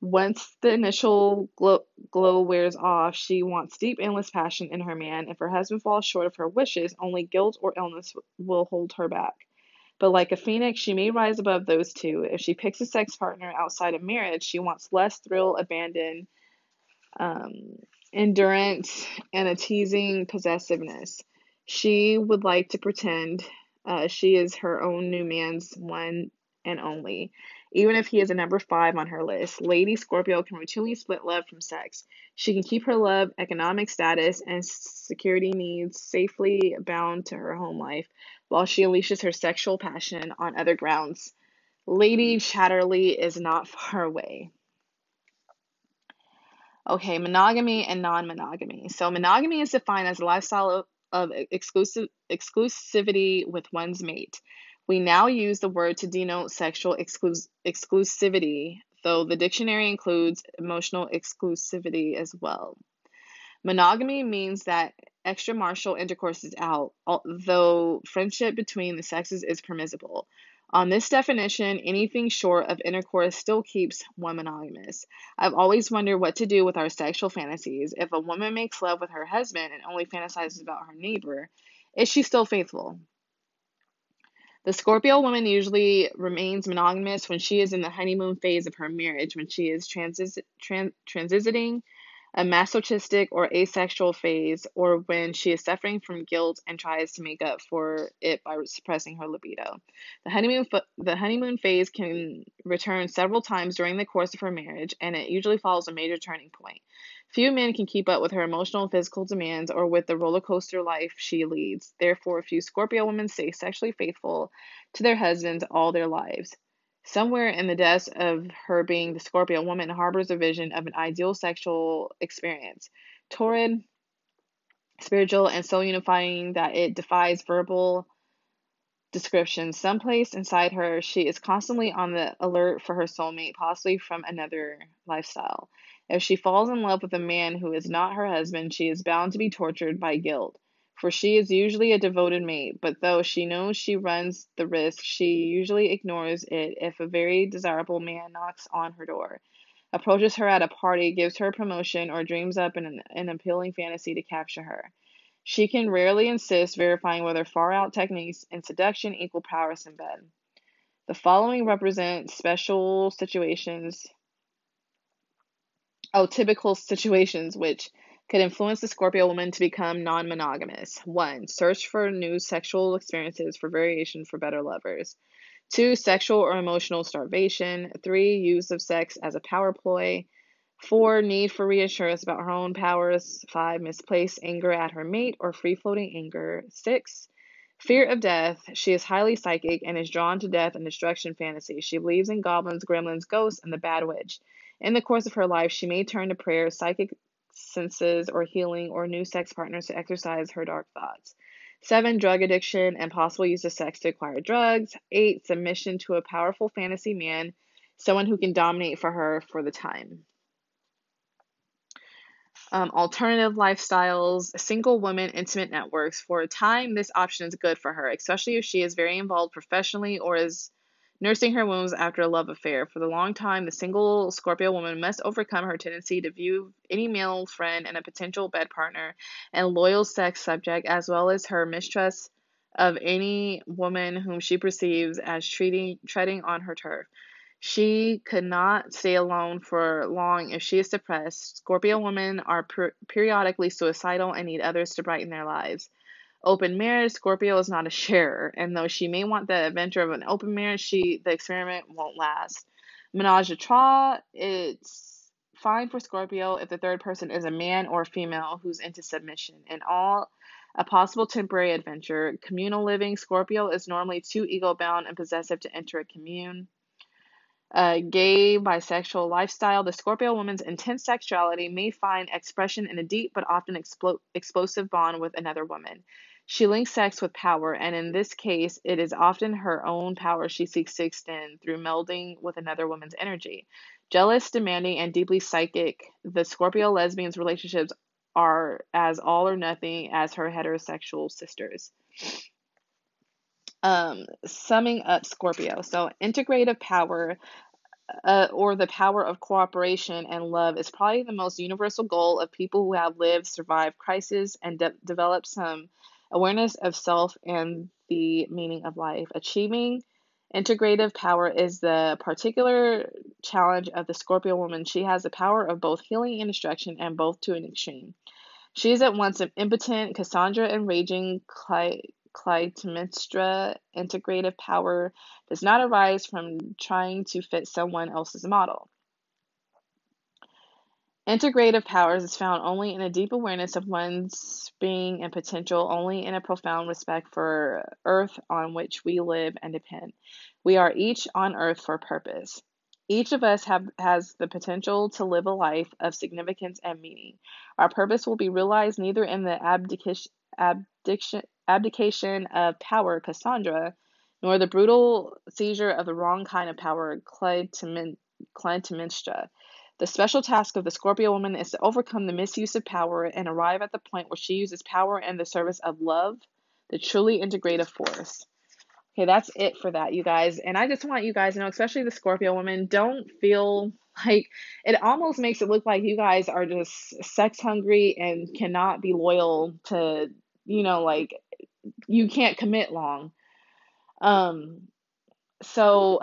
Once the initial glow, glow wears off, she wants deep, endless passion in her man. If her husband falls short of her wishes, only guilt or illness will hold her back. But like a phoenix, she may rise above those two. If she picks a sex partner outside of marriage, she wants less thrill, abandon, um, endurance, and a teasing possessiveness. She would like to pretend uh, she is her own new man's one and only, even if he is a number five on her list. Lady Scorpio can routinely split love from sex. She can keep her love, economic status, and security needs safely bound to her home life while she unleashes her sexual passion on other grounds. Lady mm. Chatterley is not far away. Okay, monogamy and non monogamy. So, monogamy is defined as a lifestyle of, of exclusive exclusivity with one's mate. We now use the word to denote sexual exclus- exclusivity, though the dictionary includes emotional exclusivity as well. Monogamy means that extramarital intercourse is out, although friendship between the sexes is permissible. On this definition, anything short of intercourse still keeps one monogamous. I've always wondered what to do with our sexual fantasies. If a woman makes love with her husband and only fantasizes about her neighbor, is she still faithful? The Scorpio woman usually remains monogamous when she is in the honeymoon phase of her marriage, when she is transis- tran- transiting a masochistic or asexual phase, or when she is suffering from guilt and tries to make up for it by suppressing her libido. The honeymoon the honeymoon phase can return several times during the course of her marriage, and it usually follows a major turning point. Few men can keep up with her emotional and physical demands or with the roller coaster life she leads. Therefore, few Scorpio women stay sexually faithful to their husbands all their lives. Somewhere in the depths of her being the Scorpio woman harbors a vision of an ideal sexual experience. Torrid, spiritual, and so unifying that it defies verbal description. Someplace inside her, she is constantly on the alert for her soulmate, possibly from another lifestyle. If she falls in love with a man who is not her husband, she is bound to be tortured by guilt, for she is usually a devoted mate. But though she knows she runs the risk, she usually ignores it if a very desirable man knocks on her door, approaches her at a party, gives her promotion, or dreams up an, an appealing fantasy to capture her. She can rarely insist, verifying whether far out techniques in seduction equal prowess in bed. The following represent special situations, oh, typical situations which could influence the Scorpio woman to become non monogamous. One, search for new sexual experiences for variation for better lovers. Two, sexual or emotional starvation. Three, use of sex as a power ploy. Four, need for reassurance about her own powers. Five, misplaced anger at her mate or free floating anger. Six, fear of death. She is highly psychic and is drawn to death and destruction fantasies. She believes in goblins, gremlins, ghosts, and the bad witch. In the course of her life, she may turn to prayer, psychic senses, or healing, or new sex partners to exercise her dark thoughts. Seven, drug addiction and possible use of sex to acquire drugs. Eight, submission to a powerful fantasy man, someone who can dominate for her for the time um, alternative lifestyles, single woman intimate networks. For a time, this option is good for her, especially if she is very involved professionally or is nursing her wounds after a love affair. For the long time, the single Scorpio woman must overcome her tendency to view any male friend and a potential bed partner and loyal sex subject, as well as her mistrust of any woman whom she perceives as treating, treading on her turf. She could not stay alone for long if she is depressed. Scorpio women are per- periodically suicidal and need others to brighten their lives. Open marriage, Scorpio is not a sharer, and though she may want the adventure of an open marriage, she the experiment won't last. Menage a trois, it's fine for Scorpio if the third person is a man or a female who's into submission. And all a possible temporary adventure. Communal living, Scorpio is normally too ego bound and possessive to enter a commune gay, bisexual lifestyle, the Scorpio woman's intense sexuality may find expression in a deep but often explo- explosive bond with another woman. She links sex with power, and in this case, it is often her own power she seeks to extend through melding with another woman's energy. Jealous, demanding, and deeply psychic, the Scorpio lesbian's relationships are as all or nothing as her heterosexual sisters. Um, summing up Scorpio. So, integrative power uh, or the power of cooperation and love is probably the most universal goal of people who have lived, survived crisis, and de- developed some awareness of self and the meaning of life. Achieving integrative power is the particular challenge of the Scorpio woman. She has the power of both healing and destruction, and both to an extreme. She is at once an impotent Cassandra and raging Clytemnestra integrative power does not arise from trying to fit someone else's model. Integrative powers is found only in a deep awareness of one's being and potential, only in a profound respect for earth on which we live and depend. We are each on earth for a purpose. Each of us have, has the potential to live a life of significance and meaning. Our purpose will be realized neither in the abdication, abdication, abdication of power, Cassandra, nor the brutal seizure of the wrong kind of power, Clytemnestra. The special task of the Scorpio woman is to overcome the misuse of power and arrive at the point where she uses power in the service of love, the truly integrative force. Okay, that's it for that, you guys. And I just want you guys to know, especially the Scorpio woman, don't feel like it almost makes it look like you guys are just sex hungry and cannot be loyal to, you know, like you can't commit long. Um, so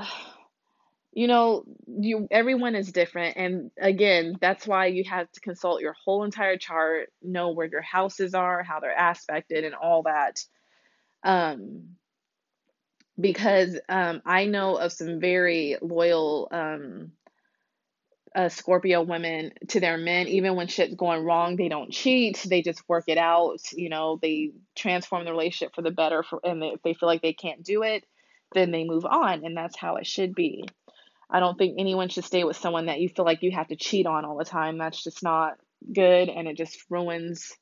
you know you everyone is different and again that's why you have to consult your whole entire chart know where your houses are how they're aspected and all that um because um i know of some very loyal um uh, Scorpio women to their men, even when shit's going wrong, they don't cheat. They just work it out. You know, they transform the relationship for the better. For, and if they feel like they can't do it, then they move on. And that's how it should be. I don't think anyone should stay with someone that you feel like you have to cheat on all the time. That's just not good. And it just ruins.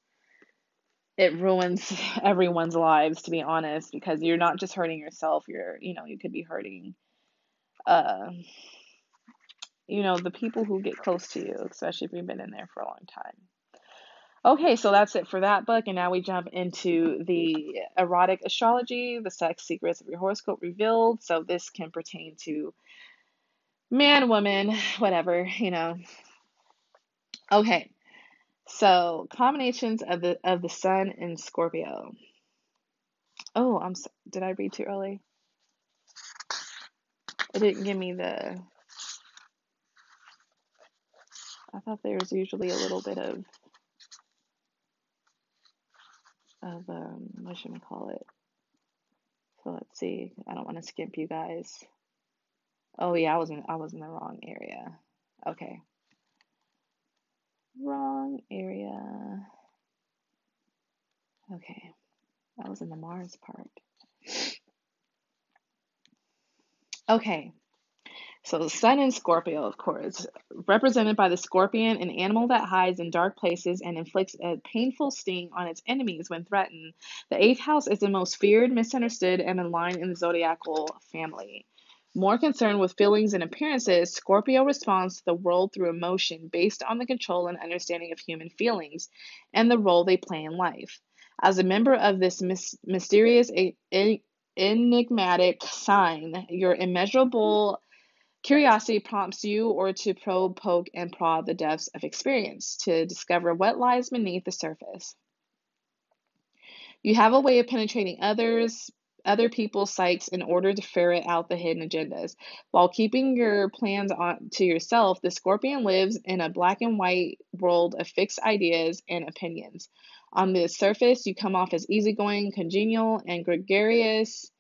It ruins everyone's lives, to be honest, because you're not just hurting yourself. You're, you know, you could be hurting uh, you know, the people who get close to you, especially if you've been in there for a long time. Okay, so that's it for that book. And now we jump into the erotic astrology, the sex secrets of your horoscope revealed. So this can pertain to man, woman, whatever, you know. Okay. So combinations of the of the sun and Scorpio. Oh, I'm did I read too early? It didn't give me the I thought there was usually a little bit of of um what should we call it? So let's see. I don't want to skimp you guys. Oh yeah, I was in I was in the wrong area. Okay. Wrong area. Okay. I was in the Mars part. Okay. So the sun in Scorpio, of course, represented by the scorpion, an animal that hides in dark places and inflicts a painful sting on its enemies when threatened. The eighth house is the most feared, misunderstood, and maligned in the zodiacal family. More concerned with feelings and appearances, Scorpio responds to the world through emotion based on the control and understanding of human feelings and the role they play in life. As a member of this mysterious, enigmatic sign, your immeasurable Curiosity prompts you or to probe, poke, and prod the depths of experience to discover what lies beneath the surface. You have a way of penetrating others, other people's psyches in order to ferret out the hidden agendas. While keeping your plans on to yourself, the scorpion lives in a black and white world of fixed ideas and opinions. On the surface, you come off as easygoing, congenial, and gregarious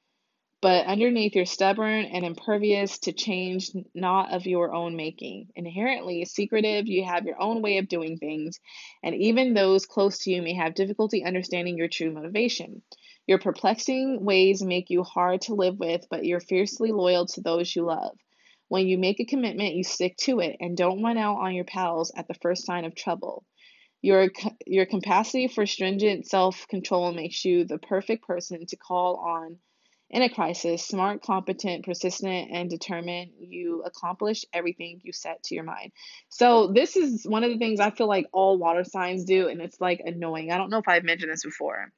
but underneath you're stubborn and impervious to change not of your own making. Inherently secretive, you have your own way of doing things, and even those close to you may have difficulty understanding your true motivation. Your perplexing ways make you hard to live with, but you're fiercely loyal to those you love. When you make a commitment, you stick to it and don't run out on your pals at the first sign of trouble. Your, your capacity for stringent self control makes you the perfect person to call on in a crisis, smart, competent, persistent, and determined, you accomplish everything you set to your mind. So, this is one of the things I feel like all water signs do, and it's like annoying. I don't know if I've mentioned this before,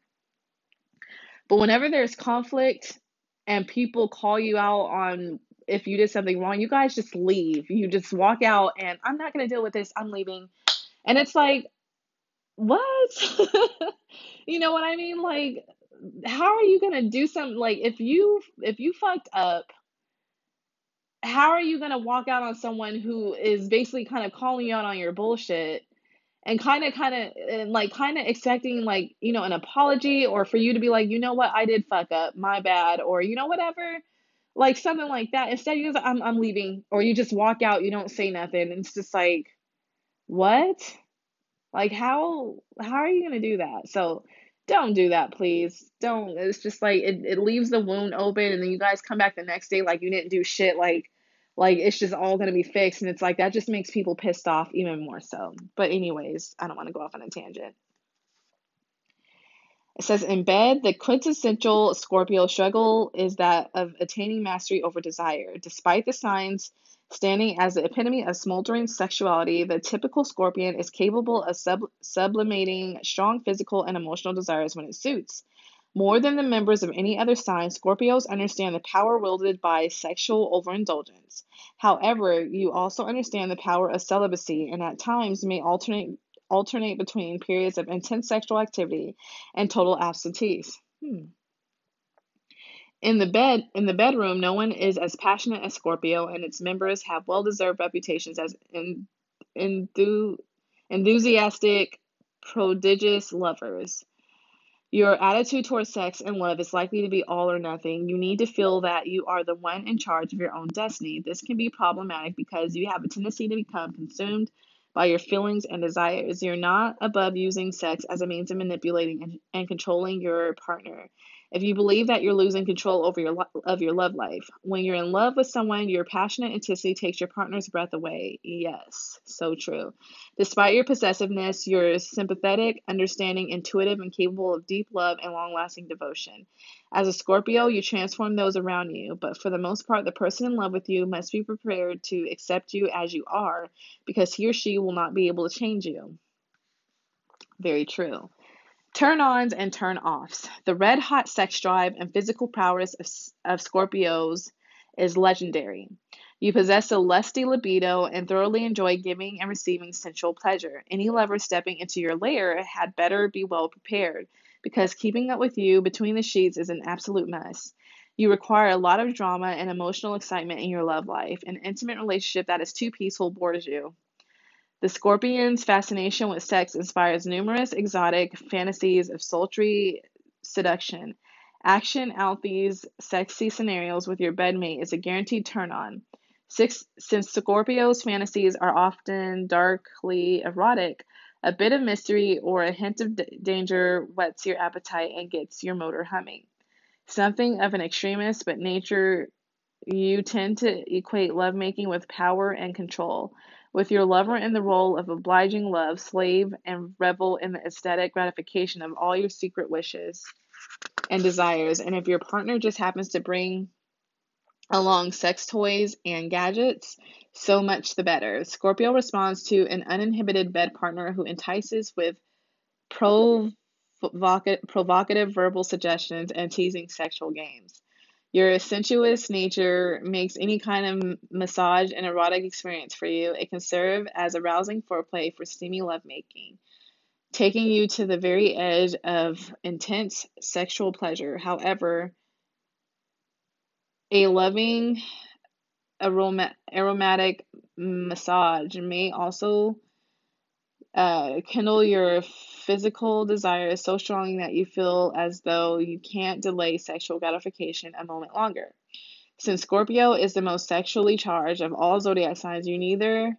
but whenever there's conflict and people call you out on if you did something wrong, you guys just leave. You just walk out, and I'm not going to deal with this. I'm leaving. And it's like, what? you know what I mean? Like, how are you gonna do something like if you if you fucked up how are you gonna walk out on someone who is basically kind of calling you out on your bullshit and kind of kind of and like kind of expecting like you know an apology or for you to be like you know what? I did fuck up. My bad or you know whatever. Like something like that. Instead you just i'm, I'm leaving or you just walk out you don't say nothing and it's just like what? Like how how are you gonna do that? So don't do that, please. Don't. It's just like it, it leaves the wound open and then you guys come back the next day like you didn't do shit like like it's just all gonna be fixed and it's like that just makes people pissed off even more so. But anyways, I don't want to go off on a tangent. It says in bed, the quintessential Scorpio struggle is that of attaining mastery over desire. Despite the signs Standing as the epitome of smoldering sexuality, the typical scorpion is capable of sub- sublimating strong physical and emotional desires when it suits. More than the members of any other sign, Scorpios understand the power wielded by sexual overindulgence. However, you also understand the power of celibacy and at times may alternate alternate between periods of intense sexual activity and total abstinence. Hmm. In the bed in the bedroom, no one is as passionate as Scorpio, and its members have well-deserved reputations as en, enthu, enthusiastic, prodigious lovers. Your attitude towards sex and love is likely to be all or nothing. You need to feel that you are the one in charge of your own destiny. This can be problematic because you have a tendency to become consumed by your feelings and desires. You're not above using sex as a means of manipulating and, and controlling your partner. If you believe that you're losing control over your of your love life, when you're in love with someone, your passionate intensity takes your partner's breath away. Yes, so true. Despite your possessiveness, you're sympathetic, understanding, intuitive, and capable of deep love and long-lasting devotion. As a Scorpio, you transform those around you, but for the most part, the person in love with you must be prepared to accept you as you are because he or she will not be able to change you. Very true. Turn ons and turn offs. The red hot sex drive and physical prowess of, of Scorpios is legendary. You possess a lusty libido and thoroughly enjoy giving and receiving sensual pleasure. Any lover stepping into your lair had better be well prepared because keeping up with you between the sheets is an absolute mess. You require a lot of drama and emotional excitement in your love life. An intimate relationship that is too peaceful bores you. The scorpion's fascination with sex inspires numerous exotic fantasies of sultry seduction. Action out these sexy scenarios with your bedmate is a guaranteed turn on. Six, since Scorpio's fantasies are often darkly erotic, a bit of mystery or a hint of d- danger whets your appetite and gets your motor humming. Something of an extremist, but nature, you tend to equate lovemaking with power and control. With your lover in the role of obliging love, slave, and revel in the aesthetic gratification of all your secret wishes and desires. And if your partner just happens to bring along sex toys and gadgets, so much the better. Scorpio responds to an uninhibited bed partner who entices with provocative, provocative verbal suggestions and teasing sexual games. Your sensuous nature makes any kind of massage an erotic experience for you. It can serve as a rousing foreplay for steamy lovemaking, taking you to the very edge of intense sexual pleasure. However, a loving aroma- aromatic massage may also uh, kindle your physical desire so strongly that you feel as though you can't delay sexual gratification a moment longer. Since Scorpio is the most sexually charged of all zodiac signs, you neither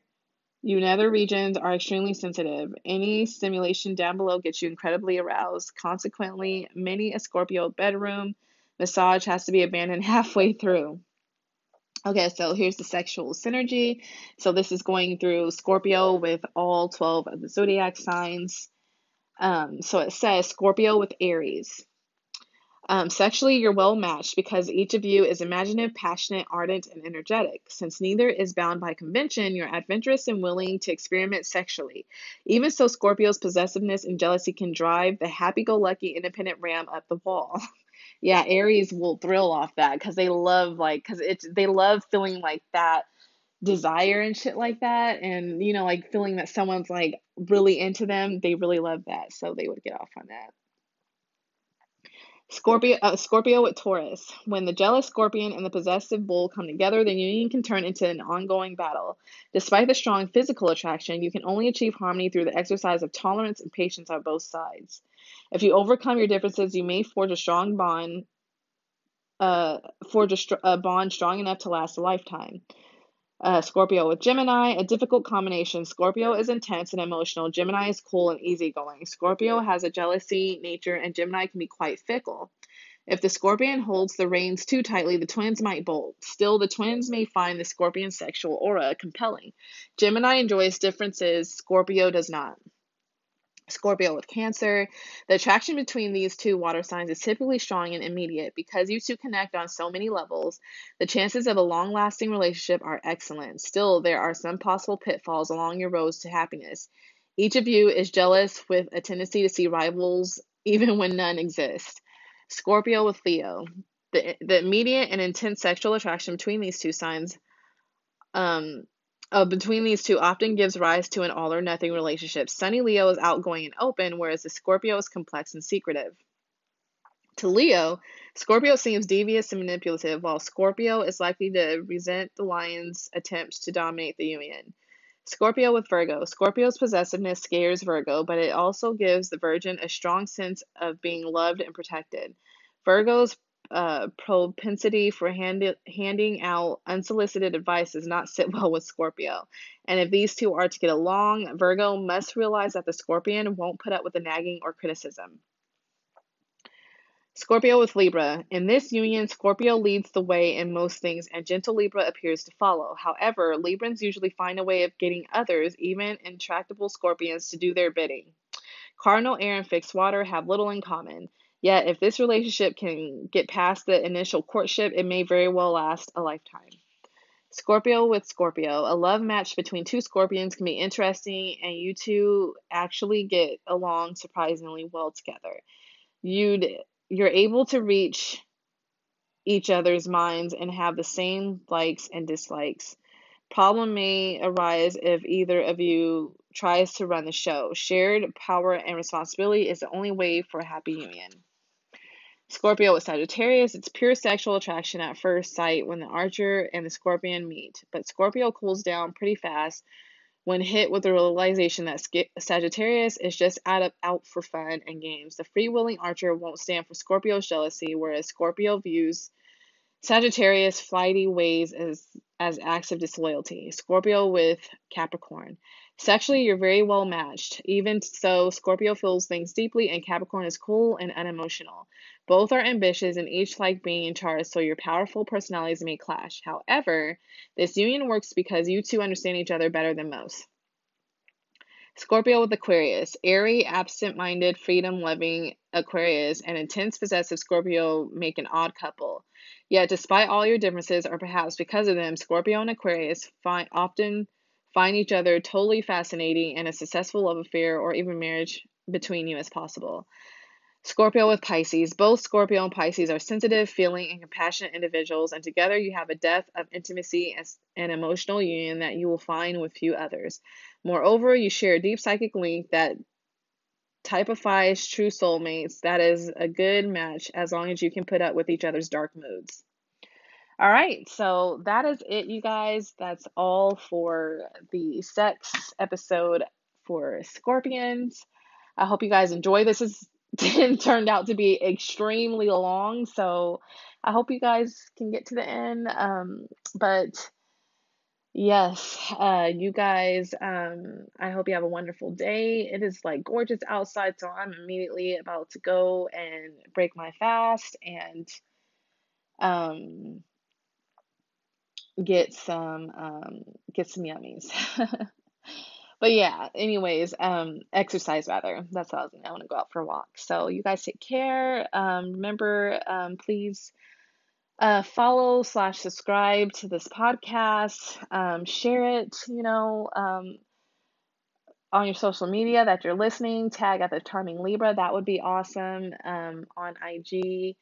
you nether regions are extremely sensitive. Any stimulation down below gets you incredibly aroused. Consequently, many a Scorpio bedroom massage has to be abandoned halfway through. Okay, so here's the sexual synergy. So this is going through Scorpio with all 12 of the zodiac signs. Um, so it says Scorpio with Aries. Um, sexually, you're well matched because each of you is imaginative, passionate, ardent, and energetic. Since neither is bound by convention, you're adventurous and willing to experiment sexually. Even so, Scorpio's possessiveness and jealousy can drive the happy go lucky, independent ram up the wall. yeah, Aries will thrill off that because they love, like, because it's, they love feeling like that desire and shit like that and you know like feeling that someone's like really into them they really love that so they would get off on that Scorpio, uh, Scorpio with Taurus. When the jealous scorpion and the possessive bull come together, the union can turn into an ongoing battle. Despite the strong physical attraction, you can only achieve harmony through the exercise of tolerance and patience on both sides. If you overcome your differences, you may forge a strong bond, uh, forge a, str- a bond strong enough to last a lifetime. Uh, Scorpio with Gemini, a difficult combination. Scorpio is intense and emotional. Gemini is cool and easygoing. Scorpio has a jealousy nature, and Gemini can be quite fickle. If the scorpion holds the reins too tightly, the twins might bolt. Still, the twins may find the scorpion's sexual aura compelling. Gemini enjoys differences, Scorpio does not. Scorpio with Cancer. The attraction between these two water signs is typically strong and immediate. Because you two connect on so many levels, the chances of a long lasting relationship are excellent. Still, there are some possible pitfalls along your roads to happiness. Each of you is jealous with a tendency to see rivals even when none exist. Scorpio with Leo. The, the immediate and intense sexual attraction between these two signs um, uh, between these two often gives rise to an all or nothing relationship. Sunny Leo is outgoing and open, whereas the Scorpio is complex and secretive. To Leo, Scorpio seems devious and manipulative, while Scorpio is likely to resent the lion's attempts to dominate the union. Scorpio with Virgo. Scorpio's possessiveness scares Virgo, but it also gives the Virgin a strong sense of being loved and protected. Virgo's uh, propensity for hand- handing out unsolicited advice does not sit well with Scorpio. And if these two are to get along, Virgo must realize that the Scorpion won't put up with the nagging or criticism. Scorpio with Libra. In this union, Scorpio leads the way in most things, and gentle Libra appears to follow. However, Librans usually find a way of getting others, even intractable Scorpions, to do their bidding. Cardinal air and fixed water have little in common. Yet, if this relationship can get past the initial courtship, it may very well last a lifetime. Scorpio with Scorpio. A love match between two Scorpions can be interesting, and you two actually get along surprisingly well together. You'd you're able to reach each other's minds and have the same likes and dislikes. Problem may arise if either of you tries to run the show. Shared power and responsibility is the only way for a happy union. Scorpio with Sagittarius, it's pure sexual attraction at first sight when the archer and the scorpion meet, but Scorpio cools down pretty fast when hit with the realization that Sagittarius is just out, of, out for fun and games. The free-willing archer won't stand for Scorpio's jealousy, whereas Scorpio views Sagittarius' flighty ways as, as acts of disloyalty. Scorpio with Capricorn. Sexually, you're very well matched. Even so, Scorpio feels things deeply, and Capricorn is cool and unemotional. Both are ambitious and each like being in charge, so your powerful personalities may clash. However, this union works because you two understand each other better than most. Scorpio with Aquarius. Airy, absent minded, freedom loving Aquarius and intense possessive Scorpio make an odd couple. Yet, despite all your differences, or perhaps because of them, Scorpio and Aquarius find, often find each other totally fascinating and a successful love affair or even marriage between you is possible. Scorpio with Pisces. Both Scorpio and Pisces are sensitive, feeling, and compassionate individuals, and together you have a depth of intimacy and emotional union that you will find with few others. Moreover, you share a deep psychic link that typifies true soulmates. That is a good match as long as you can put up with each other's dark moods. All right, so that is it, you guys. That's all for the sex episode for Scorpions. I hope you guys enjoy. This is turned out to be extremely long. So I hope you guys can get to the end. Um, but yes, uh, you guys, um, I hope you have a wonderful day. It is like gorgeous outside, so I'm immediately about to go and break my fast and um, get some um, get some yummies. but yeah, anyways, um, exercise rather. That's what I was. I want to go out for a walk. So you guys take care. Um, remember, um, please uh, follow slash subscribe to this podcast. Um, share it. You know, um, on your social media that you're listening. Tag at the Charming Libra. That would be awesome. Um, on IG.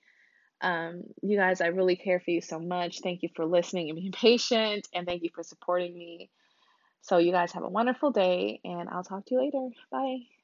Um, you guys, I really care for you so much. Thank you for listening and being patient, and thank you for supporting me. So, you guys have a wonderful day, and I'll talk to you later. Bye.